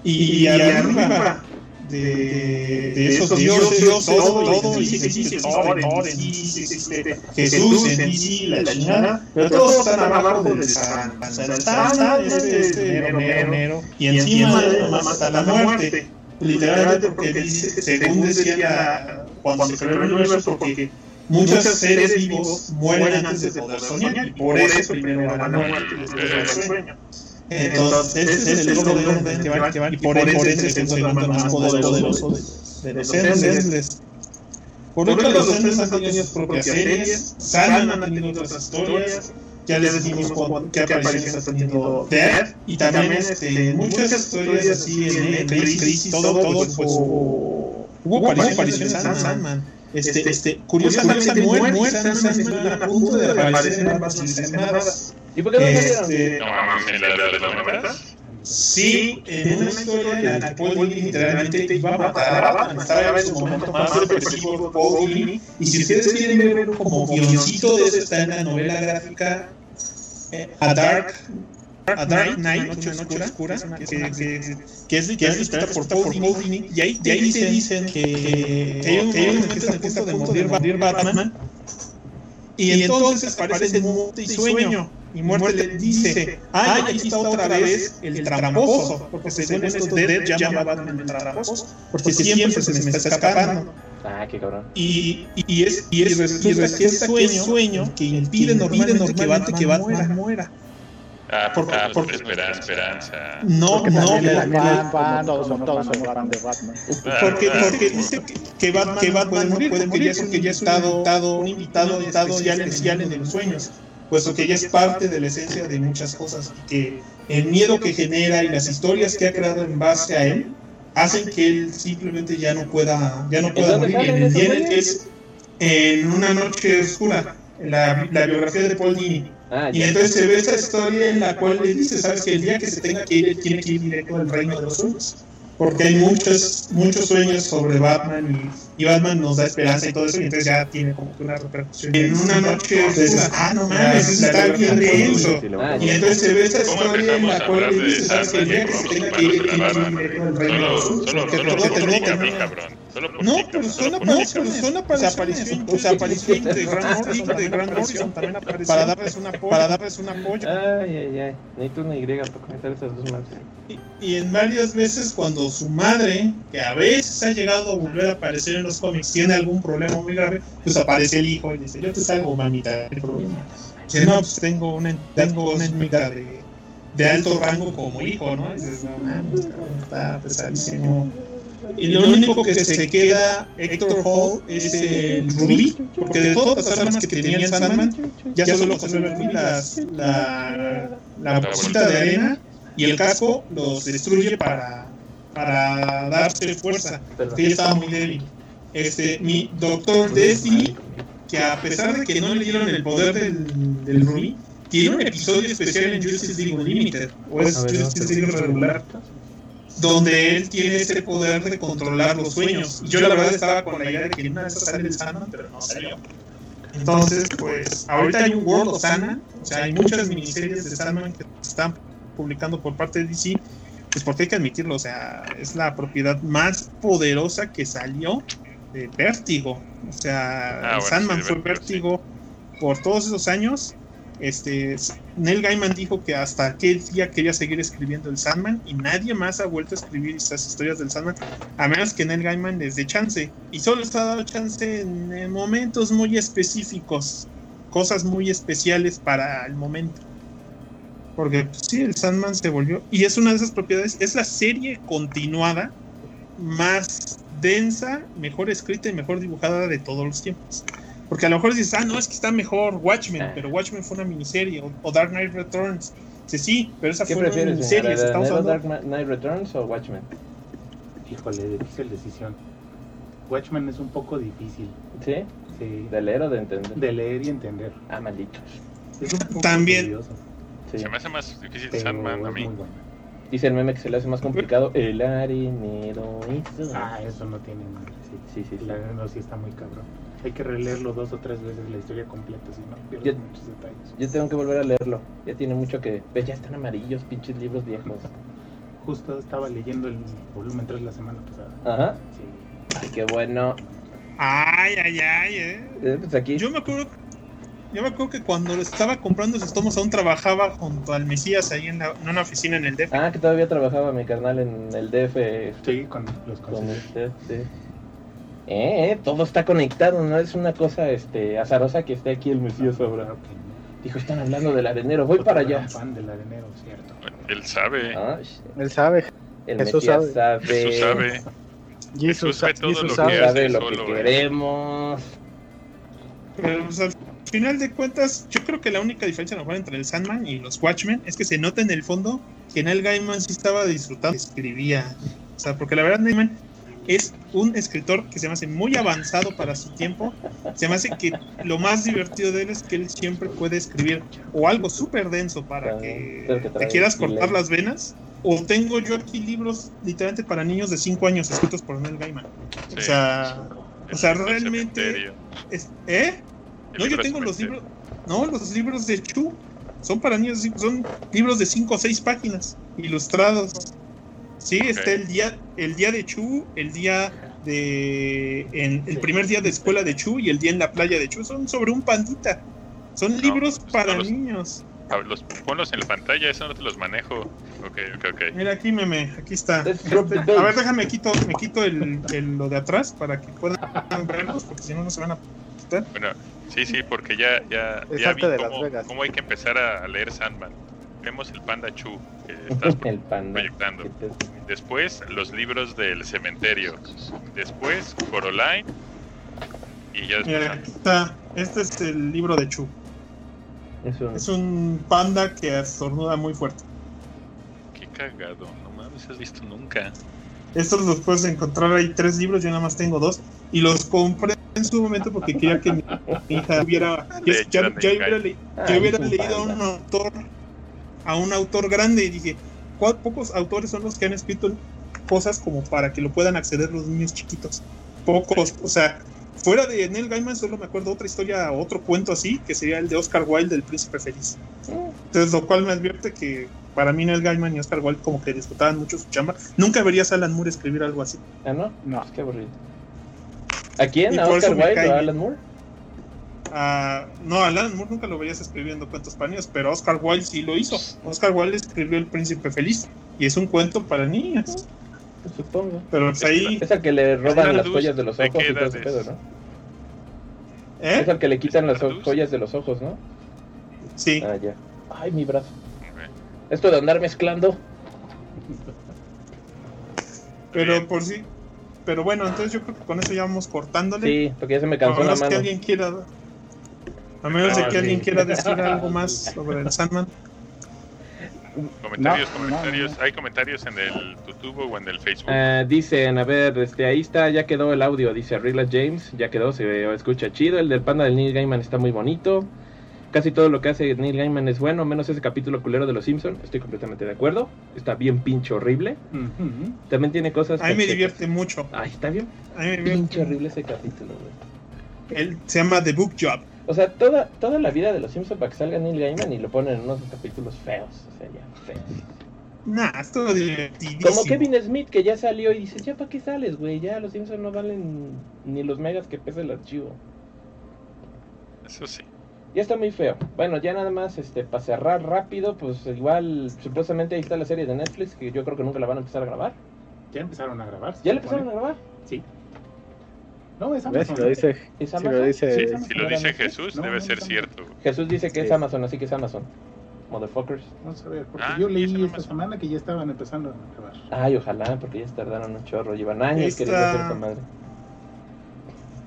Y arriba de, de esos dioses, todo, todo, sí, sí, sí, sí, Thor en sí, Jesús en sí, la chingada, pero todos están abajo del Sandman. O sea, el este y encima está la muerte. Literalmente porque dice, según decía cuando se creó el universo, porque muchos seres vivos mueren antes de poder soñar, y por eso primero va la muerte y después el sueño. Entonces, ese es el orden de orden que van, que van, y por ende es el segundo más poderoso de, los Endless. Por otro lado, los Endless han tenido sus propias series, Sandman ha tenido otras historias, ya les dijimos apariciones ha tenido Death, y también este, muchas historias así en, Crisis, todo, todo, pues, hubo, apariciones de Sandman. Este, este, curiosamente, muere, muere Sandman, a punto de aparecer en ambas. ¿Y por qué no salieron? Este, No mames, ¿en la de las novelas? Sí, en una historia en la que Paul Dini literalmente iba a matar a Batman, estaba en su momento más depresivo Paul Dini, y si ustedes quieren ver como guioncito de eso está en la novela gráfica eh, A Dark a Dark Knight, Noche Oscura, que, que, que es, que es escrita por Paul Dini, y ahí, y ahí te dicen que, que hay un que hay un momento que está a punto de morir Batman, y entonces aparece muerte y sueño. Y muerte le dice, ay, aquí está otra vez el tramposo, porque según esto Dead llama a Batman el tramposo, porque siempre se me está escapando. Ah, qué cabrón. Y, y, es, y, es, y resulta que es sueño, sueño que impide normalmente que Batman, que Batman muera. Ah, Por- ah, por- esperanza, esperanza. No, Porque no, porque- es fan, fan, todos son, todos son fan de Batman. porque, porque dice que, que Batman, que Batman no puede morir, que ya es un, que ya es un invitado, un invitado especial en los sueños, puesto que ya es parte de la esencia de muchas cosas, que el miedo que genera y las historias que ha creado en base a él hacen que él simplemente ya no pueda, ya no pueda morir. En el día es en una noche oscura, la, la biografía de Paul Dini. Ah, y entonces se ve esa historia en la cual le dice, sabes que el día que se tenga que ir, tiene que ir directo al reino de los sueños porque hay muchos, muchos sueños sobre Batman y, Batman nos da esperanza y todo eso, y entonces ya tiene como que una repercusión. En una noche, entonces, ah, no mames, eso está bien denso. Y entonces se ve esa historia en la cual le dice, sabes termina no, pero son, apariciones, son apariciones. O sea, aparición de Grant Morrison, de Grant Morrison también apareció. Para darles un apoyo. Para darles un apoyo. Ay, ay, ay. Necesito una Y para comentar esas dos más. Y, en varias veces cuando su madre, que a veces ha llegado a volver a aparecer en los cómics, tiene algún problema muy grave, pues aparece el hijo y dice, yo te salgo, mamita, el problema. Dice, no, pues tengo una, tengo una enemiga de, de alto rango como hijo, ¿no? Y dices, no, está pesadísimo y lo único que se queda Héctor Hall es el rubí, porque de todas las armas que tenía el Sandman, ya solo conserva el la, la bolsita de arena y el casco los destruye para, para darse fuerza, porque ella estaba muy débil. Este, mi Doctor Destiny, que a pesar de que no le dieron el poder del, del rubí, tiene un episodio especial en Justice League Unlimited, o es Justice League regular donde él tiene ese poder de controlar los sueños. Y yo la verdad estaba con la idea de que una de esas sale el Sandman, pero no salió. Entonces, pues, ahorita hay un World of Sandman, o sea, hay muchas miniseries de Sandman que están publicando por parte de DC, pues porque hay que admitirlo, o sea, es la propiedad más poderosa que salió de Vértigo. O sea, ah, Sandman fue Vértigo por todos esos años este, Neil Gaiman dijo que hasta aquel día quería seguir escribiendo el Sandman y nadie más ha vuelto a escribir estas historias del Sandman, a menos que Neil Gaiman les dé chance. Y solo está dado chance en, momentos muy específicos, cosas muy especiales para el momento. Porque pues, sí, el Sandman se volvió. Y es una de esas propiedades, es la serie continuada más densa, mejor escrita y mejor dibujada de todos los tiempos. Porque a lo mejor dices, ah, no, es que está mejor Watchmen, ah. pero Watchmen fue una miniserie, o, Dark Knight Returns. Sí, sí, pero esa fue una miniserie. ¿Estamos hablando... Dark Knight Returns o Watchmen? Híjole, difícil decisión. Watchmen es un poco difícil. ¿Sí? Sí. ¿De leer o de entender? De leer y entender. Ah, malditos. Es un poco También. Sí. Se me hace más difícil Sandman a mí. Dice el meme que se le hace más complicado el arenero. Ah, eso no tiene madre. Sí, sí, sí. El arenero sí está muy cabrón. Hay que releerlo dos o tres veces la historia completa, si no pierdes muchos detalles. Yo tengo que volver a leerlo. Ya tiene mucho que. Ve, ya están amarillos, pinches libros viejos. Justo estaba leyendo el volumen 3 la semana pasada. Ajá. Sí. Ay, qué bueno. Ay, ay, ay, eh. eh pues aquí. Yo me acuerdo. Yo me acuerdo que cuando estaba comprando esos tomos aún trabajaba junto al Mesías ahí en, una oficina en el DF. Ah, que todavía trabajaba mi carnal en el DF. Sí, con los con usted, sí. Eh, eh, todo está conectado, no es una cosa este, azarosa que esté aquí el Mesías ahora. Dijo, están hablando del arenero, voy para allá. Fan del arenero, cierto. Él sabe. Ah, él sabe. El Jesús Mesías sabe. Jesús sabe. Jesús, sabe todo lo que, sabe lo que queremos. Pero pues, al final de cuentas, yo creo que la única diferencia mejor entre el Sandman y los Watchmen es que se nota en el fondo que Neil Gaiman sí estaba disfrutando, escribía. O sea, porque la verdad, Gaiman es un escritor que se me hace muy avanzado para su tiempo. Se me hace que lo más divertido de él es que él siempre puede escribir o algo súper denso para que te quieras cortar las venas. O tengo yo aquí libros literalmente para niños de 5 años escritos por Neil Gaiman. o sea, o sea realmente... Es, ¿Eh? No, yo tengo los libros... No, los libros de Chu son para niños, son libros de 5 o 6 páginas, ilustrados. Sí, está el día, el día de Chu, el día de en, el primer día de escuela de Chu y el día en la playa de Chu son sobre un pandita. Son libros pues, para niños. Los, ponlos en la pantalla, eso no te los manejo. Ok, ok, ok. Mira aquí, meme, aquí está. A ver, déjame quito, me quito el, lo de atrás para que puedan verlos, porque si no, no se van a quitar. Bueno, sí, sí, porque ya, ya, ya vi cómo, hay que empezar a leer Sandman. Vemos el Panda Chu que estás proyectando. Después los libros del cementerio. Después Coraline. Y ya Mira, aquí está. Este es el libro de Chu. Es un panda que estornuda muy fuerte. Qué cagado, no mames, has visto nunca. Estos los puedes encontrar, hay tres libros, yo nada más tengo dos. Y los compré en su momento porque quería que mi hija hubiera, ya, hubiera, leído a un autor, a un autor grande y dije, ¿cuál, pocos autores son los que han escrito cosas como para que lo puedan acceder los niños chiquitos? Pocos, o sea, fuera de Neil Gaiman solo me acuerdo otra historia, otro cuento así, que sería el de Oscar Wilde del Príncipe Feliz. Entonces, lo cual me advierte que para mí Neil Gaiman y Oscar Wilde como que disfrutaban mucho su chamba. Nunca verías a Alan Moore escribir algo así. Ah, no, no, es que aburrido. ¿A quién? ¿A Oscar Wilde o a Alan Moore? Uh, no, Alan Moore nunca lo verías escribiendo cuentos para niños, pero Oscar Wilde sí lo hizo. Oscar Wilde escribió El Príncipe Feliz y es un cuento para niñas. Pues supongo. Pero pues ahí. Es el que le roban las joyas de los ojos y todo ese pedo, ¿no? ¿Eh? Es el que le quitan las joyas de los ojos, ¿no? Sí. Ah, ya. Ay, mi brazo. Esto de andar mezclando. Pero por sí. Pero bueno, entonces yo creo que con eso ya vamos cortándole. Sí, porque ya se me cansó la mano. Que alguien quiera, a menos de que alguien quiera decir algo más sobre el Sandman. Comentarios, comentarios. ¿Hay comentarios en el YouTube o en el Facebook? Uh, dicen, a ver, este, ahí está, ya quedó el audio. Dice Rila James, ya quedó, se escucha chido. El del panda del Neil Gaiman está muy bonito. Casi todo lo que hace Neil Gaiman es bueno, menos ese capítulo culero de los Simpsons. Estoy completamente de acuerdo. Está bien pinche horrible. También tiene cosas. A mí me divierte mucho. Ay, está bien. A mí me pinche horrible ese capítulo, güey. Él se llama The Book Job. O sea, toda, toda la vida de los Simpsons para que salga Neil Gaiman y lo ponen en unos capítulos feos. O sea, ya, feos. Nah, es todo divertidísimo. Como Kevin Smith que ya salió y dice, ya para qué sales, güey, ya los Simpsons no valen ni los megas que pesa el archivo. Eso sí. Ya está muy feo. Bueno, ya nada más, este, para cerrar rápido, pues igual, supuestamente ahí está la serie de Netflix, que yo creo que nunca la van a empezar a grabar. ¿Ya empezaron a grabar? ¿Ya la empezaron a grabar? Sí. No, es Amazon. Si lo dice, ¿Es si lo dice, sí, si lo dice Jesús, no, debe no, ser cierto. Jesús dice que es Amazon, así que es Amazon. Motherfuckers. Vamos a ver, porque ah, yo leí esta semana que ya estaban empezando a grabar. Ay, ojalá, porque ya tardaron un chorro. Llevan años Esta... queriendo hacer esa madre.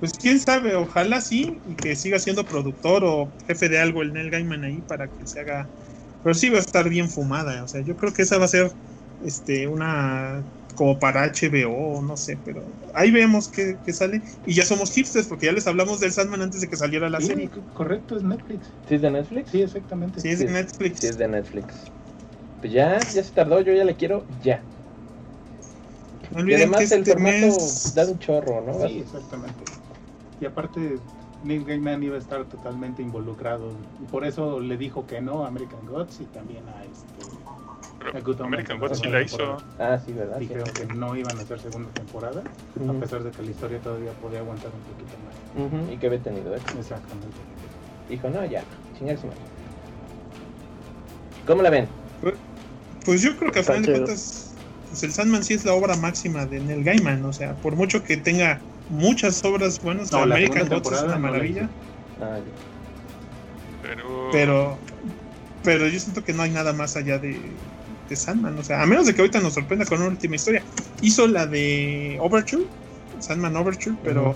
Pues quién sabe, ojalá sí, y que siga siendo productor o jefe de algo el Neil Gaiman ahí para que se haga. Pero sí va a estar bien fumada, o sea, yo creo que esa va a ser este una como para HBO, no sé, pero ahí vemos que, que, sale. Y ya somos hipsters, porque ya les hablamos del Sandman antes de que saliera la sí, serie. Correcto, es Netflix. ¿Sí es de Netflix? Sí, exactamente. Sí, es de Netflix. Sí, es de Netflix. Pues ya, ya se tardó, yo ya le quiero ya. No y además este el formato mes... da un chorro, ¿no? Sí, exactamente. Y aparte, Neil Gaiman iba a estar totalmente involucrado. Y por eso le dijo que no a American Gods y también a este American Gods sí la hizo. Ah, sí, ¿verdad? Dijeron que no iban a hacer segunda temporada, uh -huh. a pesar de que la historia todavía podía aguantar un poquito más. Uh -huh. Y que había tenido eso. Exactamente. Dijo, no, ya, chingarse más. ¿Cómo la ven? Pues, pues yo creo que a final de cuentas, pues el Sandman sí es la obra máxima de Neil Gaiman. O sea, por mucho que tenga muchas obras buenas, no, American Gods es una maravilla. No ah, pero... pero pero yo siento que no hay nada más allá de, de Sandman, o sea, a menos de que ahorita nos sorprenda con una última historia. Hizo la de Overture, Sandman Overture, pero uh -huh.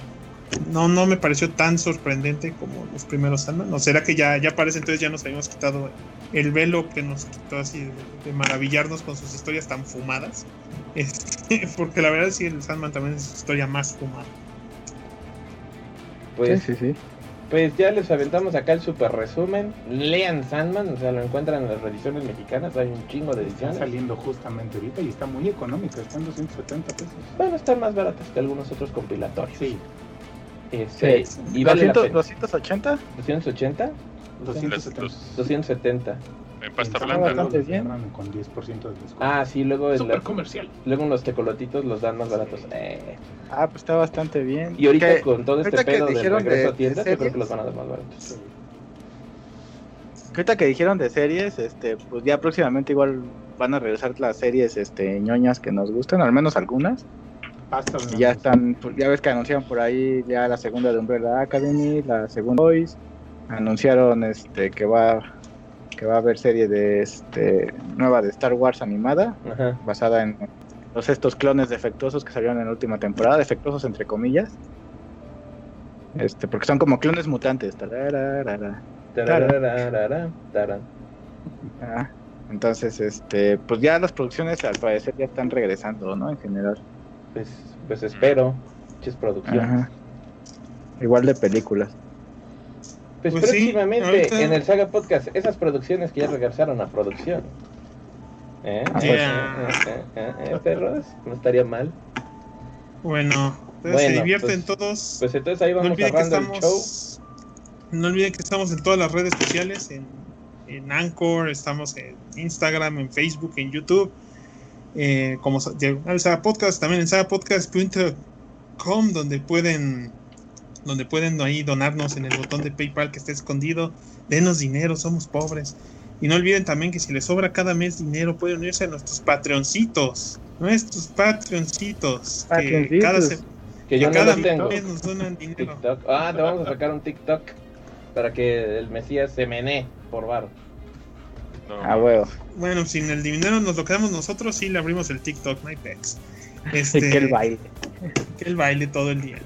No, no me pareció tan sorprendente como los primeros Sandman. ¿O será que ya, ya parece entonces ya nos habíamos quitado el velo que nos quitó así de, de maravillarnos con sus historias tan fumadas? Este, porque la verdad sí, el Sandman también es su historia más fumada. Pues sí, sí, sí. Pues ya les aventamos acá el super resumen. Lean Sandman, o sea, lo encuentran en las reediciones mexicanas. Hay un chingo de ediciones. Está saliendo justamente ahorita y está muy económico, está en 270 pesos. Bueno, están más baratas que algunos otros compilatorios. Sí. Este, sí. ¿Y vale 200, 280? 280? 270. 270. En pasta blanca, ¿no? bien. Con 10% de descuento. Ah, sí, luego el, Super comercial. Luego los tecolotitos los dan más baratos. Eh. Ah, pues está bastante bien. Y ahorita que, con todo este pedo del regreso de, a tiendas, yo creo que los van a dar más baratos. Sí. Ahorita que dijeron de series, este, pues ya próximamente igual van a regresar las series este ñoñas que nos gustan, al menos algunas. Basta, y ya están, pues, ya ves que anunciaron por ahí ya la segunda de Umbrella Academy, la segunda Boys, anunciaron este que va que va a haber serie de este nueva de Star Wars animada, Ajá. basada en los estos clones defectuosos que salieron en la última temporada, defectuosos entre comillas. Este, porque son como clones mutantes. Tararara, tararara, tararara. Ah, entonces, este, pues ya las producciones al parecer ya están regresando, ¿no? En general. Pues, pues espero, es producción. Ajá. Igual de películas. Pues, Pues sí, próximamente ahorita- en el Saga Podcast, esas producciones que ya regresaron a producción. ¿Eh? Ah, Eh, pues. eh, eh, eh, eh, perros, no estaría mal. Bueno, entonces Bueno, se divierten pues- todos. Pues entonces ahí no vamos olviden que cerrando el show. estamos. No olviden que estamos en todas las redes sociales, en, en Anchor, estamos en Instagram, en Facebook, en YouTube. Eh, como Diagonal Saga Podcast, también en sagapodcast.com, donde pueden donde pueden ahí donarnos en el botón de PayPal que está escondido. Denos dinero, somos pobres. Y no olviden también que si les sobra cada mes dinero, pueden unirse a nuestros Patreoncitos. Nuestros Patreoncitos. Que cada, se- Que yo que no cada lo tengo. mes nos donan dinero. TikTok. Ah, te vamos a sacar un TikTok para que el Mesías se menee por bar. No, Ah, huevo. Bueno, sin el dinero nos lo quedamos nosotros, sí le abrimos el TikTok, hay pex. Este, que el baile. que el baile todo el día.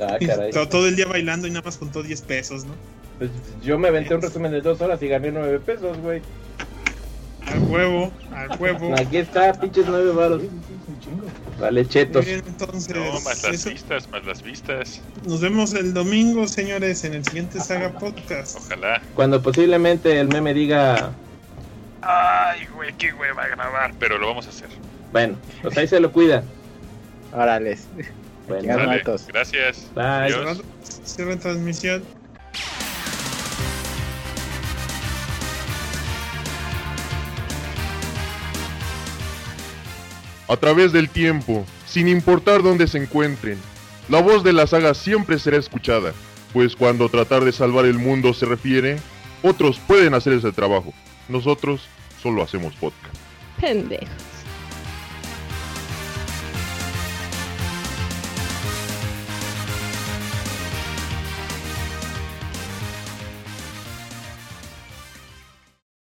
Ah, Y caray. todo, todo el día bailando y nada más juntó 10 pesos, ¿no? Pues yo me aventé un resumen de dos horas y gané nueve pesos, güey. Al huevo, al huevo. Aquí está, pinches nueve varos. Un chingo. Vale, chetos. Bien, entonces, no, más las eso- vistas, más las vistas. nos vemos el domingo, señores, en el siguiente Saga Podcast. Ojalá. Cuando posiblemente el meme diga, Ay, güey, qué güey va a grabar. Pero lo vamos a hacer. bueno, pues ahí se lo cuida. Órales. Bueno, Dale, gracias. Bye. Cierra transmisión. A través del tiempo, sin importar dónde se encuentren. La voz de la saga siempre será escuchada, pues cuando tratar de salvar el mundo se refiere, otros pueden hacer ese trabajo. Nosotros solo hacemos podcast. Pendejos.